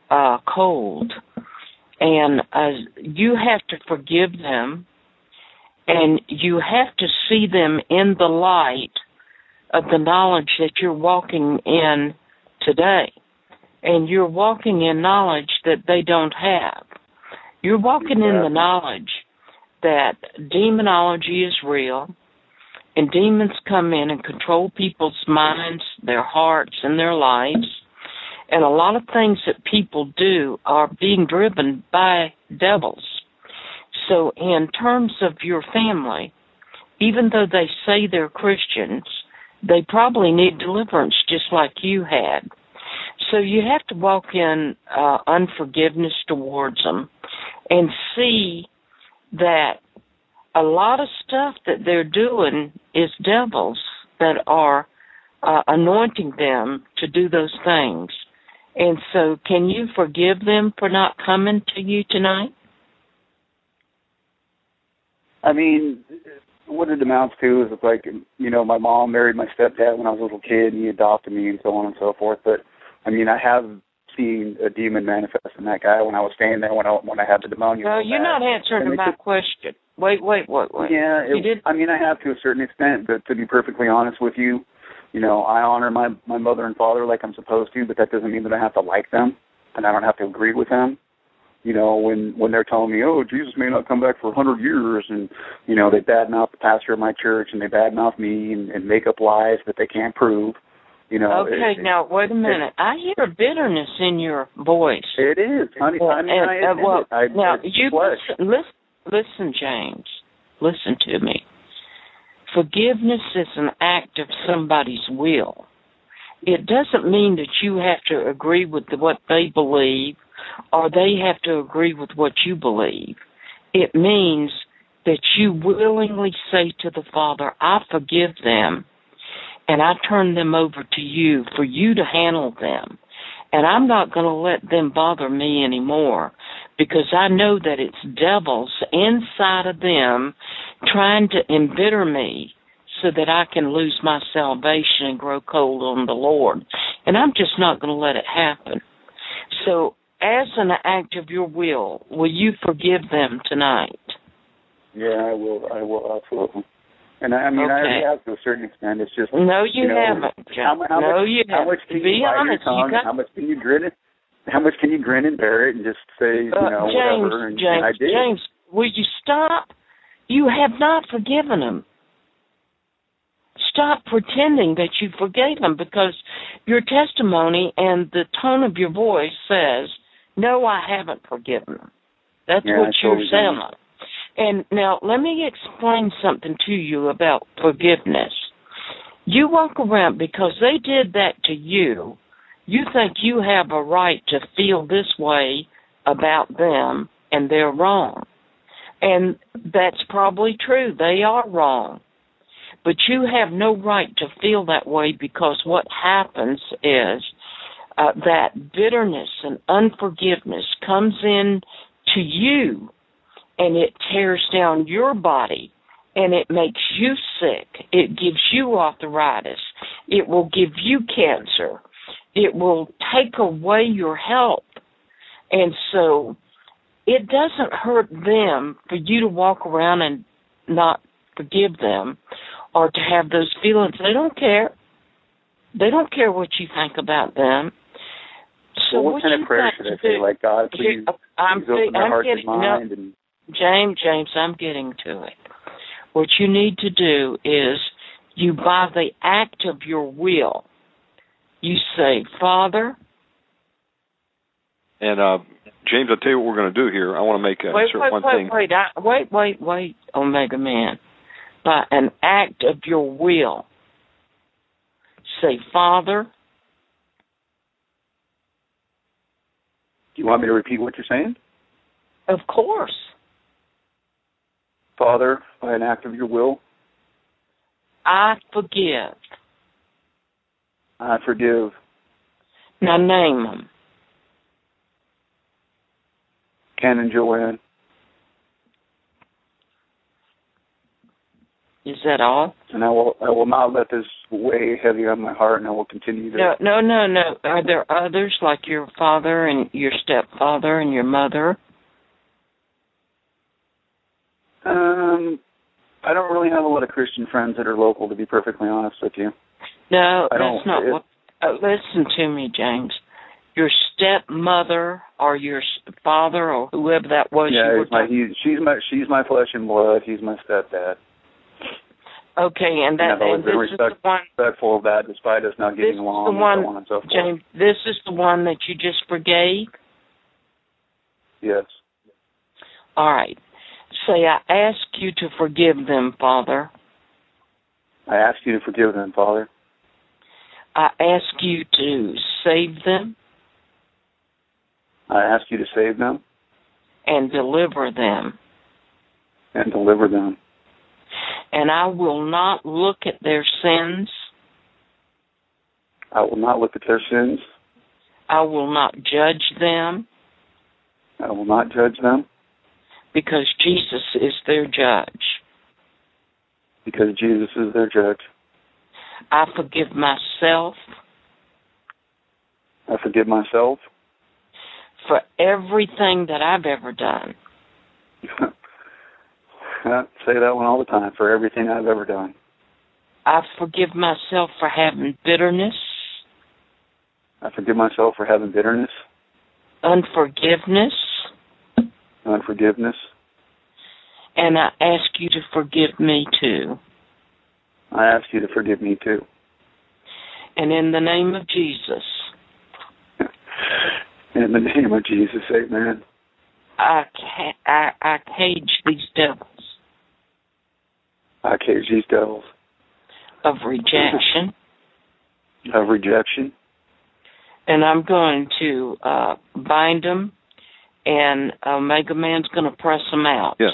Speaker 2: uh, cold. And uh, you have to forgive them, and you have to see them in the light of the knowledge that you're walking in today. And you're walking in knowledge that they don't have. You're walking in the knowledge that demonology is real and demons come in and control people's minds, their hearts, and their lives. And a lot of things that people do are being driven by devils. So, in terms of your family, even though they say they're Christians, they probably need deliverance just like you had. So, you have to walk in uh, unforgiveness towards them and see that a lot of stuff that they're doing is devils that are uh, anointing them to do those things. And so, can you forgive them for not coming to you tonight?
Speaker 5: I mean, what it amounts to is it's like you know my mom married my stepdad when I was a little kid and he adopted me and so on and so forth. But I mean, I have seen a demon manifest in that guy when I was staying there when I when I had the pneumonia.
Speaker 2: No, you're not answering my question. Wait, wait, wait, wait.
Speaker 5: Yeah,
Speaker 2: it, you did.
Speaker 5: I mean, I have to a certain extent, but to be perfectly honest with you, you know, I honor my my mother and father like I'm supposed to, but that doesn't mean that I have to like them and I don't have to agree with them. You know, when when they're telling me, "Oh, Jesus may not come back for a hundred years," and you know they badmouth the pastor of my church and they badmouth me and, and make up lies that they can't prove. You know.
Speaker 2: Okay,
Speaker 5: it,
Speaker 2: now wait a minute. I hear bitterness in your voice.
Speaker 5: It is, honey.
Speaker 2: Well,
Speaker 5: I mean,
Speaker 2: and,
Speaker 5: I
Speaker 2: uh, well,
Speaker 5: I,
Speaker 2: now you listen, listen, listen, James. Listen to me. Forgiveness is an act of somebody's will. It doesn't mean that you have to agree with what they believe or they have to agree with what you believe. It means that you willingly say to the Father, I forgive them and I turn them over to you for you to handle them. And I'm not going to let them bother me anymore because I know that it's devils inside of them trying to embitter me so that I can lose my salvation and grow cold on the Lord. And I'm just not going to let it happen. So, as an act of your will, will you forgive them tonight?
Speaker 5: Yeah, I will. I will absolutely. And I, I mean,
Speaker 2: okay.
Speaker 5: I already have to a certain extent. It's just
Speaker 2: no, you,
Speaker 5: you know,
Speaker 2: haven't.
Speaker 5: How, how
Speaker 2: no,
Speaker 5: much,
Speaker 2: you
Speaker 5: how
Speaker 2: haven't.
Speaker 5: much can
Speaker 2: Be
Speaker 5: you bite
Speaker 2: honest,
Speaker 5: your tongue?
Speaker 2: you got,
Speaker 5: how much can you grin it? How much can you grin and bear it and just say, you
Speaker 2: uh,
Speaker 5: know,
Speaker 2: James,
Speaker 5: whatever? And,
Speaker 2: James,
Speaker 5: and I did.
Speaker 2: James, will you stop? You have not forgiven him. Stop pretending that you forgave him because your testimony and the tone of your voice says, "No, I haven't forgiven him." That's
Speaker 5: yeah,
Speaker 2: what
Speaker 5: I
Speaker 2: you're
Speaker 5: totally
Speaker 2: saying.
Speaker 5: Did.
Speaker 2: And now let me explain something to you about forgiveness. You walk around because they did that to you. You think you have a right to feel this way about them and they're wrong. And that's probably true. They are wrong. But you have no right to feel that way because what happens is uh, that bitterness and unforgiveness comes in to you and it tears down your body and it makes you sick. It gives you arthritis. It will give you cancer. It will take away your health. And so it doesn't hurt them for you to walk around and not forgive them or to have those feelings. They don't care. They don't care what you think about them. So
Speaker 5: well, what,
Speaker 2: what
Speaker 5: kind of prayer should I say? Like God, please,
Speaker 2: I'm,
Speaker 5: please open their
Speaker 2: I'm
Speaker 5: heart
Speaker 2: getting,
Speaker 5: and mind.
Speaker 2: No,
Speaker 5: and
Speaker 2: James, James, I'm getting to it. What you need to do is you, by the act of your will, you say, Father.
Speaker 1: And uh, James, I'll tell you what we're going to do here. I want to make a
Speaker 2: wait, wait,
Speaker 1: one
Speaker 2: wait,
Speaker 1: thing.
Speaker 2: Wait, I, wait, wait, wait, Omega Man. By an act of your will, say, Father.
Speaker 5: Do you want me to repeat what you're saying?
Speaker 2: Of course.
Speaker 5: Father, by an act of your will,
Speaker 2: I forgive.
Speaker 5: I forgive.
Speaker 2: Now name them.
Speaker 5: Ken and Joanne.
Speaker 2: Is that all?
Speaker 5: And I will I will not let this weigh heavy on my heart and I will continue to
Speaker 2: No, no, no, no. Are there others like your father and your stepfather and your mother?
Speaker 5: Um I don't really have a lot of Christian friends that are local to be perfectly honest with you.
Speaker 2: No,
Speaker 5: I
Speaker 2: that's not
Speaker 5: it-
Speaker 2: what. Uh, listen to me, James. Your stepmother or your father or whoever that was you
Speaker 5: yeah,
Speaker 2: were
Speaker 5: my he's she's my she's my flesh and blood, he's my stepdad.
Speaker 2: Okay, and that
Speaker 5: And
Speaker 2: and this is the one,
Speaker 5: respectful of that, despite us not getting along
Speaker 2: the
Speaker 5: and
Speaker 2: one,
Speaker 5: so on and so forth.
Speaker 2: James. This is the one that you just forgave.
Speaker 5: Yes.
Speaker 2: All right. Say, I ask you to forgive them, Father.
Speaker 5: I ask you to forgive them, Father.
Speaker 2: I ask you to save them
Speaker 5: I ask you to save them
Speaker 2: and deliver them.
Speaker 5: and deliver them.
Speaker 2: And I will not look at their sins.
Speaker 5: I will not look at their sins.
Speaker 2: I will not judge them
Speaker 5: I will not judge them
Speaker 2: because Jesus is their judge.
Speaker 5: because Jesus is their judge.
Speaker 2: I forgive myself
Speaker 5: I forgive myself.
Speaker 2: for everything that I've ever done.
Speaker 5: I say that one all the time for everything I've ever done.
Speaker 2: I forgive myself for having bitterness,
Speaker 5: I forgive myself for having bitterness,
Speaker 2: unforgiveness,
Speaker 5: unforgiveness.
Speaker 2: and I ask you to forgive me too.
Speaker 5: I ask you to forgive me too.
Speaker 2: And in the name of Jesus,
Speaker 5: In the name of Jesus, amen.
Speaker 2: I ca- I, I cage these devils
Speaker 5: I cage these devils
Speaker 2: of rejection,
Speaker 5: of rejection,
Speaker 2: and I'm going to uh, bind them, and Omega Man's going to press them out.
Speaker 1: Yes.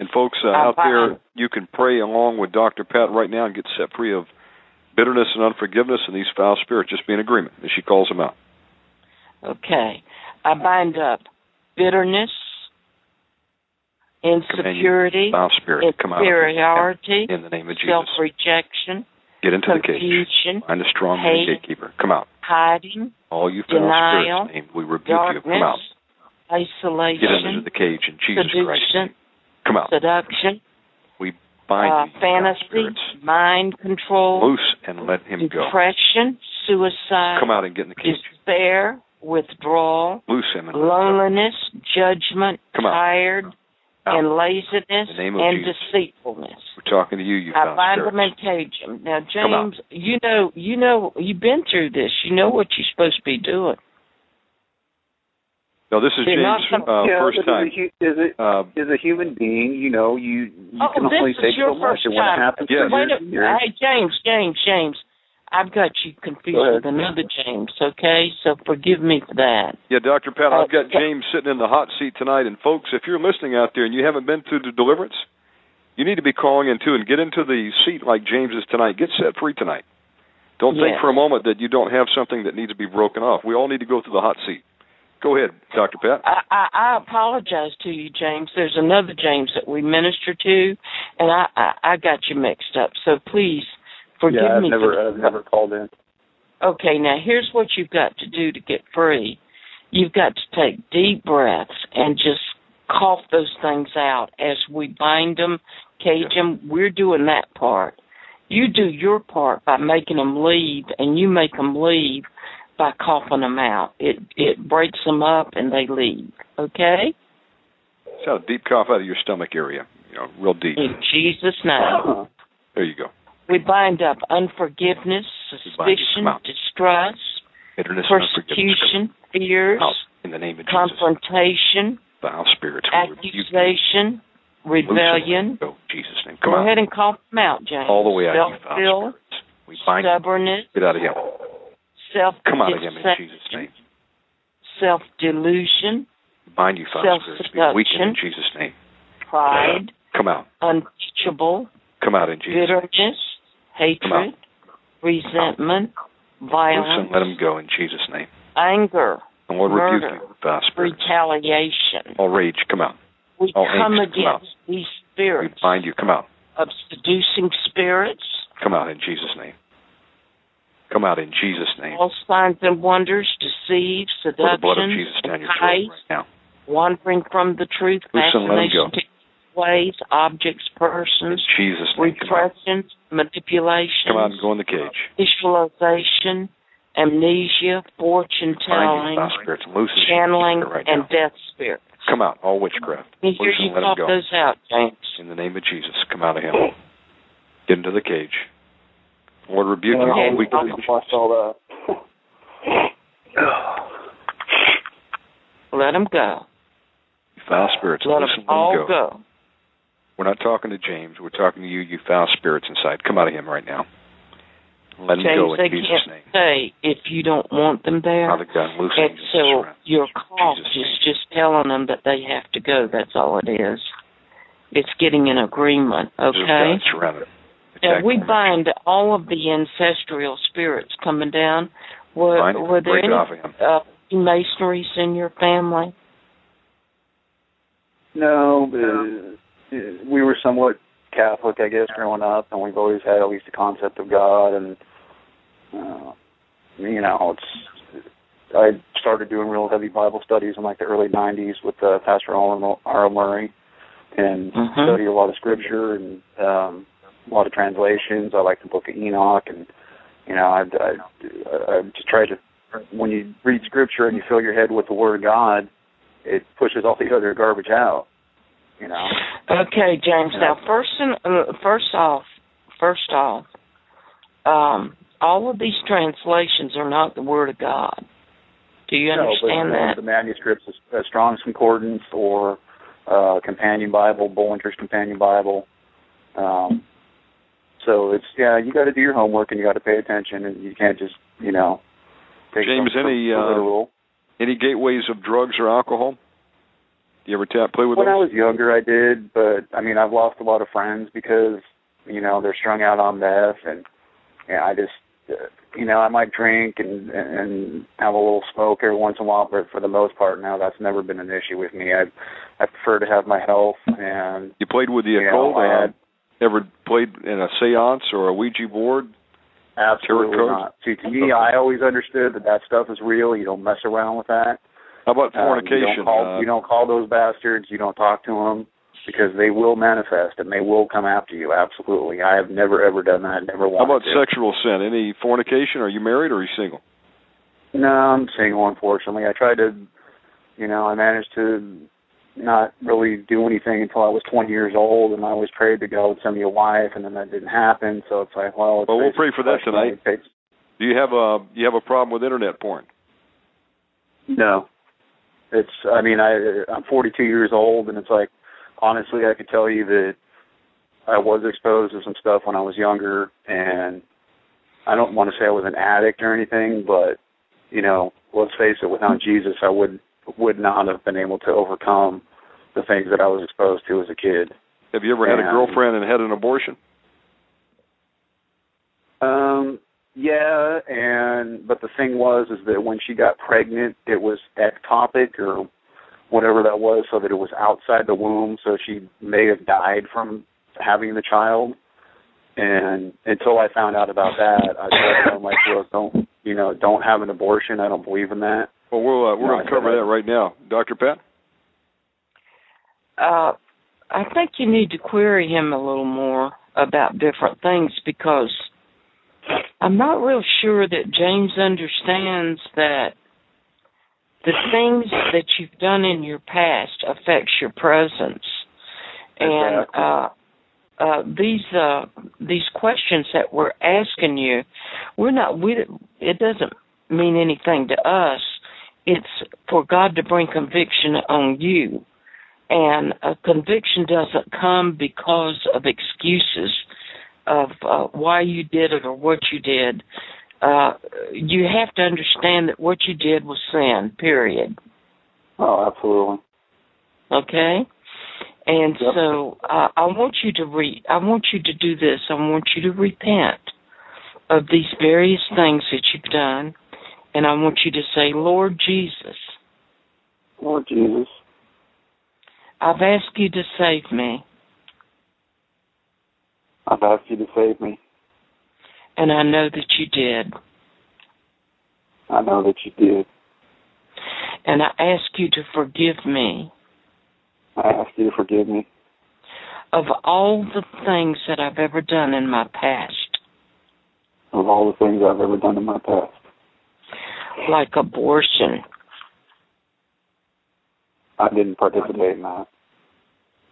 Speaker 1: And folks uh,
Speaker 2: Uh,
Speaker 1: out there, you can pray along with Dr. Pat right now and get set free of bitterness and unforgiveness and these foul spirits. Just be in agreement as she calls them out.
Speaker 2: Okay. I bind up bitterness, insecurity,
Speaker 1: Foul spirit, come out of
Speaker 2: inferiority,
Speaker 1: in the name of Jesus.
Speaker 2: self rejection,
Speaker 1: Get into the cage.
Speaker 2: confusion,
Speaker 1: Find a strong
Speaker 2: hate,
Speaker 1: gatekeeper. Come out.
Speaker 2: hiding,
Speaker 1: All you foul
Speaker 2: denial,
Speaker 1: spirits named, we rebuke you. Come out.
Speaker 2: Darkness,
Speaker 1: Get into
Speaker 2: isolation,
Speaker 1: the cage in Jesus Christ.
Speaker 2: seduction,
Speaker 1: Come out.
Speaker 2: seduction,
Speaker 1: We bind
Speaker 2: uh, fantasy, mind control,
Speaker 1: Loose and let him go.
Speaker 2: depression, suicide,
Speaker 1: Come out and get in the cage.
Speaker 2: despair, withdrawal,
Speaker 1: Loose him and
Speaker 2: loneliness, judgment,
Speaker 1: Come out.
Speaker 2: tired,
Speaker 1: out.
Speaker 2: and laziness
Speaker 1: In the name of
Speaker 2: and
Speaker 1: Jesus.
Speaker 2: deceitfulness.
Speaker 1: We're talking to you, you
Speaker 2: I bind them and cage them. Now, James, you know, you know, you've been through this. You know what you're supposed to be doing.
Speaker 1: No, this is
Speaker 2: You're
Speaker 1: James'
Speaker 2: some-
Speaker 1: uh,
Speaker 5: Yeah,
Speaker 1: first
Speaker 5: but
Speaker 1: time.
Speaker 5: Is a, hu- as, a,
Speaker 1: Uh,
Speaker 5: as a human being, you know, you you
Speaker 2: oh,
Speaker 5: can only
Speaker 2: is
Speaker 5: take so much, and when it happens
Speaker 1: Yes.
Speaker 5: for
Speaker 2: Wait
Speaker 5: years
Speaker 2: a
Speaker 5: years,
Speaker 2: Hey, James, James, James. I've got you confused
Speaker 5: Go
Speaker 2: with another James. Okay, so forgive me for that.
Speaker 1: Yeah, Dr. Pat,
Speaker 2: Uh,
Speaker 1: I've got. James sitting in the hot seat tonight. And folks, if you're listening out there and you haven't been through the deliverance, you need to be calling in too and get into the seat like James is tonight. Get set free tonight. Don't think for a moment that you don't have something that needs to be broken off. We all need to go through the hot seat. Go ahead, Dr. Pat.
Speaker 2: I, I, I apologize to you, James. There's another James that we minister to, and I, I, I got you mixed up. So please forgive
Speaker 5: yeah, I've
Speaker 2: me.
Speaker 5: never
Speaker 2: for
Speaker 5: I've never called in.
Speaker 2: Okay, now here's what you've got to do to get free. You've got to take deep breaths and just cough those things out as we bind them, cage them. We're doing that part. You do your part by making them leave, and you make them leave by coughing them out. It it breaks them up and they leave. Okay,
Speaker 1: So a deep cough out of your stomach area. You know, real deep.
Speaker 2: in Jesus' name.
Speaker 1: There you go.
Speaker 2: We bind up unforgiveness,
Speaker 1: We bind you.
Speaker 2: suspicion, distrust,
Speaker 1: Bitterness
Speaker 2: persecution, fears,
Speaker 1: out in the name of
Speaker 2: confrontation,
Speaker 1: Foul spirits.
Speaker 2: accusation, rebellion.
Speaker 1: Go, Jesus' name. Come
Speaker 2: Go ahead and call them out, James.
Speaker 1: All the way out,
Speaker 2: Self-will,
Speaker 1: spirits. We bind you.
Speaker 2: stubbornness,
Speaker 1: Get out of here.
Speaker 2: Self
Speaker 1: Come out him in Jesus' name.
Speaker 2: self delusion,
Speaker 1: Bind you, foul spirits. Be weakened in Jesus' name.
Speaker 2: pride,
Speaker 1: Come out.
Speaker 2: unteachable,
Speaker 1: Come out in Jesus' name.
Speaker 2: bitterness, hatred, resentment, violence,
Speaker 1: and let him go in Jesus' name.
Speaker 2: anger,
Speaker 1: And Lord, rebuke
Speaker 2: Murder.
Speaker 1: you, foul spirits.
Speaker 2: retaliation.
Speaker 1: All rage, come out.
Speaker 2: We
Speaker 1: All
Speaker 2: come
Speaker 1: angst, come out.
Speaker 2: against these
Speaker 1: We bind you, come out.
Speaker 2: of seducing spirits,
Speaker 1: Come out in Jesus' name. Come out in Jesus' name.
Speaker 2: all signs and wonders, deceive,
Speaker 1: Pour the blood of Jesus down your right now.
Speaker 2: wandering from the truth, fascination ways, objects,
Speaker 1: In
Speaker 2: persons,
Speaker 1: Jesus' name. Come out.
Speaker 2: repressions, manipulations,
Speaker 1: Come out and go in the cage.
Speaker 2: visualization, amnesia, fortune telling,
Speaker 1: foul spirits. Loose and
Speaker 2: channeling,
Speaker 1: right
Speaker 2: and death spirits.
Speaker 1: Come out, all witchcraft.
Speaker 2: Let me hear you
Speaker 1: let him go.
Speaker 2: those out, James.
Speaker 1: In the name of Jesus, come out of him. Get into the cage. Lord rebuke you
Speaker 5: Yeah,
Speaker 1: all
Speaker 5: I'll-
Speaker 1: week.
Speaker 5: Watch all that.
Speaker 2: Let them go.
Speaker 1: You foul spirits.
Speaker 2: Let
Speaker 1: Listen,
Speaker 2: them all
Speaker 1: let 'em go.
Speaker 2: go.
Speaker 1: We're not talking to James. We're talking to you, you foul spirits inside. Come out of him right now. Let him go in
Speaker 2: they
Speaker 1: Jesus'
Speaker 2: can't
Speaker 1: name.
Speaker 2: say if you don't want them there.
Speaker 1: Father God, loose
Speaker 2: And so
Speaker 1: around.
Speaker 2: your call
Speaker 1: Jesus'
Speaker 2: is
Speaker 1: name.
Speaker 2: just telling them that they have to go. That's all it is. It's getting an agreement,
Speaker 1: Angels of
Speaker 2: okay?
Speaker 1: God surround them.
Speaker 2: Now
Speaker 1: Attack
Speaker 2: we bind all of the ancestral spirits coming down. Were,
Speaker 1: Bind
Speaker 2: were there any
Speaker 1: off of him.
Speaker 2: uh, Masonries in your family?
Speaker 5: No, uh, we were somewhat Catholic, I guess, growing up, and we've always had at least a concept of God, and uh, you know, it's. I started doing real heavy Bible studies in like the early '90s with uh, Pastor R. R. Murray, and
Speaker 2: Mhm.
Speaker 5: study a lot of scripture and um, a lot of translations. I like the Book of Enoch, and you know, I, I, I just try to. When you read scripture and you fill your head with the Word of God, it pushes all the other garbage out. You know.
Speaker 2: Okay, James. Now, first, and, uh, first off, first off, um, all of these translations are not the Word of God. Do you understand
Speaker 5: no, but
Speaker 2: that?
Speaker 5: the manuscripts, uh, Strong's Concordance or uh, Companion Bible, Bullinger's Companion Bible. Um, so it's yeah, you got to do your homework and you got to pay attention, and you can't just you know. Take
Speaker 1: James, any, uh. Any gateways of drugs or alcohol? Do you ever tap play with
Speaker 5: When I was younger, I did, but I mean, I've lost a lot of friends because you know they're strung out on meth, and yeah, I just uh, you know I might drink and and have a little smoke every once in a while, but for the most part now that's never been an issue with me. I I prefer to have my health and
Speaker 1: You played with the
Speaker 5: you know
Speaker 1: ever played in a seance or a Ouija board?
Speaker 5: absolutely not. See, to me, I always understood that that stuff is real. You don't mess around with that.
Speaker 1: How about
Speaker 5: Um, you
Speaker 1: fornication?
Speaker 5: don't call
Speaker 1: uh,
Speaker 5: you don't call those bastards. You don't talk to them because they will manifest and they will come after you. Absolutely, I have never ever done that. Never
Speaker 1: how about
Speaker 5: to.
Speaker 1: sexual sin? Any fornication? Are you married or are you single?
Speaker 5: No, I'm single. Unfortunately, I tried to. You know, I managed to not really do anything until I was 20 years old, and I always prayed to God would send me a wife, and then that didn't happen. So it's like, well, it's
Speaker 1: Well, we'll pray for that tonight. Do you have a you have a problem with internet porn?
Speaker 5: No, it's. I mean, I I'm 42 years old, and it's like, honestly, I could tell you that I was exposed to some stuff when I was younger, and I don't want to say I was an addict or anything, but you know, let's face it, without Jesus, I would would not have been able to overcome the things that I was exposed to as a kid.
Speaker 1: Have you ever had a girlfriend and had an abortion?
Speaker 5: Um, yeah, and but the thing was is that when she got pregnant, it was ectopic or whatever that was, so that it was outside the womb, so she may have died from having the child. And until I found out about that, I told her, I'm like, look, don't you know, don't have an abortion. I don't believe in that.
Speaker 1: Well, we'll uh, we're
Speaker 5: No,
Speaker 1: going to cover that right now, Doctor Pat.
Speaker 2: Uh, I think you need to query him a little more about different things because I'm not real sure that James understands that the things that you've done in your past affects your presence. And uh uh these uh these questions that we're asking you we're not we it doesn't mean anything to us it's for God to bring conviction on you and a conviction doesn't come because of excuses of uh, why you did it or what you did. Uh, you have to understand that what you did was sin. Period.
Speaker 5: Oh, absolutely.
Speaker 2: Okay. And
Speaker 5: Yep.
Speaker 2: so uh, I want you to re- I want you to do this. I want you to repent of these various things that you've done, and I want you to say, Lord Jesus,
Speaker 5: Lord Jesus,
Speaker 2: I've asked you to save me,
Speaker 5: I've asked you to save me.
Speaker 2: and I know that you did.
Speaker 5: I know that you did.
Speaker 2: And I ask you to forgive me
Speaker 5: I ask you to forgive me
Speaker 2: of all the things that I've ever done in my past,
Speaker 5: of all the things I've ever done in my past.
Speaker 2: like abortion,
Speaker 5: I didn't participate in that.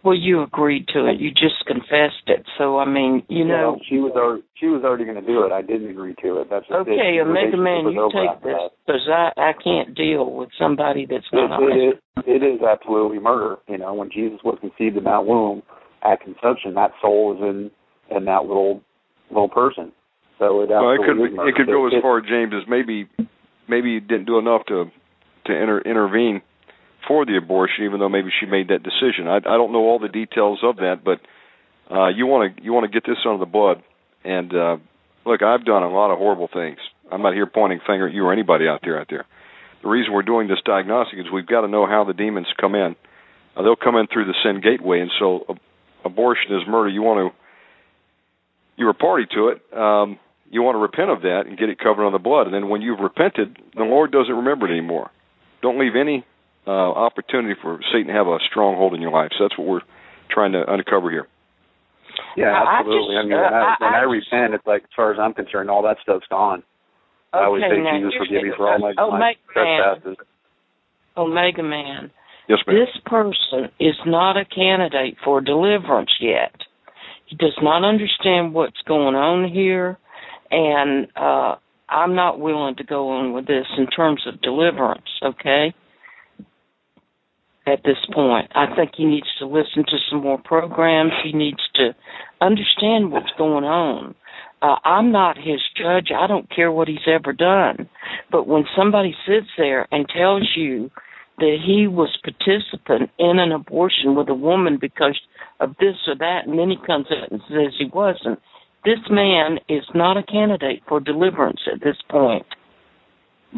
Speaker 2: Well, you agreed to it. You just confessed it. So I mean, you know,
Speaker 5: well, she was already she was already going to do it. I didn't agree to it. That's just
Speaker 2: okay.
Speaker 5: It.
Speaker 2: Omega Man, you take this because I I can't deal with somebody that's not
Speaker 5: it,
Speaker 2: honest.
Speaker 5: It, it is absolutely murder. You know, when Jesus was conceived in that womb at conception, that soul is in in that little little person. So it
Speaker 1: well, it could
Speaker 5: absolutely murder.
Speaker 1: it could go as
Speaker 5: It-
Speaker 1: far, James, as maybe maybe you didn't do enough to to inter, intervene for the abortion, even though maybe she made that decision. I I don't know all the details of that, but uh, you want to you want to get this under the blood. And uh, look, I've done a lot of horrible things. I'm not here pointing finger at you or anybody out there out there. The reason we're doing this diagnostic is we've got to know how the demons come in. Uh, they'll come in through the sin gateway, and so uh, abortion is murder. You want to you're a party to it. Um, you want to repent of that and get it covered on the blood. And then when you've repented, the Lord doesn't remember it anymore. Don't leave any uh, opportunity for Satan to have a stronghold in your life. So that's what we're trying to uncover here.
Speaker 5: Yeah,
Speaker 2: I- I
Speaker 5: absolutely. I,
Speaker 2: just,
Speaker 5: mean, when
Speaker 2: uh,
Speaker 5: I, when
Speaker 2: I-
Speaker 5: I,
Speaker 2: I just-
Speaker 5: repent, it's like as far as I'm concerned, all that stuff's gone. I always
Speaker 2: Okay,
Speaker 5: say,
Speaker 2: now
Speaker 5: Jesus,
Speaker 2: here's
Speaker 5: forgive me for all my,
Speaker 2: oh,
Speaker 5: my
Speaker 2: Omega Man,
Speaker 5: trespasses.
Speaker 2: Omega Man.
Speaker 1: Yes, ma'am.
Speaker 2: This person is not a candidate for deliverance yet. He does not understand what's going on here, and uh, I'm not willing to go on with this in terms of deliverance, okay? At this point, I think he needs to listen to some more programs. He needs to understand what's going on. Uh, I'm not his judge. I don't care what he's ever done. But when somebody sits there and tells you that he was participant in an abortion with a woman because of this or that, and then he comes out and says he wasn't. This man is not a candidate for deliverance at this point.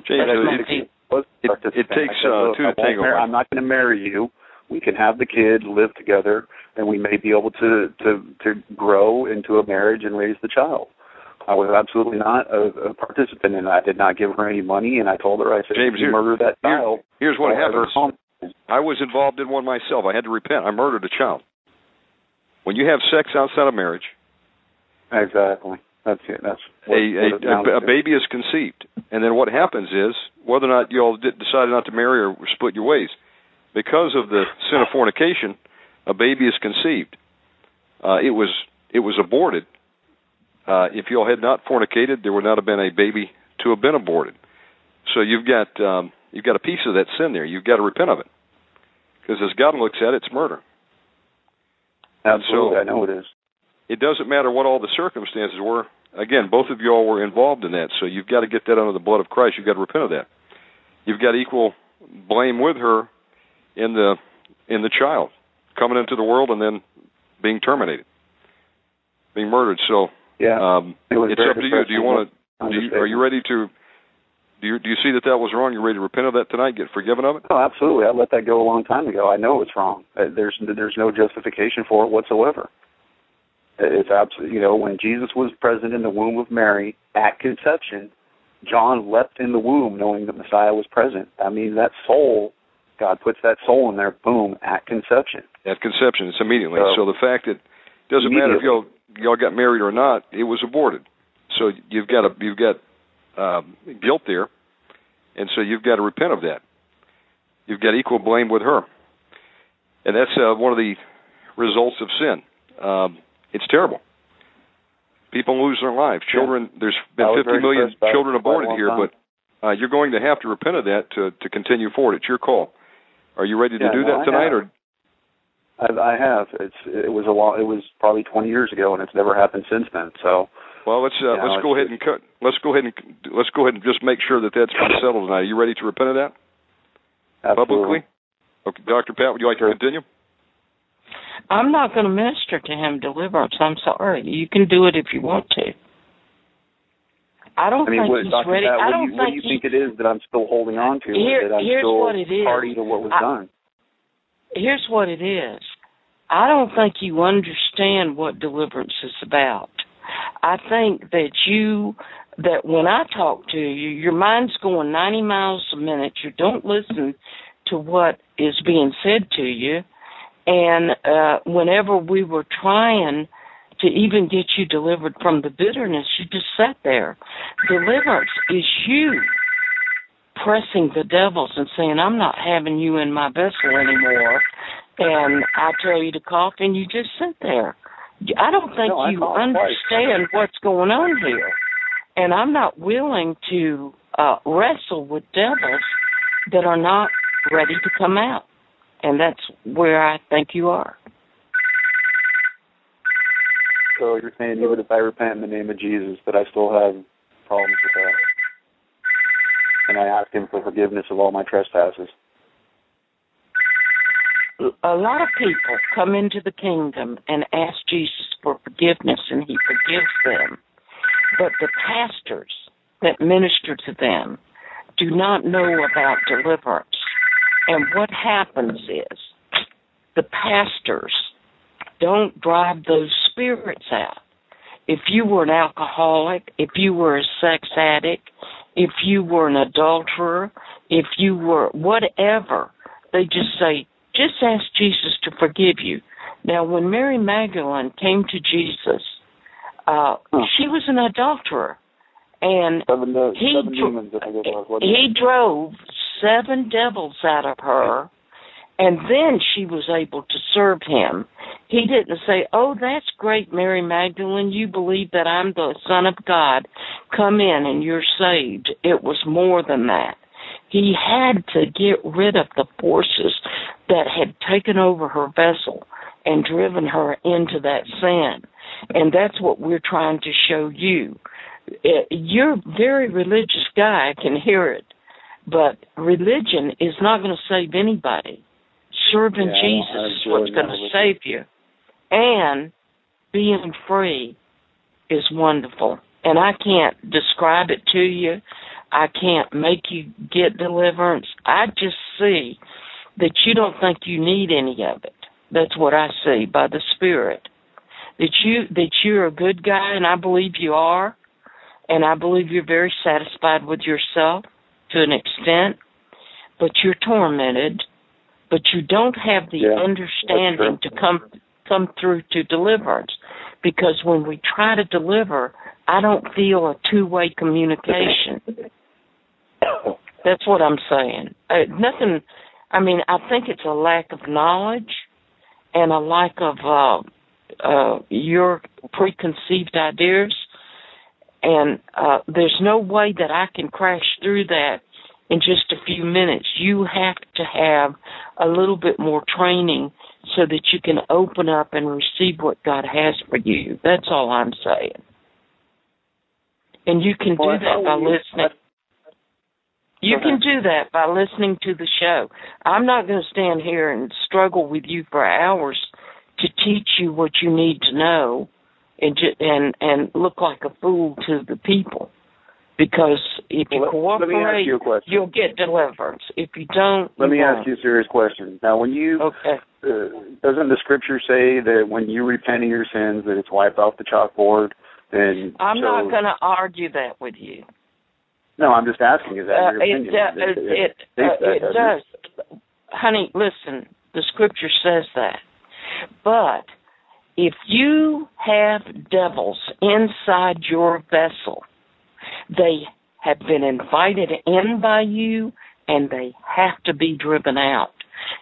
Speaker 2: My
Speaker 1: it, it,
Speaker 5: Was
Speaker 1: It-
Speaker 5: participant.
Speaker 1: it takes, uh, two to tango, Mike.
Speaker 5: I'm not going to marry you. We can have the kid, live together, and we may be able to to to grow into a marriage and raise the child. I was absolutely not a, a participant in that. I did not give her any money, and I told her, I said,
Speaker 1: James,
Speaker 5: you
Speaker 1: here-
Speaker 5: murder that
Speaker 1: here-
Speaker 5: child,
Speaker 1: here's what happens. I was involved in one myself. I had to repent. I murdered a child. When you have sex outside of marriage,
Speaker 5: Exactly. That's it. That's what,
Speaker 1: a,
Speaker 5: what
Speaker 1: a, a, baby is conceived, and then what happens is whether or not you all did, decided not to marry or split your ways, because of the sin of fornication, a baby is conceived. Uh, it was it was aborted. Uh, if you all had not fornicated, there would not have been a baby to have been aborted. So you've got um, you've got a piece of that sin there. You've got to repent of it, because as God looks at it, it's murder.
Speaker 5: Absolutely,
Speaker 1: so-
Speaker 5: I know it is.
Speaker 1: It doesn't matter what all the circumstances were. Again, both of you all were involved in that, so you've got to get that under the blood of Christ. You've got to repent of that. You've got equal blame with her in the in the child coming into the world and then being terminated, being murdered. So
Speaker 5: Yeah.
Speaker 1: um,
Speaker 5: It
Speaker 1: it's up to you. Do you want to? Do you, are you ready to? Do you do you see that that was wrong? You ready to repent of that tonight? Get forgiven of it?
Speaker 5: Oh, absolutely. I let that go a long time ago. I know it's wrong. Uh, There's there's no justification for it whatsoever. It's absolutely you know when Jesus was present in the womb of Mary at conception, John leapt in the womb knowing the Messiah was present. I mean that soul, God puts that soul in there, boom, at conception.
Speaker 1: At conception, it's immediately.
Speaker 5: So-
Speaker 1: So the fact that it doesn't matter if y'all y'all got married or not, it was aborted. So you've got a you've got um, guilt there, and so you've got to repent of that. You've got equal blame with her, and that's uh, one of the results of sin. Um, it's terrible. People lose their lives.
Speaker 5: Yeah.
Speaker 1: Children. There's been
Speaker 5: I was
Speaker 1: 50
Speaker 5: very
Speaker 1: million
Speaker 5: stressed about it
Speaker 1: children
Speaker 5: for quite a
Speaker 1: aborted here,
Speaker 5: time.
Speaker 1: but uh, you're going to have to repent of that to to continue forward. It's your call. Are you ready to
Speaker 5: Yeah,
Speaker 1: do
Speaker 5: no,
Speaker 1: that tonight, or
Speaker 5: I, I have. It's it was a long. It was probably 20 years ago, and it's never happened since then. So
Speaker 1: Well, let's uh,
Speaker 5: Yeah,
Speaker 1: let's go ahead and cut. Let's go ahead and let's go ahead and just make sure that that's been settled tonight. Are you ready to repent of that
Speaker 5: absolutely.
Speaker 1: publicly? Okay, Doctor Pat, would you like
Speaker 5: Sure.
Speaker 1: to continue?
Speaker 2: I'm not going to minister to him deliverance. I'm sorry. You can do it if you want to. I don't
Speaker 5: I mean,
Speaker 2: think
Speaker 5: what,
Speaker 2: he's
Speaker 5: Dr.
Speaker 2: ready.
Speaker 5: Pat,
Speaker 2: I
Speaker 5: what, do
Speaker 2: don't
Speaker 5: you, what do
Speaker 2: think
Speaker 5: you
Speaker 2: he,
Speaker 5: think it is that I'm still holding on to?
Speaker 2: Here-
Speaker 5: that I'm
Speaker 2: here's
Speaker 5: still
Speaker 2: what it is.
Speaker 5: party to what was
Speaker 2: I-
Speaker 5: done?
Speaker 2: here's what it is. I don't think you understand what deliverance is about. I think that you that when I talk to you, your mind's going 90 miles a minute. You don't listen to what is being said to you. And uh whenever we were trying to even get you delivered from the bitterness, you just sat there. Deliverance is you pressing the devils and saying, I'm not having you in my vessel anymore. and I tell you to cough, and you just sit there. I don't think
Speaker 5: No, I
Speaker 2: you understand what's going on here, and I'm not willing to uh, wrestle with devils that are not ready to come out, and that's where I think you are.
Speaker 5: So you're saying even if I repent in the name of Jesus, that I still have problems with that, and I ask Him for forgiveness of all my trespasses.
Speaker 2: a lot of people come into the kingdom and ask Jesus for forgiveness and he forgives them. But the pastors that minister to them do not know about deliverance. And what happens is the pastors don't drive those spirits out. If you were an alcoholic, if you were a sex addict, if you were an adulterer, if you were whatever, they just say, just ask Jesus to forgive you. Now, when Mary Magdalene came to Jesus, uh, she was an adulterer, and
Speaker 5: Seven,
Speaker 2: he
Speaker 5: seven
Speaker 2: dro-
Speaker 5: demons, I think it was.
Speaker 2: he drove seven devils out of her, and then she was able to serve him. He didn't say, "Oh, that's great, Mary Magdalene. You believe that I'm the Son of God. Come in and you're saved." It was more than that. He had to get rid of the forces that had taken over her vessel and driven her into that sin. And that's what we're trying to show you. Uh, You're a very religious guy, I can hear it. But religion is not going to save anybody. Serving
Speaker 5: Yeah,
Speaker 2: Jesus is what's going to save you. And being free is wonderful. And I can't describe it to you. I can't make you get deliverance. I just see that you don't think you need any of it. That's what I see by the Spirit. That you that you're a good guy, and I believe you are, and I believe you're very satisfied with yourself to an extent, but you're tormented. But you don't have the
Speaker 5: Yeah,
Speaker 2: understanding to come come through to deliverance, because when we try to deliver, I don't feel a two way communication. That's what I'm saying. Uh, nothing. I mean, I think it's a lack of knowledge and a lack of uh, uh, your preconceived ideas. And uh, there's no way that I can crash through that in just a few minutes. You have to have a little bit more training so that you can open up and receive what God has for you. That's all I'm saying. And you can do that by listening. You can do that by listening to the show. I'm not going to stand here and struggle with you for hours to teach you what you need to know and ju- and and look like a fool to the people. Because if you
Speaker 5: let- let me ask
Speaker 2: cooperate,
Speaker 5: you
Speaker 2: you'll get deliverance. If you don't,
Speaker 5: Let
Speaker 2: you
Speaker 5: me
Speaker 2: won't.
Speaker 5: ask you a serious question. Now, when you
Speaker 2: Okay.
Speaker 5: uh, doesn't the scripture say that when you repent of your sins, that it's wiped off the chalkboard? And
Speaker 2: I'm
Speaker 5: so,
Speaker 2: not going to argue that with you.
Speaker 5: No, I'm just asking. Is that
Speaker 2: Uh,
Speaker 5: your
Speaker 2: it
Speaker 5: opinion?
Speaker 2: do- it it,
Speaker 5: states
Speaker 2: uh,
Speaker 5: that,
Speaker 2: it does, honey. Listen, the scripture says that. But if you have devils inside your vessel, they have been invited in by you, and they have to be driven out.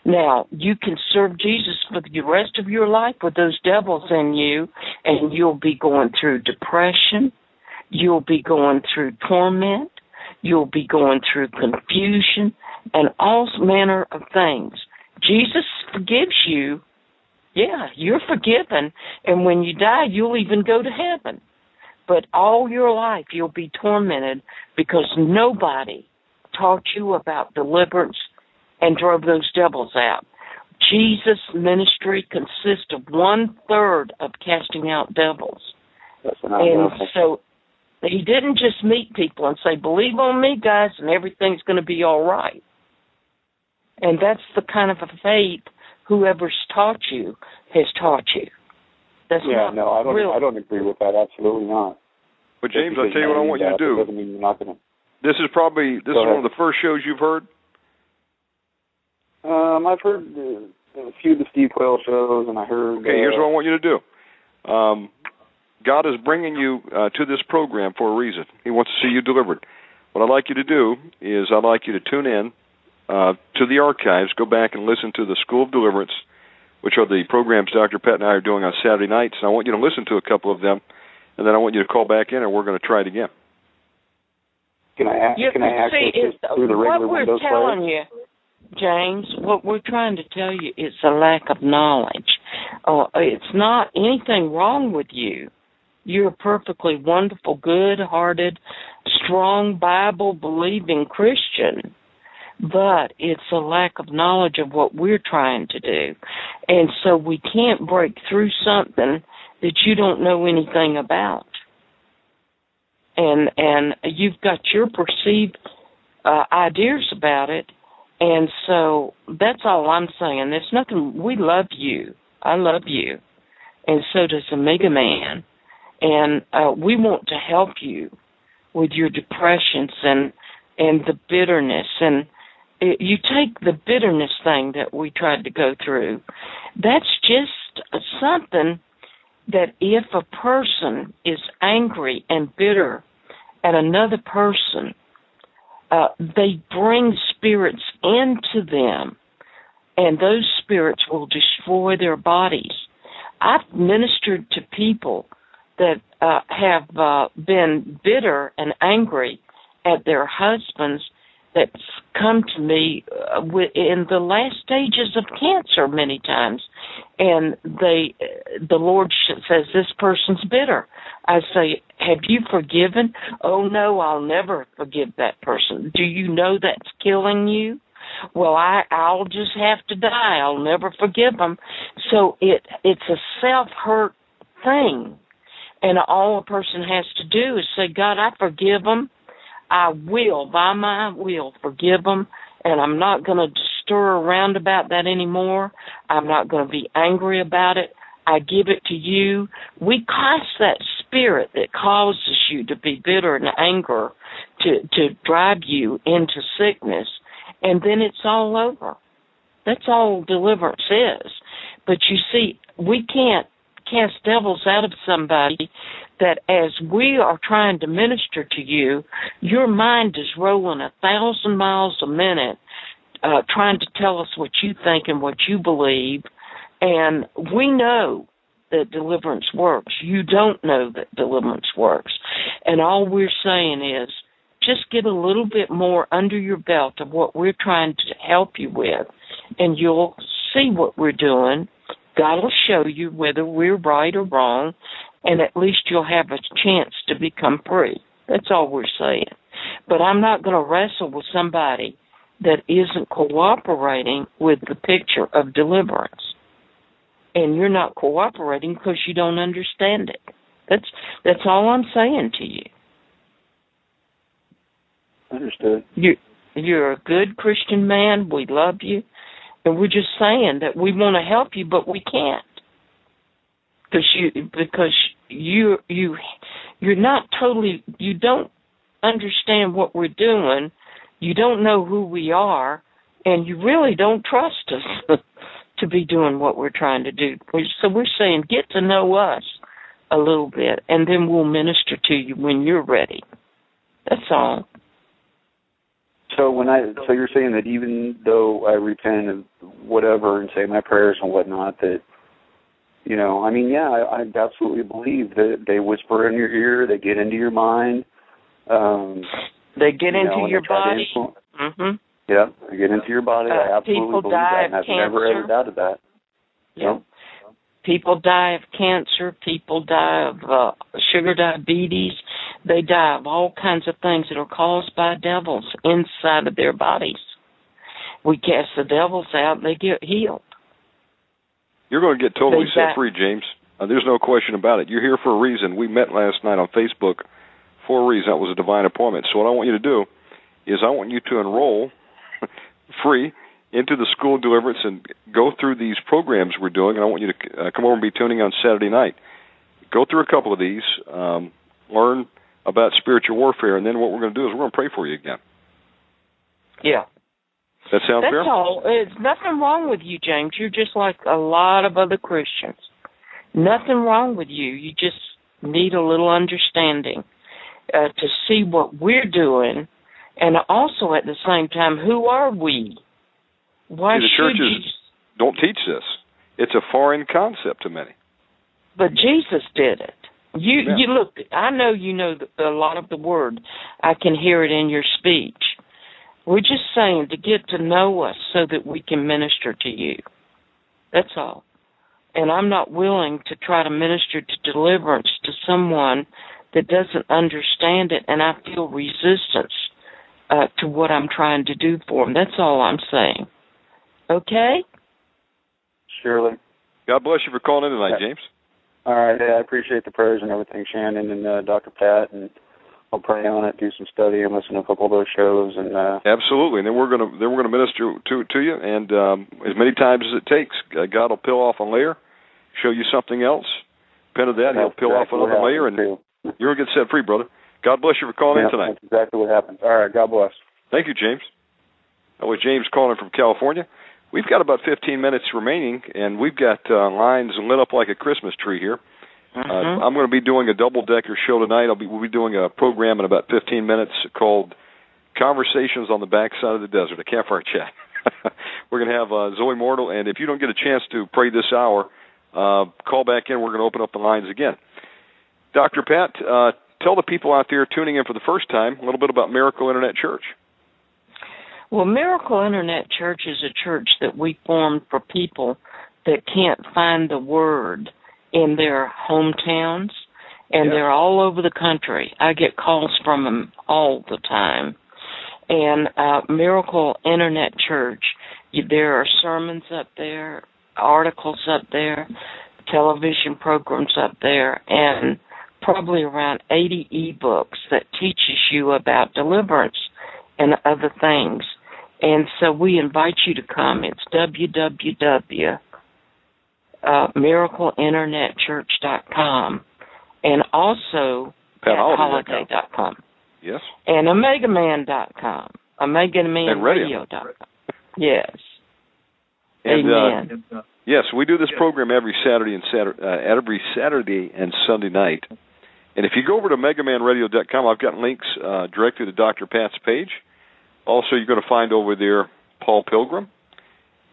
Speaker 2: Now, you can serve Jesus for the rest of your life with those devils in you, and you'll be going through depression. You'll be going through torment. You'll be going through confusion and all manner of things. Jesus forgives you. Yeah, you're forgiven. And when you die, you'll even go to heaven. But all your life, you'll be tormented because nobody taught you about deliverance and drove those devils out. Jesus' ministry consists of one third of casting out devils. And so he didn't just meet people and say, believe on me, guys, and everything's going to be all right. And that's the kind of a faith whoever's taught you has taught you. That's
Speaker 5: Yeah,
Speaker 2: not
Speaker 5: no, I don't.
Speaker 2: real.
Speaker 5: I don't agree with that. Absolutely not.
Speaker 1: But James, I'll tell you what I want you to do.
Speaker 5: Doesn't mean you're not going to.
Speaker 1: This is probably this
Speaker 5: Go
Speaker 1: is one of the first shows you've heard.
Speaker 5: Um, I've heard uh, a few of the Steve Quayle shows, and I heard.
Speaker 1: Okay, here's
Speaker 5: uh,
Speaker 1: what I want you to do. Um, God is bringing you uh, to this program for a reason. He wants to see you delivered. What I'd like you to do is I'd like you to tune in uh, to the archives, go back and listen to the School of Deliverance, which are the programs Dr. Pat and I are doing on Saturday nights. And I want you to listen to a couple of them, and then I want you to call back in, and we're going to try it again.
Speaker 5: Can I ask?
Speaker 2: You
Speaker 5: can I ask
Speaker 2: see, it's,
Speaker 5: through the regular
Speaker 2: what we're
Speaker 5: Windows
Speaker 2: telling
Speaker 5: player?
Speaker 2: you, James, what we're trying to tell you is a lack of knowledge. Uh, it's not anything wrong with you. You're a perfectly wonderful, good-hearted, strong Bible-believing Christian. But it's a lack of knowledge of what we're trying to do. And so we can't break through something that you don't know anything about and and you've got your perceived uh, ideas about it, and so that's all I'm saying. There's nothing. We love you. I love you, and so does Omega Man, and uh, we want to help you with your depressions and and the bitterness and it, you take the bitterness thing that we tried to go through. That's just something that if a person is angry and bitter at another person, uh, they bring spirits into them, and those spirits will destroy their bodies. I've ministered to people that uh, have uh, been bitter and angry at their husbands that's come to me uh, in the last stages of cancer many times. And they the lord says this person's bitter. I say have you forgiven? Oh no i'll never forgive that person. Do you know that's killing you? Well i i'll just have to die. I'll never forgive them so it it's a self hurt thing. And all a person has to do is say god i forgive them I will, by my will, forgive them, and I'm not going to stir around about that anymore. I'm not going to be angry about it. I give it to you. We cast that spirit that causes you to be bitter and anger to to drive you into sickness, and then it's all over. That's all deliverance is. But you see, we can't cast devils out of somebody that as we are trying to minister to you, your mind is rolling a thousand miles a minute, uh, trying to tell us what you think and what you believe. And we know that deliverance works. You don't know that deliverance works. And all we're saying is just get a little bit more under your belt of what we're trying to help you with, and you'll see what we're doing. God will show you whether we're right or wrong, and at least you'll have a chance to become free. That's all we're saying. But I'm not going to wrestle with somebody that isn't cooperating with the picture of deliverance. And you're not cooperating because you don't understand it. That's that's all I'm saying to you.
Speaker 5: Understood.
Speaker 2: You you're a good Christian man. We love you, and we're just saying that we want to help you, but we can't. Because you because you you you're not totally you don't understand what we're doing. You don't know who we are and you really don't trust us to be doing what we're trying to do. So we're saying get to know us a little bit and then we'll minister to you when you're ready. That's all
Speaker 5: so when I so you're saying that even though I repent of whatever and say my prayers and whatnot, that you know, I mean, yeah, I, I absolutely believe that they whisper in your ear, they get into your mind. Um,
Speaker 2: they get into
Speaker 5: know,
Speaker 2: your
Speaker 5: they try to
Speaker 2: body.
Speaker 5: influ-
Speaker 2: Mhm.
Speaker 5: Yeah, they get into your body.
Speaker 2: Uh,
Speaker 5: I absolutely
Speaker 2: people
Speaker 5: believe
Speaker 2: die
Speaker 5: that, and I've never ever doubted that.
Speaker 2: Yeah. People die of cancer. People die of uh, sugar diabetes. They die of all kinds of things that are caused by devils inside of their bodies. We cast the devils out, they get healed.
Speaker 1: You're going to get totally
Speaker 2: They
Speaker 1: set free, James. Uh, there's no question about it. You're here for a reason. We met last night on Facebook for a reason. That was a divine appointment. So what I want you to do is I want you to enroll free into the school of deliverance and go through these programs we're doing. And I want you to uh, come over and be tuning on Saturday night. Go through a couple of these, um, learn about spiritual warfare, and then what we're going to do is we're going to pray for you again.
Speaker 2: Yeah.
Speaker 1: That sound
Speaker 2: That's
Speaker 1: fair?
Speaker 2: all. There's nothing wrong with you, James. You're just like a lot of other Christians. Nothing wrong with you. You just need a little understanding uh, to see what we're doing, and also at the same time, who are we? Why
Speaker 1: See, the
Speaker 2: should
Speaker 1: churches
Speaker 2: you?
Speaker 1: don't teach this. it's a foreign concept to many.
Speaker 2: But Jesus did it. You
Speaker 1: Yeah.
Speaker 2: you look. I know you know the, a lot of the word. I can hear it in your speech. We're just saying to get to know us so that we can minister to you. That's all. And I'm not willing to try to minister to deliverance to someone that doesn't understand it, and I feel resistance uh, to what I'm trying to do for them. That's all I'm saying. Okay?
Speaker 5: Surely.
Speaker 1: God bless you for calling in tonight, James.
Speaker 5: All right. Yeah, I appreciate the prayers and everything, Shannon and uh, Dr. Pat, and I'll pray on it, do some study, and listen to a couple of those shows. And uh,
Speaker 1: Absolutely, and then we're gonna then we're gonna minister to to you, and um, as many times as it takes. Uh, God will peel off a layer, show you something else. Repent of that, He'll peel off
Speaker 5: exactly what
Speaker 1: another layer, and
Speaker 5: too.
Speaker 1: you're gonna get set free, brother. God bless you for calling
Speaker 5: Yeah,
Speaker 1: in tonight.
Speaker 5: That's exactly what happens. All right. God bless.
Speaker 1: Thank you, James. That was James calling from California. We've got about 15 minutes remaining, and we've got uh, lines lit up like a Christmas tree here. Uh,
Speaker 2: Mhm.
Speaker 1: I'm going to be doing a double decker show tonight. I'll be we'll be doing a program in about 15 minutes called Conversations on the Backside of the Desert, a campfire chat. we're going to have uh, Zoe Mortal, and if you don't get a chance to pray this hour, uh, call back in. We're going to open up the lines again. Dr. Pat, uh, tell the people out there tuning in for the first time a little bit about Miracle Internet Church.
Speaker 2: Well, Miracle Internet Church is a church that we formed for people that can't find the word in their hometowns, and
Speaker 1: Yeah.
Speaker 2: they're all over the country. I get calls from them all the time. And uh, Miracle Internet Church, there are sermons up there, articles up there, television programs up there, and probably around 80 ebooks that teaches you about deliverance and other things. And so we invite you to come. It's www. Uh, and also patholliday.com
Speaker 1: Yes.
Speaker 2: and omegaman.com. Omegamanradio.com. Yes.
Speaker 1: And, uh,
Speaker 2: Amen.
Speaker 1: Yes, we do this program every Saturday and Saturday, uh, every Saturday and Sunday night. And if you go over to OmegamanRadio.com, I've got links uh, directly to Dr. Pat's page. Also, you're going to find over there Paul Pilgrim.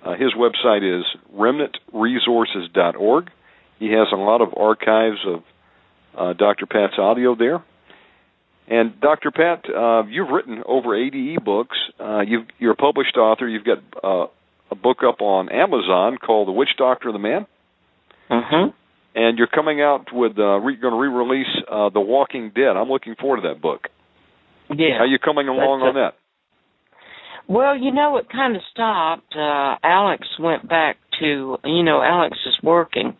Speaker 1: Uh, his website is remnantresources.org. He has a lot of archives of uh, Dr. Pat's audio there. And Dr. Pat, uh, you've written over 80 ebooks. Uh, you've, you're a published author. You've got uh, a book up on Amazon called The Witch Doctor and the Man.
Speaker 2: Mm-hmm.
Speaker 1: And you're coming out with uh, re- going to re-release uh, The Walking Dead. I'm looking forward to that book.
Speaker 2: Yeah.
Speaker 1: How are you coming along on that?
Speaker 2: Well, you know, it kind of stopped. Uh, Alex went back to, you know, Alex is working,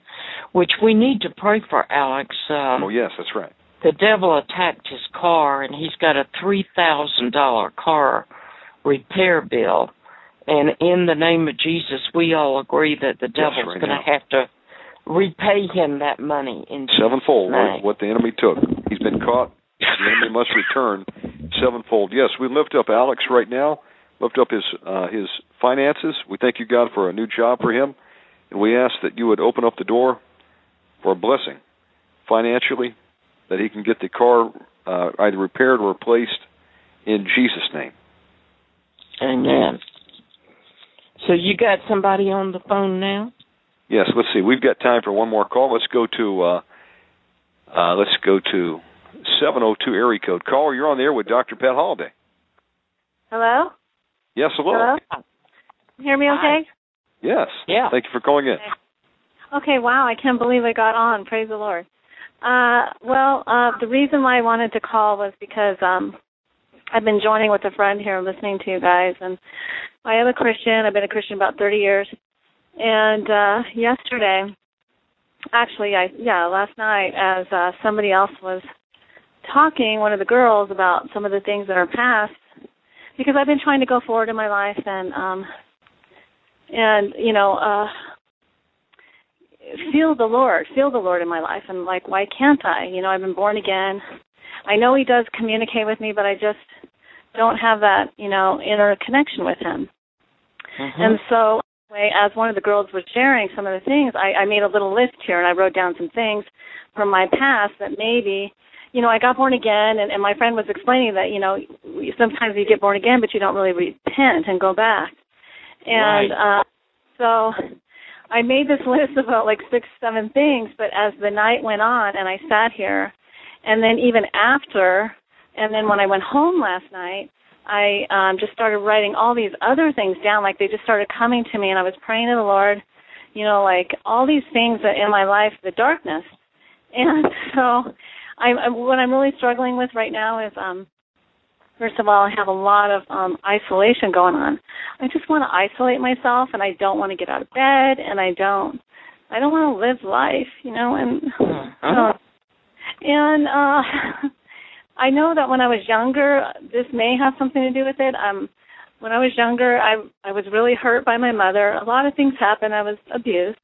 Speaker 2: which we need to pray for Alex. Um,
Speaker 1: oh yes, that's right.
Speaker 2: the devil attacked his car and he's got a three thousand dollar car repair bill and in the name of jesus we all agree that the devil's
Speaker 1: right
Speaker 2: going to have to repay him that money in
Speaker 1: Sevenfold what, what the enemy took. He's been caught. The enemy must return sevenfold. Yes, we lift up Alex right now. Lift up his uh, his finances. We thank you, God, for a new job for him, and we ask that you would open up the door for a blessing financially, that he can get the car uh, either repaired or replaced in Jesus' name.
Speaker 2: amen so you got somebody on the phone now
Speaker 1: Yes, let's see. We've got time for one more call. Let's go to uh, uh, let's go to seven oh two area code. Caller, you're on the air with Dr. Pat Holliday.
Speaker 6: Hello?
Speaker 1: Yes, hello.
Speaker 6: Hello? Hear me okay?
Speaker 1: Yes.
Speaker 2: Yeah.
Speaker 1: Thank you for calling in.
Speaker 6: Okay, wow, I can't believe I got on. Praise the Lord. Uh well, uh the reason why I wanted to call was because um I've been joining with a friend here listening to you guys and I am a Christian. I've been a Christian about 30 years. And uh yesterday actually I yeah, last night as uh somebody else was talking one of the girls about some of the things that are past because I've been trying to go forward in my life and um and you know uh feel the lord feel the lord in my life. And like why can't i? You know i've been born again. I know he does communicate with me but i just don't have that you know inner connection with him.
Speaker 2: Mhm.
Speaker 6: and so anyway, as one of the girls was sharing some of the things i i made a little list here and i wrote down some things from my past that maybe you know i got born again and, and my friend was explaining that you know sometimes you get born again but you don't really repent and go back and uh so I made this list of about like six, seven things, but as the night went on and I sat here, and then even after, and then when I went home last night, I um just started writing all these other things down. Like they just started coming to me, and I was praying to the Lord, you know, like all these things that in my life, the darkness. And so, I'm, I'm what I'm really struggling with right now is um First of all, I have a lot of um isolation going on. I just want to isolate myself and I don't want to get out of bed and I don't I don't want to live life, you know, and uh, and uh I know that when I was younger, this may have something to do with it. Um, when I was younger, I I was really hurt by my mother. A lot of things happened. I was abused,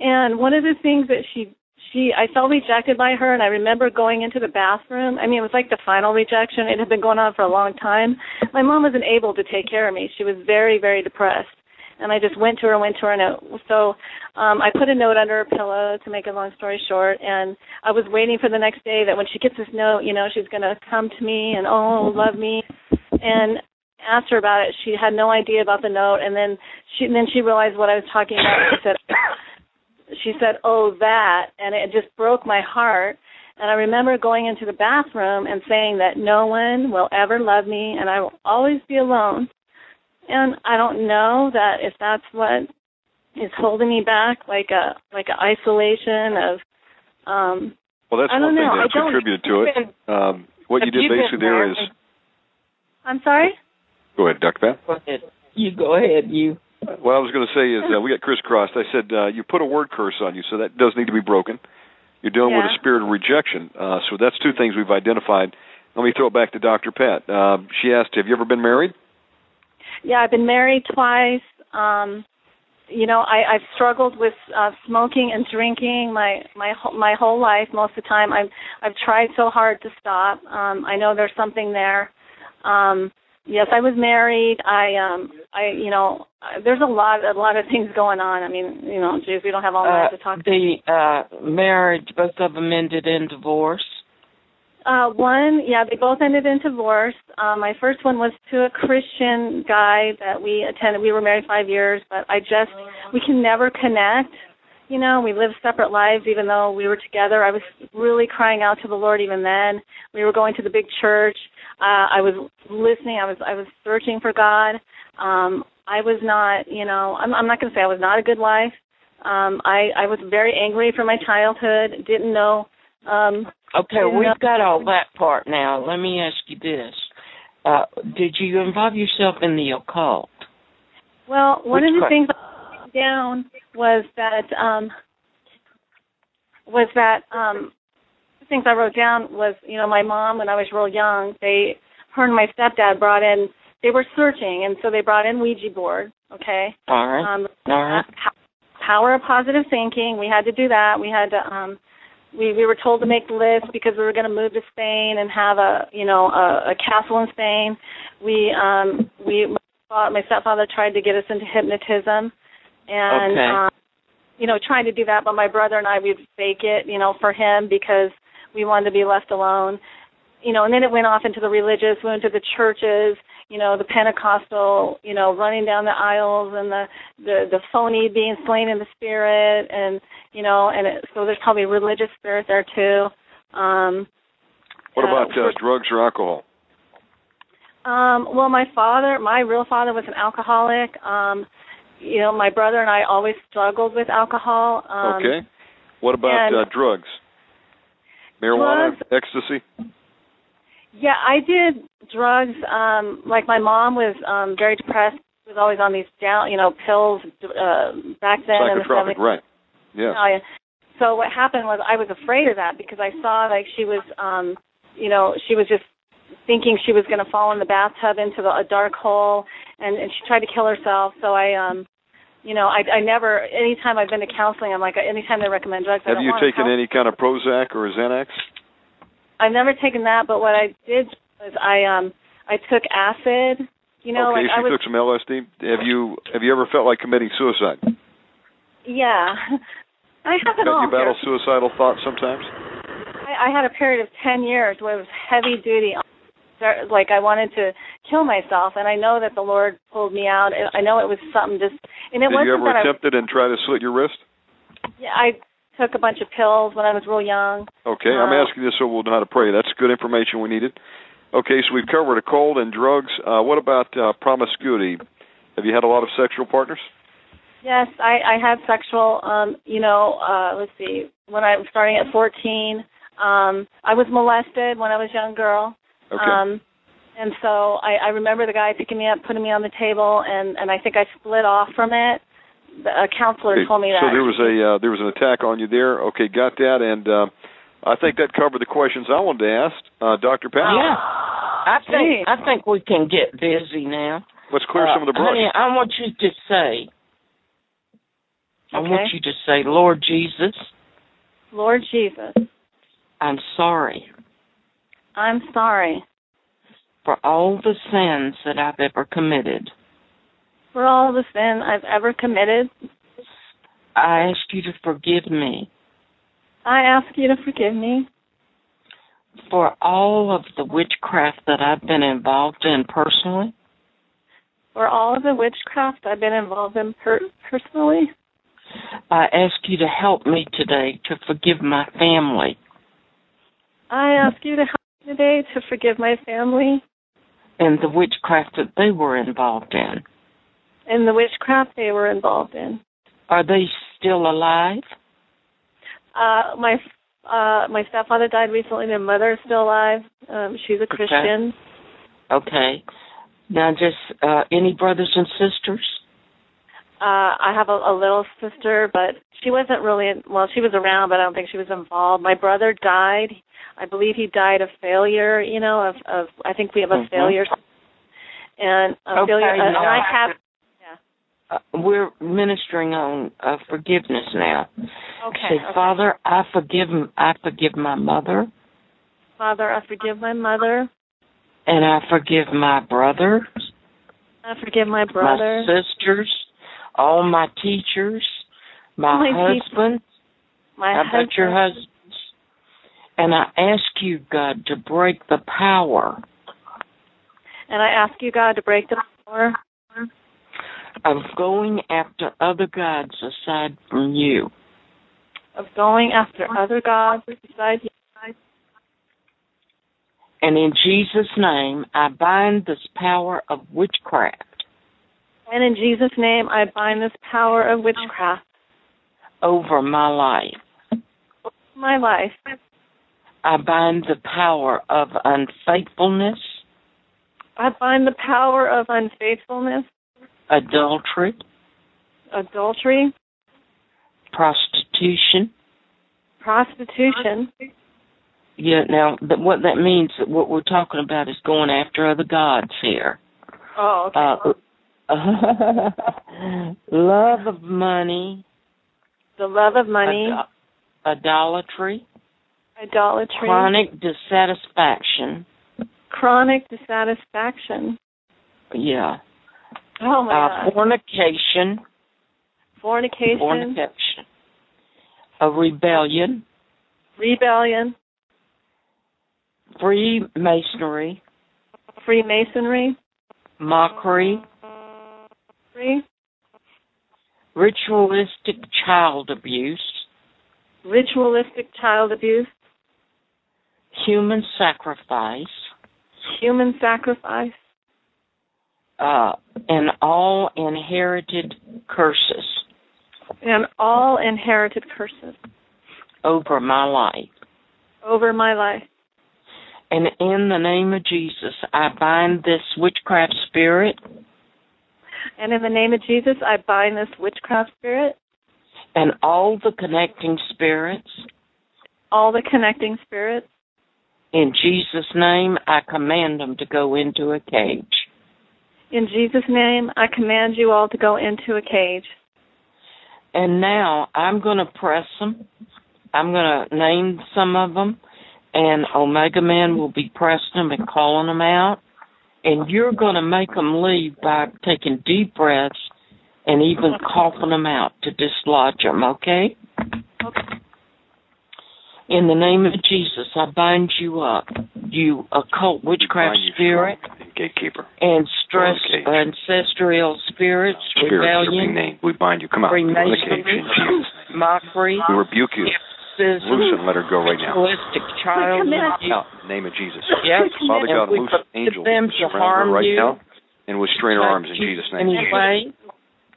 Speaker 6: and one of the things that she she I felt rejected by her, and I remember going into the bathroom. I mean, it was like the final rejection. It had been going on for a long time. My mom wasn't able to take care of me. She was very very depressed and I just went to her, and went to her, and it, so um I put a note under her pillow to make a long story short, and I was waiting for the next day that when she gets this note, you know, she's going to come to me and oh, love me, and asked her about it. She had no idea about the note, and then she and then she realized what I was talking about. She said, she said, oh, that, and it just broke my heart. And I remember going into the bathroom and saying that no one will ever love me and I will always be alone and I don't know that if that's what is holding me back, like a like a isolation of. um
Speaker 1: Well, that's
Speaker 6: I
Speaker 1: one
Speaker 6: don't
Speaker 1: thing
Speaker 6: know.
Speaker 1: that's
Speaker 6: I don't
Speaker 1: contributed to it.
Speaker 7: been-
Speaker 1: Um, what you did basically there is?
Speaker 6: I'm sorry.
Speaker 1: go ahead, Doc Pat.
Speaker 7: Go ahead. You go ahead. You.
Speaker 1: What I was going to say is uh, we got crisscrossed. I said uh, you put a word curse on you, so that does need to be broken. You're dealing with a spirit of rejection, uh, so that's two things we've identified. Let me throw it back to Dr. Pat. Uh, she asked, "Have you ever been married?"
Speaker 6: Yeah, I've been married twice. Um you know, I, I've struggled with uh, smoking and drinking my my whole- my whole life. Most of the time, I've I've tried so hard to stop. Um, I know there's something there. Um, yes, I was married. I um, I you know, uh, there's a lot a lot of things going on. I mean, you know, geez, we don't have all night
Speaker 7: Uh,
Speaker 6: to talk.
Speaker 7: the uh, marriage, both of them ended in divorce.
Speaker 6: Uh, one, yeah, they both ended in divorce. Um, my first one was to a Christian guy that we attended. We were married five years, but I just we can never connect. You know, we live separate lives, even though we were together. I was really crying out to the Lord even then. We were going to the big church. Uh, I was listening. I was I was searching for God. Um, I was not, you know, I'm, I'm not going to say I was not a good wife. Um, I I was very angry from my childhood. Didn't know. Um,
Speaker 7: Okay,
Speaker 6: Yeah.
Speaker 7: we've got all that part now. Let me ask you this: uh, Did you involve yourself in the occult?
Speaker 6: Well, one
Speaker 7: Which
Speaker 6: of the
Speaker 7: part?
Speaker 6: things down was that um was that um things I wrote down was, you know, my mom when I was real young, they her and my stepdad brought in they were searching and so they brought in Ouija board, okay?
Speaker 7: All right.
Speaker 6: Um
Speaker 7: all right.
Speaker 6: power of positive thinking. We had to do that. We had to um we we were told to make lists because we were going to move to Spain and have a you know a, a castle in Spain. We um we my my stepfather tried to get us into hypnotism, and
Speaker 7: Okay.
Speaker 6: um, you know trying to do that, but my brother and I we'd fake it you know for him because we wanted to be left alone. You know, and then it went off into the religious, went into the churches, you know, the Pentecostal, you know, running down the aisles and the the the phony being slain in the spirit and you know, and it, so there's probably religious spirit there too. Um
Speaker 1: What
Speaker 6: uh,
Speaker 1: about uh, drugs or alcohol?
Speaker 6: um well my father, my real father was an alcoholic. Um you know, my brother and I always struggled with alcohol. Um
Speaker 1: okay. What about
Speaker 6: and-
Speaker 1: uh, drugs? Marijuana,
Speaker 6: Drugs-
Speaker 1: ecstasy.
Speaker 6: Yeah, I did drugs. Um, like my mom was um very depressed. She Was always on these down, you know, pills uh, back then in the
Speaker 1: Psychotropic,
Speaker 6: 70s.
Speaker 1: right? Yeah.
Speaker 6: Oh, yeah. So what happened was I was afraid of that because I saw like she was, um, you know, she was just thinking she was going to fall in the bathtub into the, a dark hole, and and she tried to kill herself. So I, um, you know, I I never. Anytime I've been to counseling, I'm like, anytime they recommend drugs, I
Speaker 1: Have you taken any kind of Prozac or Xanax?
Speaker 6: I've never taken that, but what I did was I um I took acid. You know,
Speaker 1: okay,
Speaker 6: like
Speaker 1: so
Speaker 6: I was
Speaker 1: took some LSD. Have you have you ever felt like committing suicide?
Speaker 6: yeah. I have it all.
Speaker 1: you battle suicidal thoughts sometimes?
Speaker 6: I, I had a period of ten years where it was heavy duty. Like I wanted to kill myself, and I know that the Lord pulled me out. And I know it was something just, and it
Speaker 1: Did
Speaker 6: wasn't
Speaker 1: you ever
Speaker 6: that
Speaker 1: attempt it and try to slit your wrist?
Speaker 6: Yeah, I took a bunch of pills when I was real young.
Speaker 1: Okay, I'm
Speaker 6: Uh,
Speaker 1: asking this so we'll know how to pray. That's good information we needed. Okay, so we've covered occult and drugs. Uh, what about uh, promiscuity? Have you had a lot of sexual partners?
Speaker 6: Yes, I, I had sexual. Um, you know, uh, let's see. When I was starting at 14, um, I was molested when I was a young girl.
Speaker 1: Okay.
Speaker 6: Um, and so I, I remember the guy picking me up, putting me on the table, and and I think I split off from it. The a counselor
Speaker 1: Okay,
Speaker 6: told me that.
Speaker 1: So there was a uh, there was an attack on you there. Okay, got that, and uh, I think that covered the questions I wanted to ask, uh, Doctor Pat.
Speaker 2: Yeah. I think I think we can get busy now.
Speaker 1: Let's clear
Speaker 2: Uh,
Speaker 1: some of the brush.
Speaker 2: Honey, I want you to say. I want you to say, Lord Jesus,
Speaker 6: Lord Jesus,
Speaker 2: I'm sorry
Speaker 6: I'm sorry
Speaker 2: for all the sins that I've ever committed.
Speaker 6: for all the sin I've ever committed.
Speaker 2: I ask you to forgive me
Speaker 6: I ask you to forgive me
Speaker 2: for all of the witchcraft that I've been involved in personally.
Speaker 6: for all of the witchcraft I've been involved in per- personally.
Speaker 2: I ask you to help me today to forgive my family
Speaker 6: I ask you to help me today to forgive my family
Speaker 2: and the witchcraft that they were involved in.
Speaker 6: and the witchcraft they were involved in.
Speaker 2: Are they still alive?
Speaker 6: Uh, my uh, my stepfather died recently. My mother is still alive. Um, she's a Christian.
Speaker 2: Okay. Now, just uh, any brothers and sisters?
Speaker 6: Uh, I have a, a little sister, but she wasn't really well. She was around, but I don't think she was involved. My brother died. I believe he died of failure. You know, of of I think we have a
Speaker 2: Mhm.
Speaker 6: failure and a
Speaker 2: Okay,
Speaker 6: failure. Uh, and I have
Speaker 2: Uh, we're ministering on uh, forgiveness now.
Speaker 6: okay.
Speaker 2: Say,
Speaker 6: okay.
Speaker 2: Father, I forgive. I forgive my mother,
Speaker 6: Father, I forgive my mother.
Speaker 2: and I forgive my brothers,
Speaker 6: I forgive my brother.
Speaker 2: my sisters, all my teachers, my,
Speaker 6: My
Speaker 2: husband.
Speaker 6: my
Speaker 2: How about your husbands? And I ask you, God, to break the power
Speaker 6: And I ask you, God, to break the power
Speaker 2: of going after other gods aside from you.
Speaker 6: of going after other gods besides you.
Speaker 2: And in Jesus' name, I bind this power of witchcraft
Speaker 6: And in Jesus' name, I bind this power of witchcraft
Speaker 2: over my life.
Speaker 6: my life.
Speaker 2: I bind the power of unfaithfulness,
Speaker 6: I bind the power of unfaithfulness,
Speaker 2: adultery,
Speaker 6: adultery,
Speaker 2: prostitution.
Speaker 6: prostitution.
Speaker 2: Yeah, now th- what that means, what we're talking about is going after other gods here.
Speaker 6: Oh, okay.
Speaker 2: Uh, love of money,
Speaker 6: the love of money,
Speaker 2: ado- idolatry,
Speaker 6: idolatry,
Speaker 2: chronic dissatisfaction.
Speaker 6: chronic dissatisfaction.
Speaker 2: Yeah.
Speaker 6: Oh my
Speaker 2: Uh,
Speaker 6: God.
Speaker 2: fornication,
Speaker 6: Fornication,
Speaker 2: fornication, a rebellion,
Speaker 6: rebellion,
Speaker 2: Freemasonry,
Speaker 6: Freemasonry,
Speaker 2: mockery, ritualistic child abuse,
Speaker 6: ritualistic child abuse,
Speaker 2: human sacrifice,
Speaker 6: human sacrifice,
Speaker 2: uh, and all inherited curses.
Speaker 6: And all inherited curses.
Speaker 2: Over my life.
Speaker 6: over my life.
Speaker 2: And in the name of Jesus, I bind this witchcraft spirit
Speaker 6: And in the name of Jesus, I bind this witchcraft spirit,
Speaker 2: and all the connecting spirits.
Speaker 6: all the connecting spirits.
Speaker 2: In Jesus' name, I command them to go into a cage.
Speaker 6: In Jesus' name, I command you all to go into a cage.
Speaker 2: And now I'm going to press them. I'm going to name some of them, and Omega Man will be pressing them and calling them out. And you're going to make them leave by taking deep breaths and even coughing them out to dislodge them, okay? Okay. In the name of Jesus, I bind you up, you occult witchcraft
Speaker 1: you
Speaker 2: spirit.
Speaker 1: gatekeeper.
Speaker 2: and stress ancestral spirits,
Speaker 1: Spirits
Speaker 2: rebellion.
Speaker 1: We bind you. Come out.
Speaker 2: Freemasonry,
Speaker 1: Fornication. in Jesus' name.
Speaker 2: mockery,
Speaker 1: We rebuke you.
Speaker 2: Skepticism,
Speaker 1: Loose and let her go right now.
Speaker 2: ritualistic child
Speaker 6: Come
Speaker 2: abuse.
Speaker 1: Out. In the name of Jesus.
Speaker 2: Yes,
Speaker 1: Father God, loose angels
Speaker 2: them
Speaker 1: to
Speaker 2: to harm
Speaker 1: her right
Speaker 2: you,
Speaker 1: now and with strain her arms in Jesus' name.
Speaker 2: Anyway,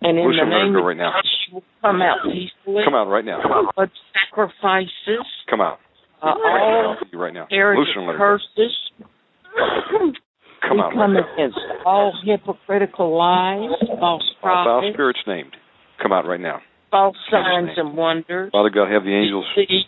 Speaker 2: and in
Speaker 1: Loose
Speaker 2: the
Speaker 1: let her
Speaker 2: name
Speaker 1: go
Speaker 2: of
Speaker 1: right now.
Speaker 2: She will come out peacefully.
Speaker 1: Come out right now.
Speaker 2: But sacrifices,
Speaker 1: Come out.
Speaker 2: uh, all
Speaker 1: now. Loose and let her go.
Speaker 2: curses.
Speaker 1: Come
Speaker 2: we
Speaker 1: out right
Speaker 2: come
Speaker 1: now.
Speaker 2: all hypocritical lies, false
Speaker 1: All foul spirits named. Come out right now.
Speaker 2: False signs and wonders,
Speaker 1: Father God, have the angels
Speaker 2: deceit,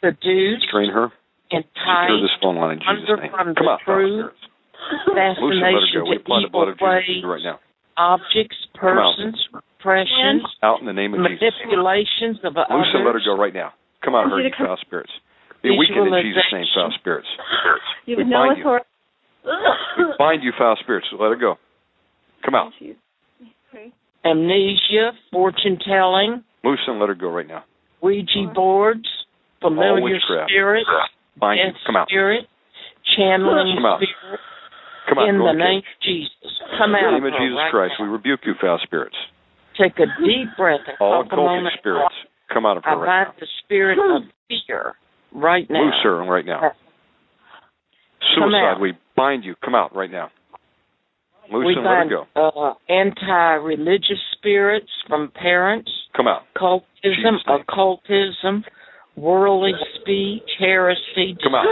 Speaker 2: seduce,
Speaker 1: strain her.
Speaker 2: entice,
Speaker 1: Secure this phone line in Jesus'
Speaker 2: wander
Speaker 1: name.
Speaker 2: from
Speaker 1: Come
Speaker 2: the
Speaker 1: out, foul
Speaker 2: truth,
Speaker 1: spirits. And
Speaker 2: fascination to
Speaker 1: apply the blood
Speaker 2: evil
Speaker 1: of
Speaker 2: ways,
Speaker 1: right now.
Speaker 2: objects,
Speaker 1: Come
Speaker 2: persons, repressions,
Speaker 1: Out in the name of Jesus.
Speaker 2: manipulations of others.
Speaker 1: Loose and let her go right now. Come out, her, you foul spirits. Be weakened in Jesus' name, foul spirits.
Speaker 6: You
Speaker 1: We
Speaker 6: have no
Speaker 1: bind you. We bind you, foul spirits. Let her go. Come out.
Speaker 2: Amnesia, fortune telling,
Speaker 1: Loose and let her go right now.
Speaker 2: Ouija boards, familiar
Speaker 1: witchcraft.
Speaker 2: spirits,
Speaker 1: Bind you.
Speaker 2: death
Speaker 1: Come out.
Speaker 2: spirit, channeling
Speaker 1: Come out.
Speaker 2: spirit,
Speaker 1: Come out.
Speaker 2: in
Speaker 1: Go
Speaker 2: the
Speaker 1: in the
Speaker 2: name of Jesus. Come out.
Speaker 1: In the name of Jesus
Speaker 2: right
Speaker 1: Christ,
Speaker 2: now.
Speaker 1: we rebuke you, foul spirits.
Speaker 2: Take a deep breath and
Speaker 1: All
Speaker 2: call come on
Speaker 1: cultic
Speaker 2: out.
Speaker 1: spirits, come out of
Speaker 2: I
Speaker 1: her right
Speaker 2: bind the spirit of fear right
Speaker 1: now.
Speaker 2: now.
Speaker 1: Loose her right now. Suicide, we bind you. Come out right now. Loose
Speaker 2: we
Speaker 1: let her
Speaker 2: bind
Speaker 1: go.
Speaker 2: uh, anti-religious spirits from parents,
Speaker 1: Come out.
Speaker 2: cultism, occultism, worldly speech, heresy,
Speaker 1: Come out.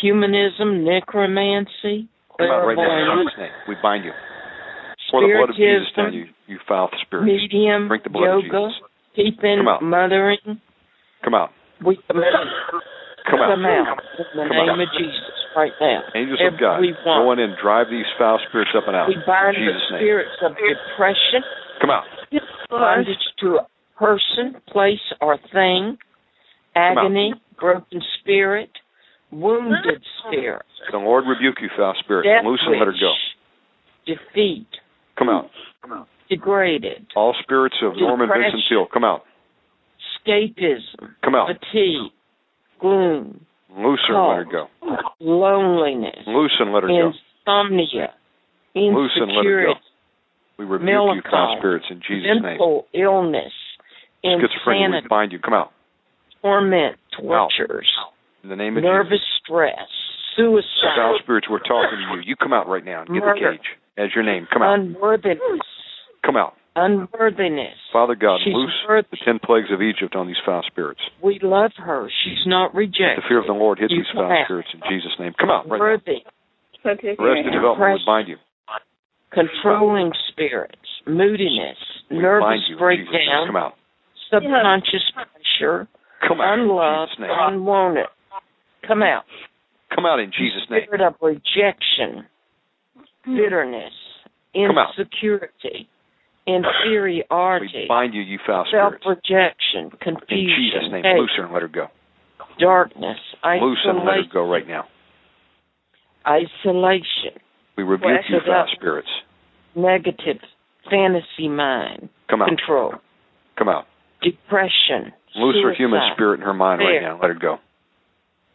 Speaker 2: humanism, necromancy,
Speaker 1: Come out right now. In Jesus' name. We bind you. Pour the blood of Jesus down, you, you foul spirits.
Speaker 2: medium,
Speaker 1: Drink the blood of
Speaker 2: yoga,
Speaker 1: Jesus.
Speaker 2: keeping,
Speaker 1: Come out.
Speaker 2: mothering.
Speaker 1: Come out.
Speaker 2: We command
Speaker 1: Come out.
Speaker 2: come out in the
Speaker 1: Come
Speaker 2: name
Speaker 1: out.
Speaker 2: of Jesus right now.
Speaker 1: Angels of God,
Speaker 2: Everyone.
Speaker 1: go on in, drive these foul spirits up and out.
Speaker 2: We bind
Speaker 1: in
Speaker 2: the
Speaker 1: Jesus' name.
Speaker 2: spirits of depression,
Speaker 1: Come out.
Speaker 2: bondage to a person, place, or thing, agony, broken spirit, wounded spirit,
Speaker 1: The Lord rebuke you, foul spirits.
Speaker 2: death
Speaker 1: Loose and let her go.
Speaker 2: defeat,
Speaker 1: Come out. Come out.
Speaker 2: Degraded,
Speaker 1: All spirits of Norman Vincent Peale, come out.
Speaker 2: escapism,
Speaker 1: Come out.
Speaker 2: fatigue, gloom,
Speaker 1: Loose her and let her go.
Speaker 2: Oh, loneliness,
Speaker 1: Loose and let her go.
Speaker 2: insomnia,
Speaker 1: Loose and let her go. We rebuke you, foul spirits, in Jesus' name.
Speaker 2: mental illness,
Speaker 1: Schizophrenia, we bind you. Come out.
Speaker 2: torment, tortures,
Speaker 1: In the name of
Speaker 2: nervous
Speaker 1: Jesus.
Speaker 2: stress,
Speaker 1: Foul
Speaker 2: suicide,
Speaker 1: spirits, we're talking to you. You come out right now and get the cage. As your name. Come out.
Speaker 2: unworthiness,
Speaker 1: Come out.
Speaker 2: Unworthiness.
Speaker 1: Father God,
Speaker 2: She's
Speaker 1: loose
Speaker 2: worthy.
Speaker 1: the ten plagues of Egypt on these foul spirits.
Speaker 2: We love her. She's not rejected.
Speaker 1: The fear of the Lord hit
Speaker 2: You
Speaker 1: these foul spirits in Jesus' name. Come out right now.
Speaker 2: Worthy,
Speaker 1: Arrested development, we bind you.
Speaker 2: controlling spirits, moodiness,
Speaker 1: We
Speaker 2: nervous
Speaker 1: bind you in Jesus' name.
Speaker 2: breakdown,
Speaker 1: Come out.
Speaker 2: subconscious pressure,
Speaker 1: Come out in
Speaker 2: unloved,
Speaker 1: Jesus' name.
Speaker 2: unwanted. Come out.
Speaker 1: Come out in Jesus' name.
Speaker 2: Spirit of rejection, bitterness,
Speaker 1: Come
Speaker 2: insecurity,
Speaker 1: We
Speaker 2: inferiority,
Speaker 1: bind you, you foul spirits.
Speaker 2: self-rejection,
Speaker 1: In Jesus'
Speaker 2: confusion,
Speaker 1: name.
Speaker 2: hate,
Speaker 1: Loose her and let her go.
Speaker 2: darkness,
Speaker 1: Loose and let her go right now.
Speaker 2: isolation,
Speaker 1: We rebuke you, foul spirits.
Speaker 2: negative fantasy mind,
Speaker 1: Come out.
Speaker 2: control,
Speaker 1: Come out.
Speaker 2: depression,
Speaker 1: Loose her human spirit in her mind right now. Let her go.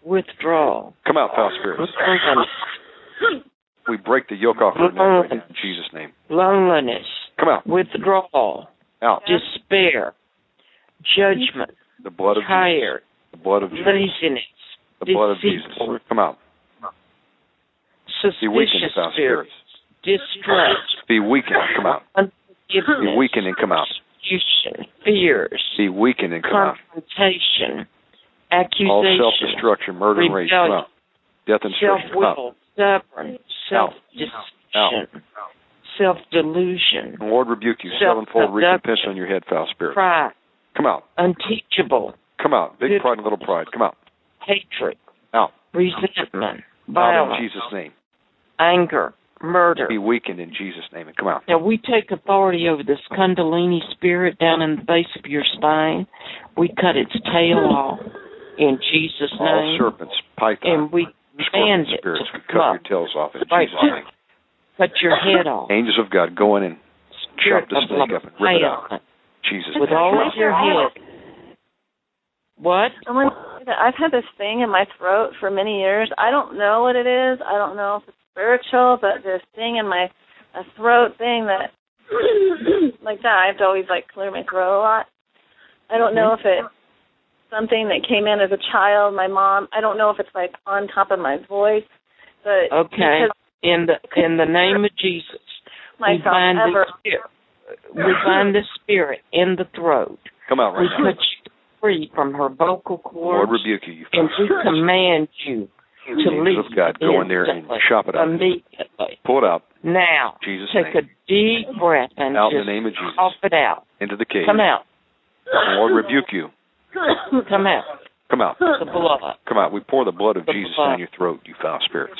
Speaker 2: withdrawal,
Speaker 1: Come out, foul spirits. We break the yoke off her neck right now in Jesus' name.
Speaker 2: loneliness,
Speaker 1: Come out.
Speaker 2: withdrawal,
Speaker 1: Out.
Speaker 2: despair, judgment,
Speaker 1: The blood of Jesus.
Speaker 2: tired,
Speaker 1: The blood of Jesus.
Speaker 2: laziness,
Speaker 1: The blood of Jesus. Come out. Be weakened,
Speaker 2: suspicious
Speaker 1: foul
Speaker 2: spirits,
Speaker 1: spirits.
Speaker 2: distrust,
Speaker 1: Be weakened. Come out. Be
Speaker 2: unforgiveness,
Speaker 1: weakened and come out.
Speaker 2: persecution, fears,
Speaker 1: Be weakened and come out.
Speaker 2: confrontation,
Speaker 1: All self-destruction, murder, and rage. Come out. Death and destruction. Come out.
Speaker 2: self-will, stubborn, self-deception, self-delusion,
Speaker 1: Lord rebuke you. Sevenfold recompense on your head, foul spirit.
Speaker 2: pride,
Speaker 1: Come out.
Speaker 2: unteachable,
Speaker 1: Come out. Big pride and little pride. Come out.
Speaker 2: hatred,
Speaker 1: Out.
Speaker 2: resentment,
Speaker 1: Out in Jesus' name.
Speaker 2: anger, murder.
Speaker 1: Be weakened in Jesus' name and come out.
Speaker 2: Now we take authority over this Kundalini spirit down in the base of your spine. We cut its tail off in Jesus' name.
Speaker 1: All serpents, python,
Speaker 2: and we command it
Speaker 1: spirits,
Speaker 2: to
Speaker 1: cut your tails off in
Speaker 2: Right.
Speaker 1: Jesus' name.
Speaker 2: Cut your head off.
Speaker 1: Angels of God, go in and chop
Speaker 2: Spirit
Speaker 1: the
Speaker 2: of
Speaker 1: snake up and rip it out. Jesus'
Speaker 2: with
Speaker 1: name.
Speaker 2: all of
Speaker 1: out.
Speaker 2: your head. What?
Speaker 6: I want to say that I've had this thing in my throat for many years. I don't know what it is. I don't know if it's spiritual, but this thing in my a throat thing that like that. I have to always like clear my throat a lot. I don't know mm-hmm. if it's something that came in as a child. My mom. I don't know if it's like on top of my voice, but
Speaker 2: Okay.
Speaker 6: because
Speaker 2: In the in the name of Jesus, we
Speaker 6: myself
Speaker 2: bind
Speaker 6: ever.
Speaker 2: the spirit. We bind the spirit in the throat.
Speaker 1: Come out
Speaker 2: We
Speaker 1: right now.
Speaker 2: put you free from her vocal
Speaker 1: Lord rebuke you, you
Speaker 2: and we command you to
Speaker 1: Angels
Speaker 2: leave
Speaker 1: of God, go in there and
Speaker 2: instantly,
Speaker 1: chop it up.
Speaker 2: immediately.
Speaker 1: Pull it out.
Speaker 2: Now,
Speaker 1: Jesus'
Speaker 2: take
Speaker 1: name.
Speaker 2: a deep breath and
Speaker 1: Out in the name of Jesus.
Speaker 2: cough it out.
Speaker 1: Into the cage.
Speaker 2: Come out.
Speaker 1: The Lord rebuke you.
Speaker 2: Come out.
Speaker 1: Come out.
Speaker 2: The blood.
Speaker 1: Come out. We pour the blood of
Speaker 2: The
Speaker 1: Jesus
Speaker 2: blood.
Speaker 1: down your throat, you foul spirits.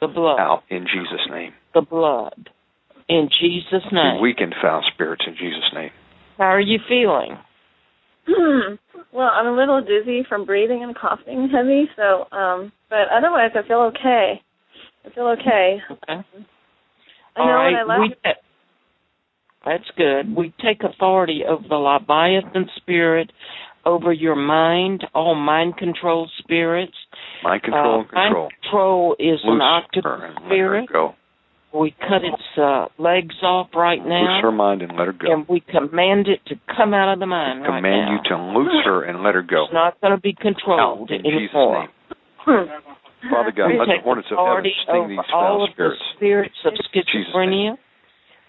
Speaker 2: The blood.
Speaker 1: Out in Jesus' name.
Speaker 2: The blood. In Jesus'
Speaker 1: Be
Speaker 2: name.
Speaker 1: weakened foul spirits in Jesus' name.
Speaker 2: How are you feeling?
Speaker 6: well, I'm a little dizzy from breathing and coughing heavy, so um but otherwise I feel okay. I feel okay.
Speaker 2: Okay.
Speaker 6: I
Speaker 2: All
Speaker 6: know
Speaker 2: right.
Speaker 6: when I left
Speaker 2: we ta- that's good. We take authority over the Leviathan spirit, over your mind, all mind control spirits.
Speaker 1: Mind control
Speaker 2: Uh,
Speaker 1: and control.
Speaker 2: Mind control is an octopus
Speaker 1: her and let her
Speaker 2: spirit.
Speaker 1: go.
Speaker 2: We cut its uh, legs off right now.
Speaker 1: Loose her mind and let her go.
Speaker 2: and we command it to come out of the mind right
Speaker 1: Command
Speaker 2: now.
Speaker 1: you to loose her and let her go.
Speaker 2: It's not going to be
Speaker 1: Out
Speaker 2: controlled
Speaker 1: in Jesus'
Speaker 2: anymore.
Speaker 1: name. Father God,
Speaker 2: we
Speaker 1: let the hornets of heaven
Speaker 2: authority
Speaker 1: sting
Speaker 2: over
Speaker 1: these
Speaker 2: all
Speaker 1: foul
Speaker 2: of
Speaker 1: spirits.
Speaker 2: the spirits of schizophrenia.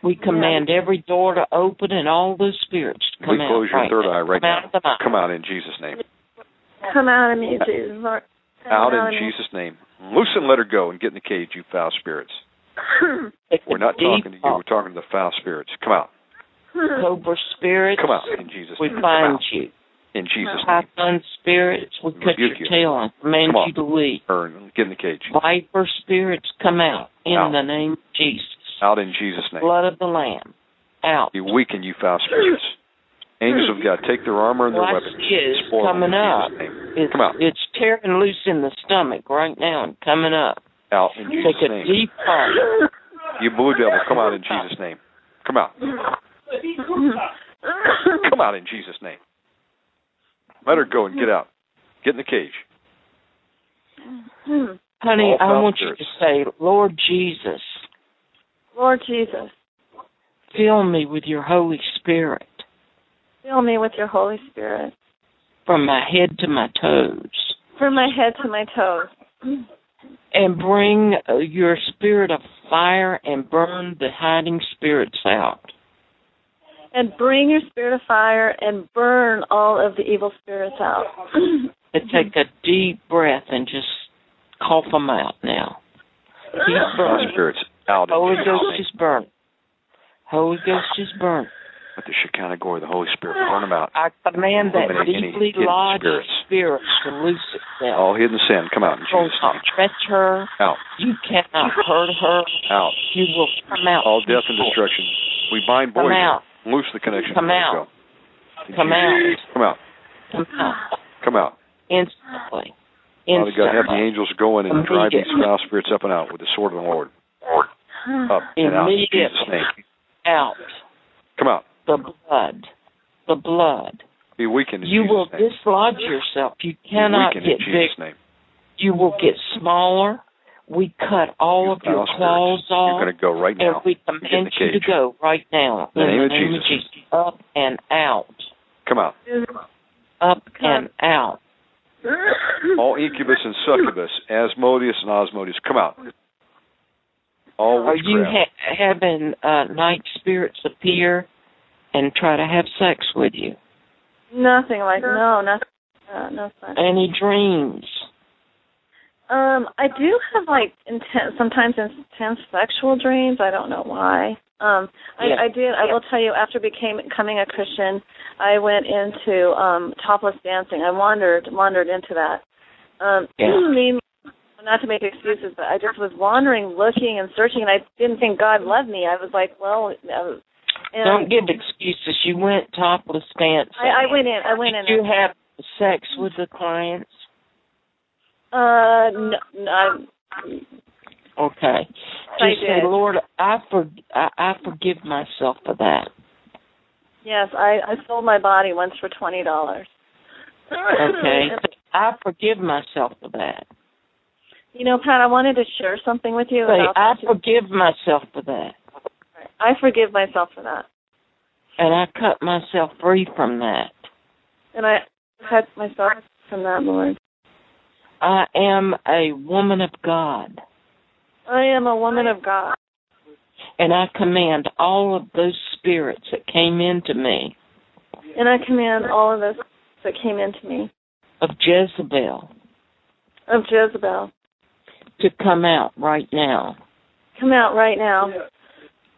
Speaker 2: We command every door to open and all those spirits to come
Speaker 1: We
Speaker 2: out.
Speaker 1: close your
Speaker 2: right
Speaker 1: third
Speaker 2: now.
Speaker 1: eye right
Speaker 2: come Out
Speaker 1: now.
Speaker 2: of the mind.
Speaker 1: Come out in Jesus' name.
Speaker 6: Come out of me, Jesus. Lord.
Speaker 1: Out
Speaker 6: oh,
Speaker 1: in. Jesus' name. Loose and let her go and get in the cage, you foul spirits. We're not talking to you. We're talking to the foul spirits. Come out.
Speaker 2: Cobra spirits.
Speaker 1: Come out in Jesus'
Speaker 2: We
Speaker 1: name.
Speaker 2: Bind
Speaker 1: out
Speaker 2: you.
Speaker 1: in Jesus' name.
Speaker 2: Python spirits. We cut your
Speaker 1: you.
Speaker 2: tail and command you to leave.
Speaker 1: Get in the cage.
Speaker 2: Viper spirits, come out in
Speaker 1: Out.
Speaker 2: the name of Jesus.
Speaker 1: Out in Jesus' name.
Speaker 2: Blood of the Lamb. Out.
Speaker 1: You weaken, you foul spirits. Angels of hmm. God, take their armor and their
Speaker 2: Watch
Speaker 1: weapons.
Speaker 2: this
Speaker 1: Spoil them
Speaker 2: coming up. It's,
Speaker 1: Come out.
Speaker 2: it's tearing loose in the stomach right now and coming up.
Speaker 1: Out in Jesus'
Speaker 2: Take a
Speaker 1: name.
Speaker 2: deep breath.
Speaker 1: You blue devil, come out in Jesus' name. Come out. Come out in Jesus' name. Let her go and get out. Get in the cage.
Speaker 2: Honey, I
Speaker 1: foul
Speaker 2: want you to say, Lord Jesus,
Speaker 6: Lord Jesus,
Speaker 2: fill me with your Holy Spirit
Speaker 6: fill me with your Holy Spirit
Speaker 2: from my head to my toes.
Speaker 6: from my head to my toes.
Speaker 2: And bring uh, your spirit of fire and burn the hiding spirits out.
Speaker 6: And bring your spirit of fire and burn all of the evil spirits out.
Speaker 2: And take a deep breath and just cough them out now. Keep burning.
Speaker 1: spirits out
Speaker 2: Holy Ghost
Speaker 1: name.
Speaker 2: just burn. Holy Ghost just burn.
Speaker 1: Let the Shekinah glory of the Holy Spirit burn them out.
Speaker 2: I command that deeply lodged
Speaker 1: spirits.
Speaker 2: spirit to loose itself.
Speaker 1: All hidden sin, come out in
Speaker 2: will
Speaker 1: Jesus' name.
Speaker 2: her.
Speaker 1: Out.
Speaker 2: You cannot hurt her.
Speaker 1: Out.
Speaker 2: You will come out.
Speaker 1: All death and destruction. We bind
Speaker 2: Come out.
Speaker 1: Loose the connection.
Speaker 2: Come out. Come out.
Speaker 1: Come out.
Speaker 2: Come out.
Speaker 1: Come out.
Speaker 2: Instantly.
Speaker 1: Father God, have the angels go in and drive these foul spirits up and out with the sword of the Lord. Up and out in Jesus'
Speaker 2: Immediately.
Speaker 1: name.
Speaker 2: Out.
Speaker 1: Come out.
Speaker 2: The blood. The blood.
Speaker 1: Be weakened in
Speaker 2: You
Speaker 1: Jesus'
Speaker 2: will
Speaker 1: name.
Speaker 2: dislodge yourself. You cannot get
Speaker 1: in
Speaker 2: big.
Speaker 1: Name.
Speaker 2: You will get smaller. We cut all
Speaker 1: You
Speaker 2: of your claws
Speaker 1: spirits, You're
Speaker 2: off.
Speaker 1: going to go right
Speaker 2: And
Speaker 1: now.
Speaker 2: we command you to go right now.
Speaker 1: In the name of Jesus.
Speaker 2: Up and out.
Speaker 1: Come out.
Speaker 2: Up and out.
Speaker 1: All incubus and succubus, Asmodeus and Osmodeus, come out. All
Speaker 2: Are you ha- having uh, night spirits appear and try to have sex with you?
Speaker 6: nothing like no, nothing. Uh, no such.
Speaker 2: Any dreams?
Speaker 6: Um, I do have like intense, sometimes intense sexual dreams. I don't know why. Um, I,
Speaker 2: Yeah.
Speaker 6: I did. I will tell you. After became becoming a Christian, I went into um topless dancing. I wandered wandered into that. Um,
Speaker 2: Yeah.
Speaker 6: mean, not to make excuses, but I just was wandering, looking and searching, and I didn't think God loved me. I was like, well, uh, and
Speaker 2: Don't give excuses. You went topless dancing.
Speaker 6: I, I went in. I went in.
Speaker 2: Did you have sex with the clients?
Speaker 6: Uh, no, no, I,
Speaker 2: Okay.
Speaker 6: I
Speaker 2: Just say,
Speaker 6: did.
Speaker 2: Lord, I for I, I forgive myself for that.
Speaker 6: yes, I I sold my body once for twenty dollars.
Speaker 2: Okay. I forgive myself for that.
Speaker 6: You know, Pat, I wanted to share something with you.
Speaker 2: Say, I forgive myself for that.
Speaker 6: I forgive myself for that,
Speaker 2: And I cut myself free from that.
Speaker 6: and I cut myself from that, Lord.
Speaker 2: I am a woman of God.
Speaker 6: I am a woman of God,
Speaker 2: And I command all of those spirits that came into me
Speaker 6: and I command all of those that came into me
Speaker 2: of Jezebel
Speaker 6: of Jezebel
Speaker 2: to come out right now.
Speaker 6: come out right now.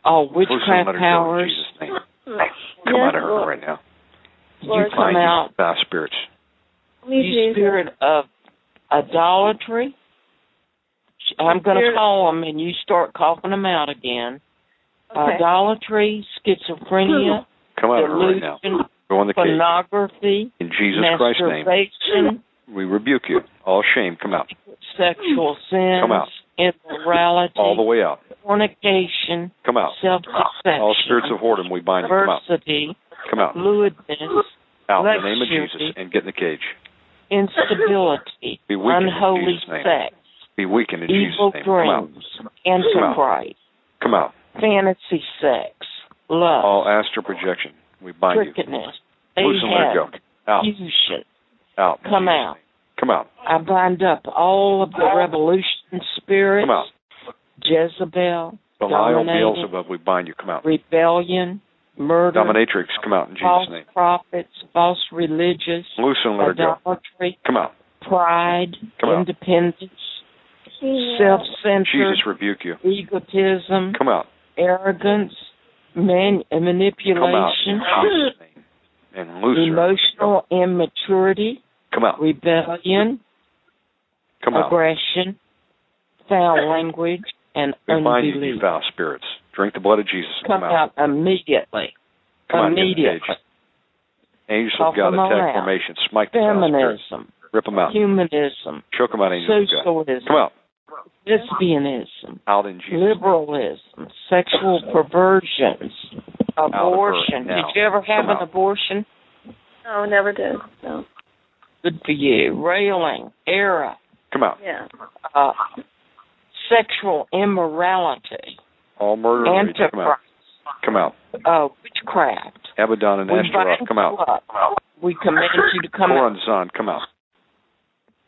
Speaker 1: Oh, All
Speaker 2: witchcraft
Speaker 1: let her go in
Speaker 2: powers,
Speaker 1: Jesus' name.
Speaker 6: Come
Speaker 1: Come out of her right now.
Speaker 6: Lord,
Speaker 2: you come
Speaker 1: Bind you,
Speaker 2: out,
Speaker 1: foul spirits.
Speaker 6: Please,
Speaker 2: you
Speaker 6: Jesus.
Speaker 2: spirit of idolatry. I'm going to call them, and you start coughing them out again.
Speaker 6: Okay.
Speaker 2: Idolatry, schizophrenia,
Speaker 1: Come out of her right now.
Speaker 2: delusion,
Speaker 1: Go in the cage.
Speaker 2: pornography,
Speaker 1: In Jesus Christ's name,
Speaker 2: masturbation,
Speaker 1: we rebuke you. All shame, come out.
Speaker 2: sexual sins,
Speaker 1: Come out.
Speaker 2: Immorality,
Speaker 1: All the way out.
Speaker 2: fornication,
Speaker 1: Come out.
Speaker 2: self-deception,
Speaker 1: All spirits of whoredom, we bind you. Come out. Come out.
Speaker 2: lewdness,
Speaker 1: Out in the name of Jesus and get in the cage.
Speaker 2: instability,
Speaker 1: Be
Speaker 2: unholy sex,
Speaker 1: Be weakened in
Speaker 2: evil
Speaker 1: Jesus' name. Out.
Speaker 2: dreams, antichrist,
Speaker 1: Come out.
Speaker 2: fantasy sex, love,
Speaker 1: All astral projection, we bind you. Loose and let go. Out.
Speaker 2: fusion.
Speaker 1: Out.
Speaker 2: Come out.
Speaker 1: Name. Come out.
Speaker 2: I bind up all of the revolution spirits,
Speaker 1: Come out.
Speaker 2: Jezebel,
Speaker 1: Belial,
Speaker 2: dominating,
Speaker 1: Beelzebub, we bind you. Come out.
Speaker 2: rebellion, murder,
Speaker 1: Dominatrix, come out in
Speaker 2: false
Speaker 1: Jesus' name.
Speaker 2: prophets, false religious,
Speaker 1: Loose and let her go.
Speaker 2: idolatry,
Speaker 1: Come out.
Speaker 2: pride,
Speaker 1: Come out.
Speaker 2: independence, self-centered,
Speaker 1: Jesus rebuke you.
Speaker 2: egotism,
Speaker 1: Come out.
Speaker 2: arrogance, man- manipulation.
Speaker 1: Come out in
Speaker 2: manipulation,
Speaker 1: Jesus' name. And loose her.
Speaker 2: emotional immaturity,
Speaker 1: Come out.
Speaker 2: rebellion,
Speaker 1: Come out.
Speaker 2: aggression, foul language, and
Speaker 1: We bind you, you
Speaker 2: unbelief.
Speaker 1: foul spirits. Drink the blood of Jesus.
Speaker 2: Come
Speaker 1: Come out.
Speaker 2: out immediately.
Speaker 1: Come out and get in the
Speaker 2: immediately.
Speaker 1: cage. Angels
Speaker 2: Cough
Speaker 1: of God
Speaker 2: them all
Speaker 1: attack
Speaker 2: out.
Speaker 1: formation. Smite the foul.
Speaker 2: Feminism,
Speaker 1: Rip them out.
Speaker 2: humanism,
Speaker 1: Choke them out, angels of God.
Speaker 2: socialism,
Speaker 1: Come out.
Speaker 2: lesbianism,
Speaker 1: Out in Jesus' name.
Speaker 2: liberalism, sexual perversions,
Speaker 1: of her
Speaker 2: abortion.
Speaker 1: now.
Speaker 2: Did you ever have
Speaker 1: Come
Speaker 2: an
Speaker 1: out.
Speaker 2: abortion?
Speaker 6: No, never did. No.
Speaker 2: Good for you. Railing, error,
Speaker 1: Come out.
Speaker 6: Yeah.
Speaker 2: uh, sexual immorality,
Speaker 1: All murder and rage. Come out. Come out.
Speaker 2: uh, witchcraft.
Speaker 1: Abaddon and
Speaker 2: We
Speaker 1: Ashtaroth. Come out.
Speaker 2: up. We command you to come out.
Speaker 1: Koran Zan. Come out.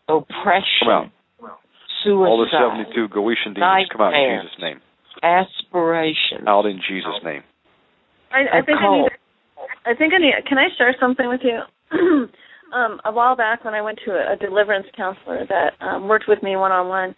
Speaker 2: Oppression,
Speaker 1: Come out.
Speaker 2: suicide,
Speaker 1: All the 72 Goetian demons. Come out in Jesus' name.
Speaker 2: aspiration,
Speaker 1: Out in Jesus' name.
Speaker 6: I think I need. I think I need. Can I share something with you? um, a while back, when I went to a, a deliverance counselor that um, worked with me one on one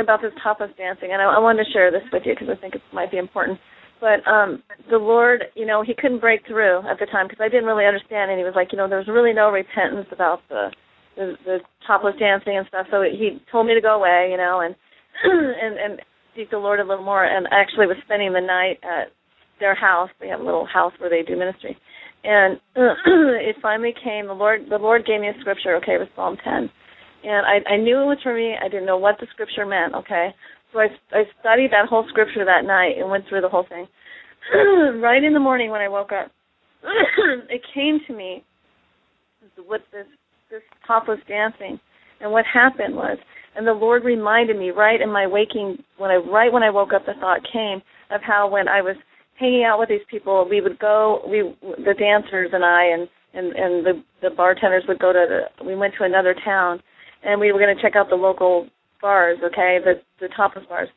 Speaker 6: about this tapas dancing, and I, I wanted to share this with you because I think it might be important. But um, the Lord, you know, He couldn't break through at the time because I didn't really understand, and He was like, you know, there's really no repentance about the the, the topless dancing and stuff. So He told me to go away, you know, and and and seek the Lord a little more. And I actually was spending the night at their house. They have a little house where they do ministry. And it finally came. The Lord, the Lord gave me a scripture. Okay, it was Psalm 10, and I, I knew it was for me. I didn't know what the scripture meant. Okay, so I, I studied that whole scripture that night and went through the whole thing. right in the morning when I woke up, it came to me with this this topless dancing, and what happened was, and the Lord reminded me right in my waking when I right when I woke up, the thought came of how when I was hanging out with these people, we would go, we the dancers and I and and and the the bartenders would go to the. We went to another town, and we were going to check out the local bars. Okay, the the tapas bars.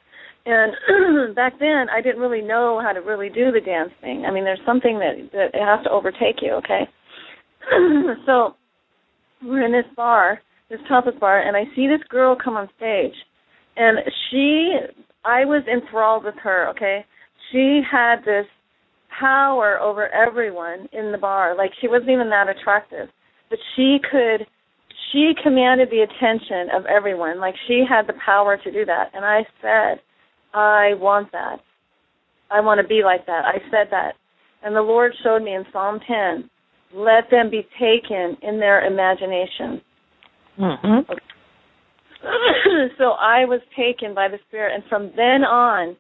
Speaker 6: And back then, I didn't really know how to really do the dance thing. I mean, there's something that that it has to overtake you. Okay, so we're in this bar, this tapas bar, and I see this girl come on stage, and she, I was enthralled with her. Okay, she had this power over everyone in the bar. Like she wasn't even that attractive, but she could, she commanded the attention of everyone. Like she had the power to do that. And I said, I want that. I want to be like that. I said that. And the Lord showed me in Psalm 10, let them be taken in their imagination.
Speaker 2: Mm-hmm.
Speaker 6: so I was taken by the Spirit, and from then on,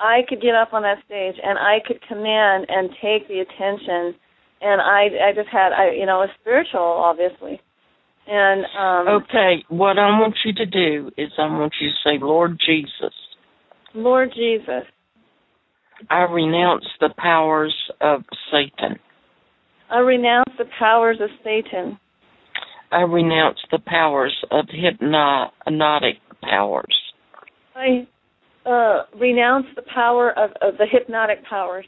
Speaker 6: I could get up on that stage and I could command and take the attention, and I I just had I you know a spiritual obviously, And um
Speaker 2: Okay, what I want you to do is I want you to say, Lord Jesus,
Speaker 6: Lord Jesus,
Speaker 2: I renounce the powers of Satan.
Speaker 6: I renounce the powers of Satan.
Speaker 2: I renounce the powers of hypnotic powers.
Speaker 6: I uh, renounce the power of, of the hypnotic powers.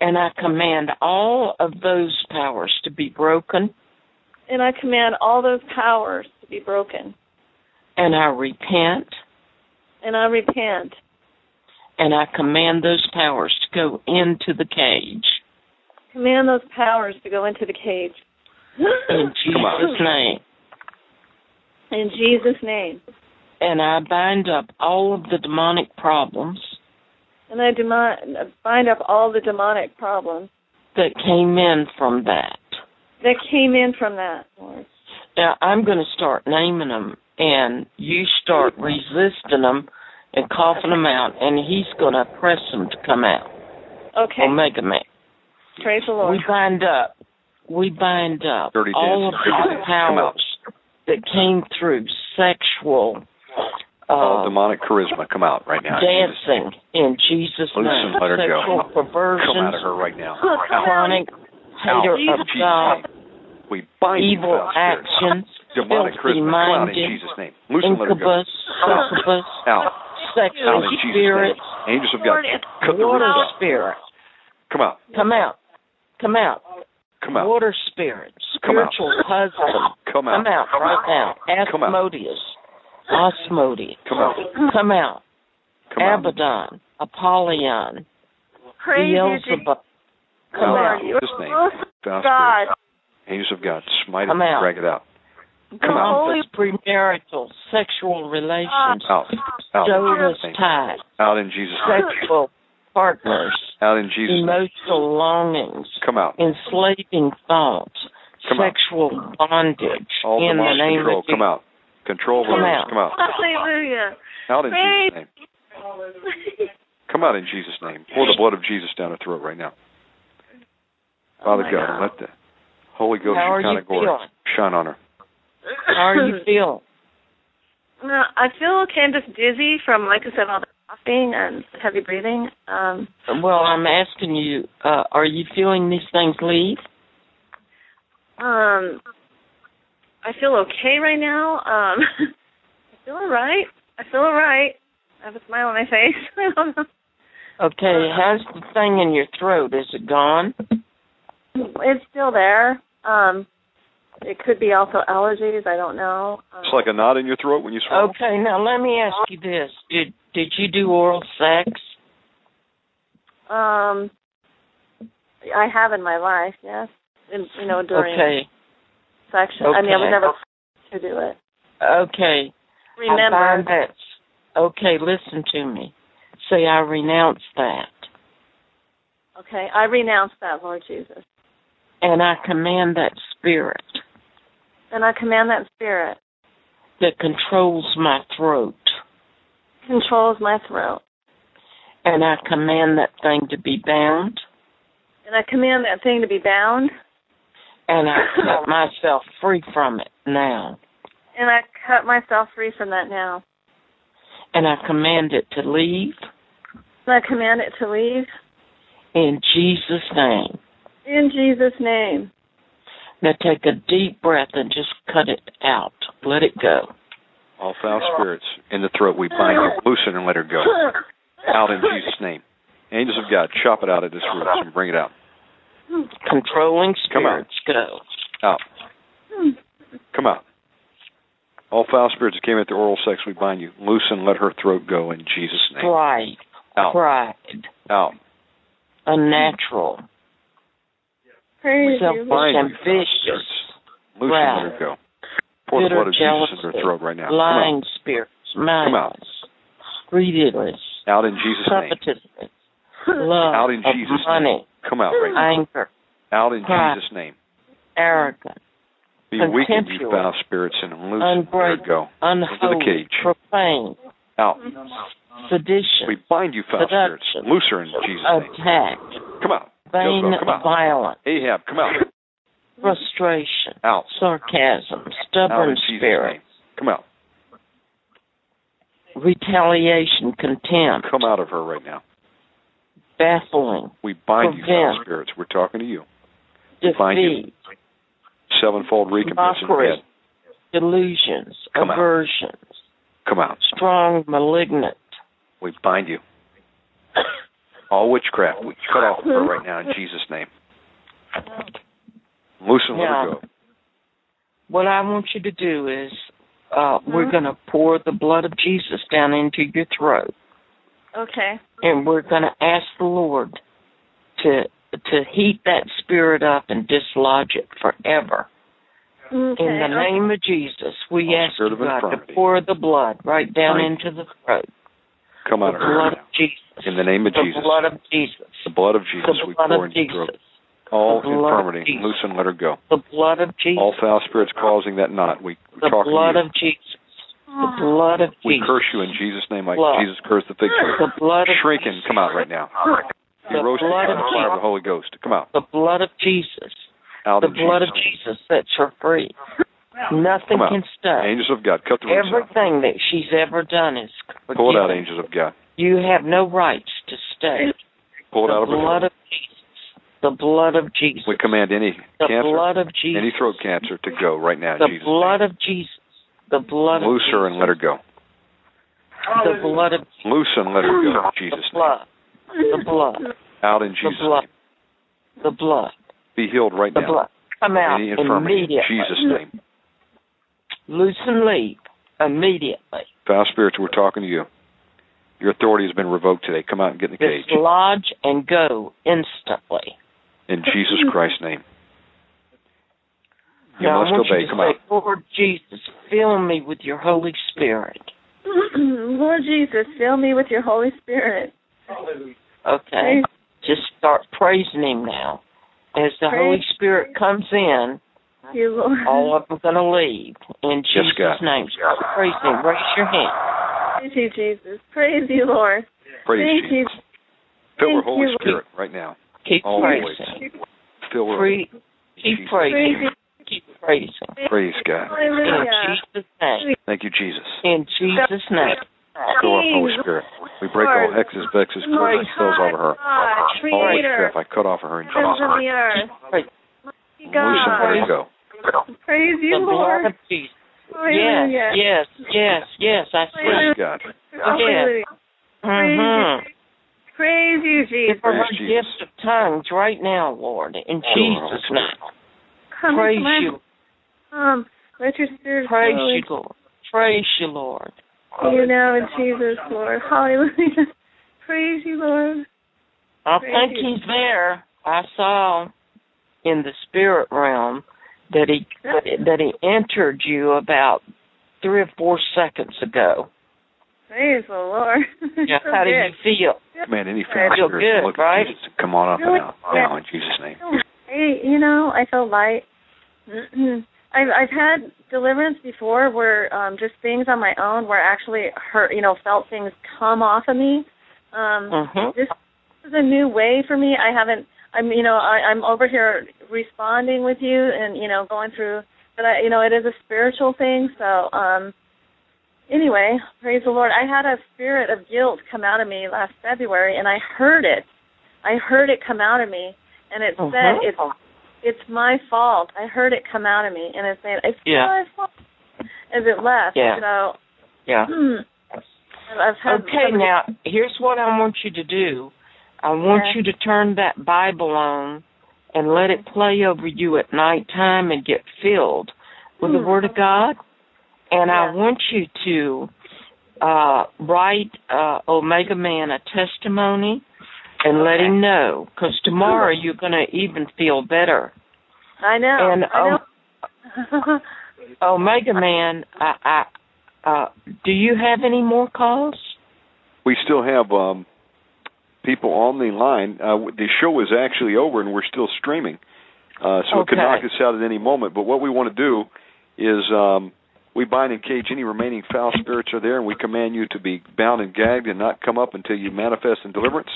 Speaker 2: And I command all of those powers to be broken.
Speaker 6: And I command all those powers to be broken.
Speaker 2: And I repent.
Speaker 6: And I repent.
Speaker 2: And I command those powers to go into the cage.
Speaker 6: Command those powers to go into the cage.
Speaker 2: In Jesus' name.
Speaker 6: In Jesus' name.
Speaker 2: And I bind up all of the demonic problems.
Speaker 6: And I demo- bind up all the demonic problems
Speaker 2: that came in from that.
Speaker 6: That came in from that, Lord.
Speaker 2: Now I'm going to start naming them, and you start resisting them and coughing them out, and he's going to press them to come out.
Speaker 6: Okay.
Speaker 2: Omega Man.
Speaker 6: Praise the Lord.
Speaker 2: We bind up. We bind up all of the powers that came through sexual
Speaker 1: All
Speaker 2: uh,
Speaker 1: demonic charisma, come out right now.
Speaker 2: dancing in Jesus' name.
Speaker 1: and let her go.
Speaker 2: Perversions,
Speaker 1: Come out of her right now. Out.
Speaker 2: chronic hater
Speaker 1: Out.
Speaker 2: of God,
Speaker 1: We bind you,
Speaker 2: evil
Speaker 1: foul
Speaker 2: actions,
Speaker 1: Demonic
Speaker 2: filthy
Speaker 1: charisma, come out in Jesus' name. Loose and let her go.
Speaker 2: succubus,
Speaker 1: Out. Out
Speaker 2: sexual
Speaker 1: in Jesus'
Speaker 2: spirits,
Speaker 1: name. Angels of God, cut
Speaker 2: water
Speaker 1: roots out.
Speaker 2: spirit.
Speaker 1: Come out.
Speaker 2: Come out. Come out.
Speaker 1: Come out.
Speaker 2: Water spirit, spiritual husband.
Speaker 1: Come out.
Speaker 2: Come out right now.
Speaker 1: Come.
Speaker 2: Asmodeus. Osmodeus.
Speaker 1: Come out.
Speaker 2: Come out.
Speaker 1: Come out.
Speaker 2: Abaddon. Apollyon.
Speaker 6: Praise
Speaker 2: Beelzebub. Come
Speaker 1: Out
Speaker 2: out.
Speaker 1: in Jesus' name. Foul
Speaker 6: God.
Speaker 1: Angels of God, smite
Speaker 2: Come
Speaker 1: it,
Speaker 2: out.
Speaker 1: drag it out.
Speaker 6: Come out.
Speaker 2: Compass, premarital, sexual relations,
Speaker 1: Out. Out in
Speaker 2: Jonas
Speaker 1: Jesus' name.
Speaker 2: ties,
Speaker 1: Out in Jesus' name.
Speaker 2: sexual partners,
Speaker 1: Out in Jesus' name.
Speaker 2: emotional longings,
Speaker 1: Come out.
Speaker 2: enslaving thoughts,
Speaker 1: Come out.
Speaker 2: sexual bondage.
Speaker 1: All
Speaker 2: in the
Speaker 1: demonic
Speaker 2: name
Speaker 1: control,
Speaker 2: of
Speaker 1: come out. Control
Speaker 2: Come
Speaker 1: words,
Speaker 2: out.
Speaker 1: come out.
Speaker 6: Hallelujah.
Speaker 1: Out in
Speaker 6: Praise-
Speaker 1: Jesus' name. Come out in Jesus' name. Pour the blood of Jesus down her throat right now. Father
Speaker 6: my
Speaker 1: God,
Speaker 6: God.
Speaker 1: let the Holy Ghost
Speaker 2: How are you
Speaker 1: Shekinah glory shine on her.
Speaker 2: How are you feeling?
Speaker 6: No, I feel kind of dizzy from, like I said, all the coughing and heavy breathing. Um,
Speaker 2: Well, I'm asking you, uh, are you feeling these things leave?
Speaker 6: um, I feel okay right now. Um, I feel all right. I feel all right. I have a smile on my face. I don't know.
Speaker 2: Okay, how's the thing in your throat? Is it gone?
Speaker 6: It's still there. Um, it could be also allergies. I don't know. Um,
Speaker 1: It's like a knot in your throat when you swallow.
Speaker 2: Okay, now let me ask you this: Did did you do oral sex?
Speaker 6: Um, I have in my life, yes. In, you know, during
Speaker 2: Okay,
Speaker 6: section. I mean, I was never to do it.
Speaker 2: okay. I
Speaker 6: Remember,
Speaker 2: find that. Okay, listen to me. Say, I renounce that,
Speaker 6: okay, I renounce that, Lord Jesus,
Speaker 2: and I command that spirit
Speaker 6: and I command that spirit
Speaker 2: that controls my throat,
Speaker 6: controls my throat,
Speaker 2: and I command that thing to be bound,
Speaker 6: and I command that thing to be bound,
Speaker 2: and I cut myself free from it now,
Speaker 6: and I cut myself free from that now,
Speaker 2: and I command it to leave
Speaker 6: and I command it to leave
Speaker 2: in Jesus' name.
Speaker 6: in Jesus' name.
Speaker 2: Now take a deep breath and just cut it out. Let it go.
Speaker 1: All foul spirits in the throat, we bind you. Loosen and let her go. Out in Jesus' name. Angels of God, chop it out of this roots and bring it out.
Speaker 2: Controlling
Speaker 1: Come out.
Speaker 2: spirits go.
Speaker 1: Out. Come out. All foul spirits that came at the oral sex, we bind you. Loosen, let her throat go in Jesus' name.
Speaker 2: Pride,
Speaker 1: Out.
Speaker 2: pride,
Speaker 1: Out.
Speaker 2: unnatural,
Speaker 6: Praise
Speaker 2: selfish,
Speaker 6: you.
Speaker 1: Bind you, foul
Speaker 2: ambitious,
Speaker 1: spirits. Loosen, let her go. Pour the blood of Jesus in her throat right now. Come
Speaker 2: lying spirits, malice, greediness,
Speaker 1: out. Out in Jesus' name.
Speaker 2: covetousness, love
Speaker 1: Out in
Speaker 2: of
Speaker 1: Jesus'
Speaker 2: money,
Speaker 1: Come out right now.
Speaker 2: anger,
Speaker 1: Out in
Speaker 2: Pride.
Speaker 1: Jesus' name.
Speaker 2: arrogance,
Speaker 1: Be weakened, you foul spirits, and loose.
Speaker 2: Ungrateful,
Speaker 1: go.
Speaker 2: unholy,
Speaker 1: cage.
Speaker 2: profane,
Speaker 1: Out.
Speaker 2: sedition,
Speaker 1: We bind you, foul spirits. Loose her in Jesus' name.
Speaker 2: attack,
Speaker 1: Come out.
Speaker 2: vain,
Speaker 1: Jezebel, come out.
Speaker 2: violent,
Speaker 1: Ahab, come out.
Speaker 2: frustration,
Speaker 1: Out.
Speaker 2: sarcasm, stubborn spirit.
Speaker 1: Come out.
Speaker 2: retaliation, contempt,
Speaker 1: Come out of her right now.
Speaker 2: Baffling,
Speaker 1: We bind you, foul spirits. We're talking to you. We bind you.
Speaker 2: defeat,
Speaker 1: Sevenfold recompense in your
Speaker 2: mockery,
Speaker 1: head.
Speaker 2: delusions,
Speaker 1: Come out.
Speaker 2: aversions,
Speaker 1: Come out.
Speaker 2: strong, malignant.
Speaker 1: We bind you. All witchcraft, we cut off her right now in Jesus' name. Loose and let her go.
Speaker 2: What I want you to do is uh, we're going to pour the blood of Jesus down into your throat,
Speaker 6: Okay.
Speaker 2: and we're going to ask the Lord to to heat that spirit up and dislodge it forever.
Speaker 6: Okay.
Speaker 2: In the name of Jesus, we
Speaker 1: Oh,
Speaker 2: ask
Speaker 1: spirit
Speaker 2: you,
Speaker 1: of
Speaker 2: God, to
Speaker 1: infirmity.
Speaker 2: pour the blood right down
Speaker 1: Right.
Speaker 2: into the throat.
Speaker 1: Come
Speaker 2: The
Speaker 1: her
Speaker 2: blood
Speaker 1: right
Speaker 2: of
Speaker 1: now.
Speaker 2: Jesus.
Speaker 1: In the name of
Speaker 2: the
Speaker 1: Jesus.
Speaker 2: The blood of Jesus.
Speaker 1: The blood of Jesus
Speaker 2: the
Speaker 1: we
Speaker 2: blood
Speaker 1: pour
Speaker 2: of
Speaker 1: into your
Speaker 2: Jesus.
Speaker 1: throat. All
Speaker 2: The
Speaker 1: infirmity,
Speaker 2: Jesus.
Speaker 1: loose and let her go.
Speaker 2: The blood of Jesus.
Speaker 1: All foul spirits causing that knot, we, we
Speaker 2: the
Speaker 1: talk
Speaker 2: blood
Speaker 1: to you.
Speaker 2: of Jesus. The ah. blood of Jesus.
Speaker 1: We curse you in Jesus' name like
Speaker 2: Blood.
Speaker 1: Jesus cursed the fig tree.
Speaker 2: The blood of
Speaker 1: Shrinking, come out right now. Be
Speaker 2: The
Speaker 1: roasted
Speaker 2: blood of
Speaker 1: the fire of the
Speaker 2: Jesus.
Speaker 1: Holy Ghost. Come out.
Speaker 2: The blood of Jesus.
Speaker 1: Out
Speaker 2: The
Speaker 1: in
Speaker 2: blood of
Speaker 1: Jesus' name.
Speaker 2: Jesus sets her free. Nothing
Speaker 1: Come out.
Speaker 2: can stop.
Speaker 1: Angels of God, cut the roots out.
Speaker 2: Everything that she's ever done is
Speaker 1: Pull it out, angels of God.
Speaker 2: You have no rights to stay.
Speaker 1: Pull it
Speaker 2: the
Speaker 1: out of her
Speaker 2: blood of Jesus. The blood of Jesus.
Speaker 1: We command any
Speaker 2: the
Speaker 1: cancer,
Speaker 2: blood of Jesus.
Speaker 1: any throat cancer to go right now
Speaker 2: the
Speaker 1: Jesus'
Speaker 2: blood
Speaker 1: name.
Speaker 2: of Jesus. The blood
Speaker 1: Loose her and let her go.
Speaker 2: The blood of
Speaker 1: Loose and let her go in
Speaker 2: the
Speaker 1: Jesus' name.
Speaker 2: blood. The blood.
Speaker 1: Out in Jesus'
Speaker 2: The
Speaker 1: Jesus'
Speaker 2: blood.
Speaker 1: name.
Speaker 2: The blood.
Speaker 1: Be healed right
Speaker 2: The
Speaker 1: now.
Speaker 2: The blood. Come out
Speaker 1: Any infirmity in
Speaker 2: immediately.
Speaker 1: Jesus' name.
Speaker 2: Loose and leave immediately.
Speaker 1: Foul spirits, we're talking to you. Your authority has been revoked today. Come out and get in the cage.
Speaker 2: Dislodge and go instantly.
Speaker 1: In Jesus Christ's name. You
Speaker 2: now,
Speaker 1: must
Speaker 2: I want
Speaker 1: obey.
Speaker 2: you to
Speaker 1: Come
Speaker 2: say,
Speaker 1: out.
Speaker 2: Lord Jesus, fill me with your Holy Spirit.
Speaker 6: Lord Jesus, fill me with your Holy Spirit.
Speaker 2: Okay.
Speaker 6: Praise-
Speaker 2: Just start praising Him now. As the
Speaker 6: Praise-
Speaker 2: Holy Spirit comes in,
Speaker 6: you, Lord.
Speaker 2: all of them going to leave. In
Speaker 1: Yes,
Speaker 2: Jesus'
Speaker 1: God.
Speaker 2: name. Start praising Him. Raise your hand.
Speaker 6: Praise you, Jesus. Praise you, Lord.
Speaker 1: Praise
Speaker 6: Thank you.
Speaker 1: Jesus. Fill her Holy
Speaker 6: you.
Speaker 1: Spirit right now.
Speaker 2: Keep
Speaker 1: Always.
Speaker 2: praising.
Speaker 1: Fill her.
Speaker 2: Free,
Speaker 1: in
Speaker 2: keep
Speaker 1: Jesus'
Speaker 6: Praise
Speaker 2: praising.
Speaker 6: you.
Speaker 2: Keep praising.
Speaker 1: Praise God.
Speaker 2: In
Speaker 6: Hallelujah.
Speaker 2: Jesus' name.
Speaker 1: Thank you, Jesus.
Speaker 2: In Jesus' name.
Speaker 1: Fill her Holy Spirit. We break all hexes, vexes, curses, spells over her.
Speaker 6: God,
Speaker 1: All witchcraft, I cut off of her in Jesus'
Speaker 6: and
Speaker 1: name.
Speaker 6: the earth.
Speaker 2: Praise
Speaker 1: Loose and let her
Speaker 6: God,
Speaker 1: go.
Speaker 6: praise you, Lord.
Speaker 2: Jesus. Yes, yes, yes, yes. I see.
Speaker 1: Praise God.
Speaker 6: Hallelujah.
Speaker 2: Mm-hmm.
Speaker 6: Praise you, Jesus.
Speaker 2: her her
Speaker 1: Praise Jesus.
Speaker 2: gift of tongues right now, Lord, in Jesus' name.
Speaker 6: Come
Speaker 2: Praise you,
Speaker 6: Um, let your spirit
Speaker 2: praise
Speaker 6: flow
Speaker 2: you, Lord. Praise you, Lord.
Speaker 6: you now in Jesus, Lord. Hallelujah. Praise you, Lord.
Speaker 2: I
Speaker 6: Praise
Speaker 2: think
Speaker 6: you.
Speaker 2: he's there. I saw in the spirit realm that he that he entered you about three or four seconds ago.
Speaker 6: Praise the Lord.
Speaker 2: Yeah,
Speaker 6: So
Speaker 2: how do you feel?
Speaker 1: Command any foul
Speaker 2: Feel good,
Speaker 1: look
Speaker 2: right?
Speaker 1: Jesus come on up and
Speaker 6: Really?
Speaker 1: out now in Jesus' name.
Speaker 6: Hey, you know, I feel light. I've I've had deliverance before where um just things on my own where I actually hurt, you know, felt things come off of me. Um
Speaker 2: Mhm.
Speaker 6: this is a new way for me. I haven't I'm you know, I, I'm over here responding with you and, you know, going through but I you know, it is a spiritual thing, so um anyway, praise the Lord. I had a spirit of guilt come out of me last February and I heard it. I heard it come out of me and it said it's it's my fault. I heard it come out of me and it said it's
Speaker 2: Yeah.
Speaker 6: my fault as it left.
Speaker 2: Yeah.
Speaker 6: So
Speaker 2: Yeah.
Speaker 6: Had
Speaker 2: Okay, now here's what I want you to do. I want
Speaker 6: Yeah.
Speaker 2: you to turn that Bible on and let it play over you at nighttime and get filled with the
Speaker 6: Hmm.
Speaker 2: Word of God. And I want you to uh, write uh, Omega Man a testimony and let him know, because tomorrow you're going to even feel better.
Speaker 6: I know.
Speaker 2: And
Speaker 6: I know.
Speaker 2: um, Omega Man, I, I, uh, do you have any more calls?
Speaker 1: We still have um, people on the line. Uh, the show is actually over, and we're still streaming, uh, so it could knock us out at any moment. But what we want to do is um, we bind and cage any remaining foul spirits are there, and we command you to be bound and gagged and not come up until you manifest in deliverance.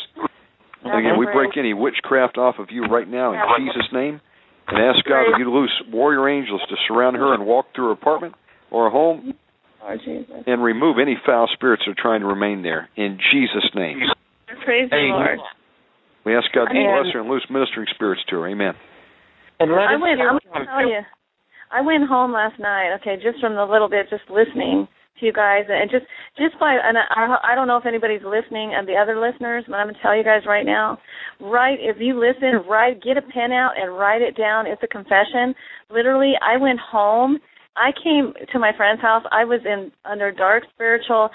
Speaker 1: And again, we break any witchcraft off of you right now in Jesus' name. and ask God that you loose warrior angels to surround her and walk through her apartment or her home
Speaker 6: Lord Jesus.
Speaker 1: and remove any foul spirits that are trying to remain there. In Jesus' name.
Speaker 6: Praise the Lord.
Speaker 1: We ask God to
Speaker 6: And-
Speaker 1: bless her and loose ministering spirits to her. Amen.
Speaker 7: And let
Speaker 6: I went. I'm tell you. I went home last night. Okay, just from the little bit, just listening to you guys, and just just by. And I I don't know if anybody's listening, and the other listeners, but I'm gonna tell you guys right now. Write if you listen, write get a pen out and write it down. It's a confession. Literally, I went home. I came to my friend's house. I was in under dark spiritual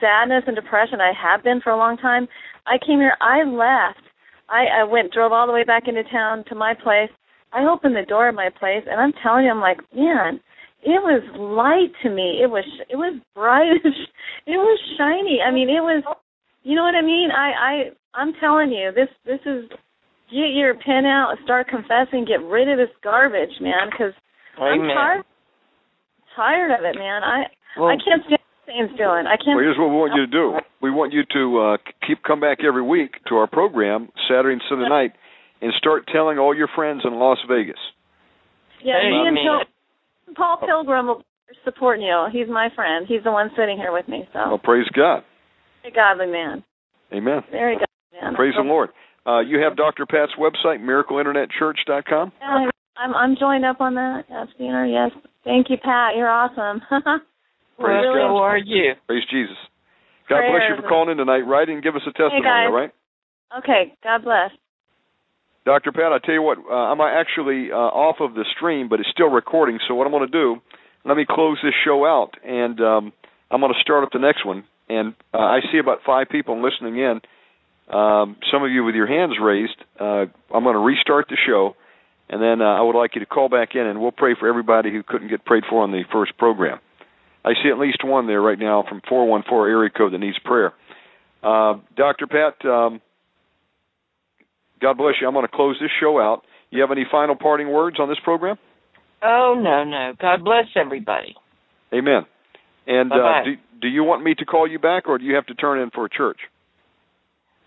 Speaker 6: sadness and depression. I have been for a long time. I came here. I left. I, I went drove all the way back into town to my place. I opened the door of my place, and I'm telling you, I'm like, man, it was light to me. It was it was bright. it was shiny. I mean, it was. You know what I mean? I I I'm telling you, this this is get your pen out start confessing. Get rid of this garbage, man, because I'm tired tired of it, man. I
Speaker 7: Well,
Speaker 6: I can't stand what Satan's doing. I can't.
Speaker 1: Well, here's what we want you to do. We want you to uh, keep come back every week to our program Saturday and Sunday night, and start telling all your friends in Las Vegas.
Speaker 6: Yeah,
Speaker 7: Hey,
Speaker 6: me and
Speaker 7: man.
Speaker 6: Pil- Paul Pilgrim will be supporting you. He's my friend. He's the one sitting here with me.
Speaker 1: Well,
Speaker 6: So,
Speaker 1: praise God.
Speaker 6: very godly man.
Speaker 1: Amen.
Speaker 6: Very godly man.
Speaker 1: Praise the Lord. Uh, you have Dr. Pat's website, miracleinternetchurch.com.
Speaker 6: Yeah, I'm I'm joined up on that. Yes, Peter. Yes. Thank you, Pat. You're awesome.
Speaker 7: well,
Speaker 6: really
Speaker 7: so are you.
Speaker 1: Praise Jesus. God bless you for calling in tonight. Write and give us a testimony,
Speaker 6: guys.
Speaker 1: all right?
Speaker 6: okay. God bless.
Speaker 1: Dr. Pat, I tell you what, uh, I'm actually uh, off of the stream, but it's still recording. So what I'm going to do, let me close this show out, and um, I'm going to start up the next one. And uh, I see about five people listening in. Um, some of you with your hands raised. Uh, I'm going to restart the show, and then uh, I would like you to call back in, and we'll pray for everybody who couldn't get prayed for on the first program. I see at least one there right now from 414 area code that needs prayer. Uh, Dr. Pat, um, God bless you. I'm going to close this show out. You have any final parting words on this program?
Speaker 7: Oh no, no. God bless everybody.
Speaker 1: Amen. And uh, do, do you want me to call you back, or do you have to turn in for a church?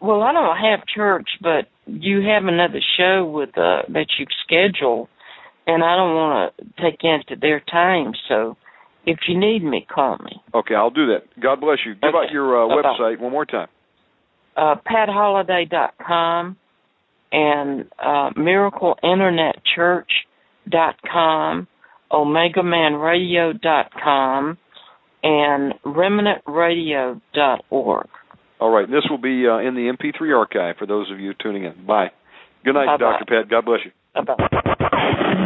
Speaker 7: Well, I don't have church, but you have another show with uh that you've scheduled, and I don't want to take into their time. So, if you need me, call me.
Speaker 1: Okay, I'll do that. God bless you. Give
Speaker 7: Okay.
Speaker 1: out your uh, website one more time.
Speaker 7: Uh, PatHolliday.com and uh, MiracleInternetChurch.com, OmegaManRadio.com, and RemnantRadio.org.
Speaker 1: All right, this will be uh, in the MP3 archive for those of you tuning in. Bye. Good night,
Speaker 7: Bye-bye.
Speaker 1: Dr. Pat. God bless you.
Speaker 7: Bye-bye.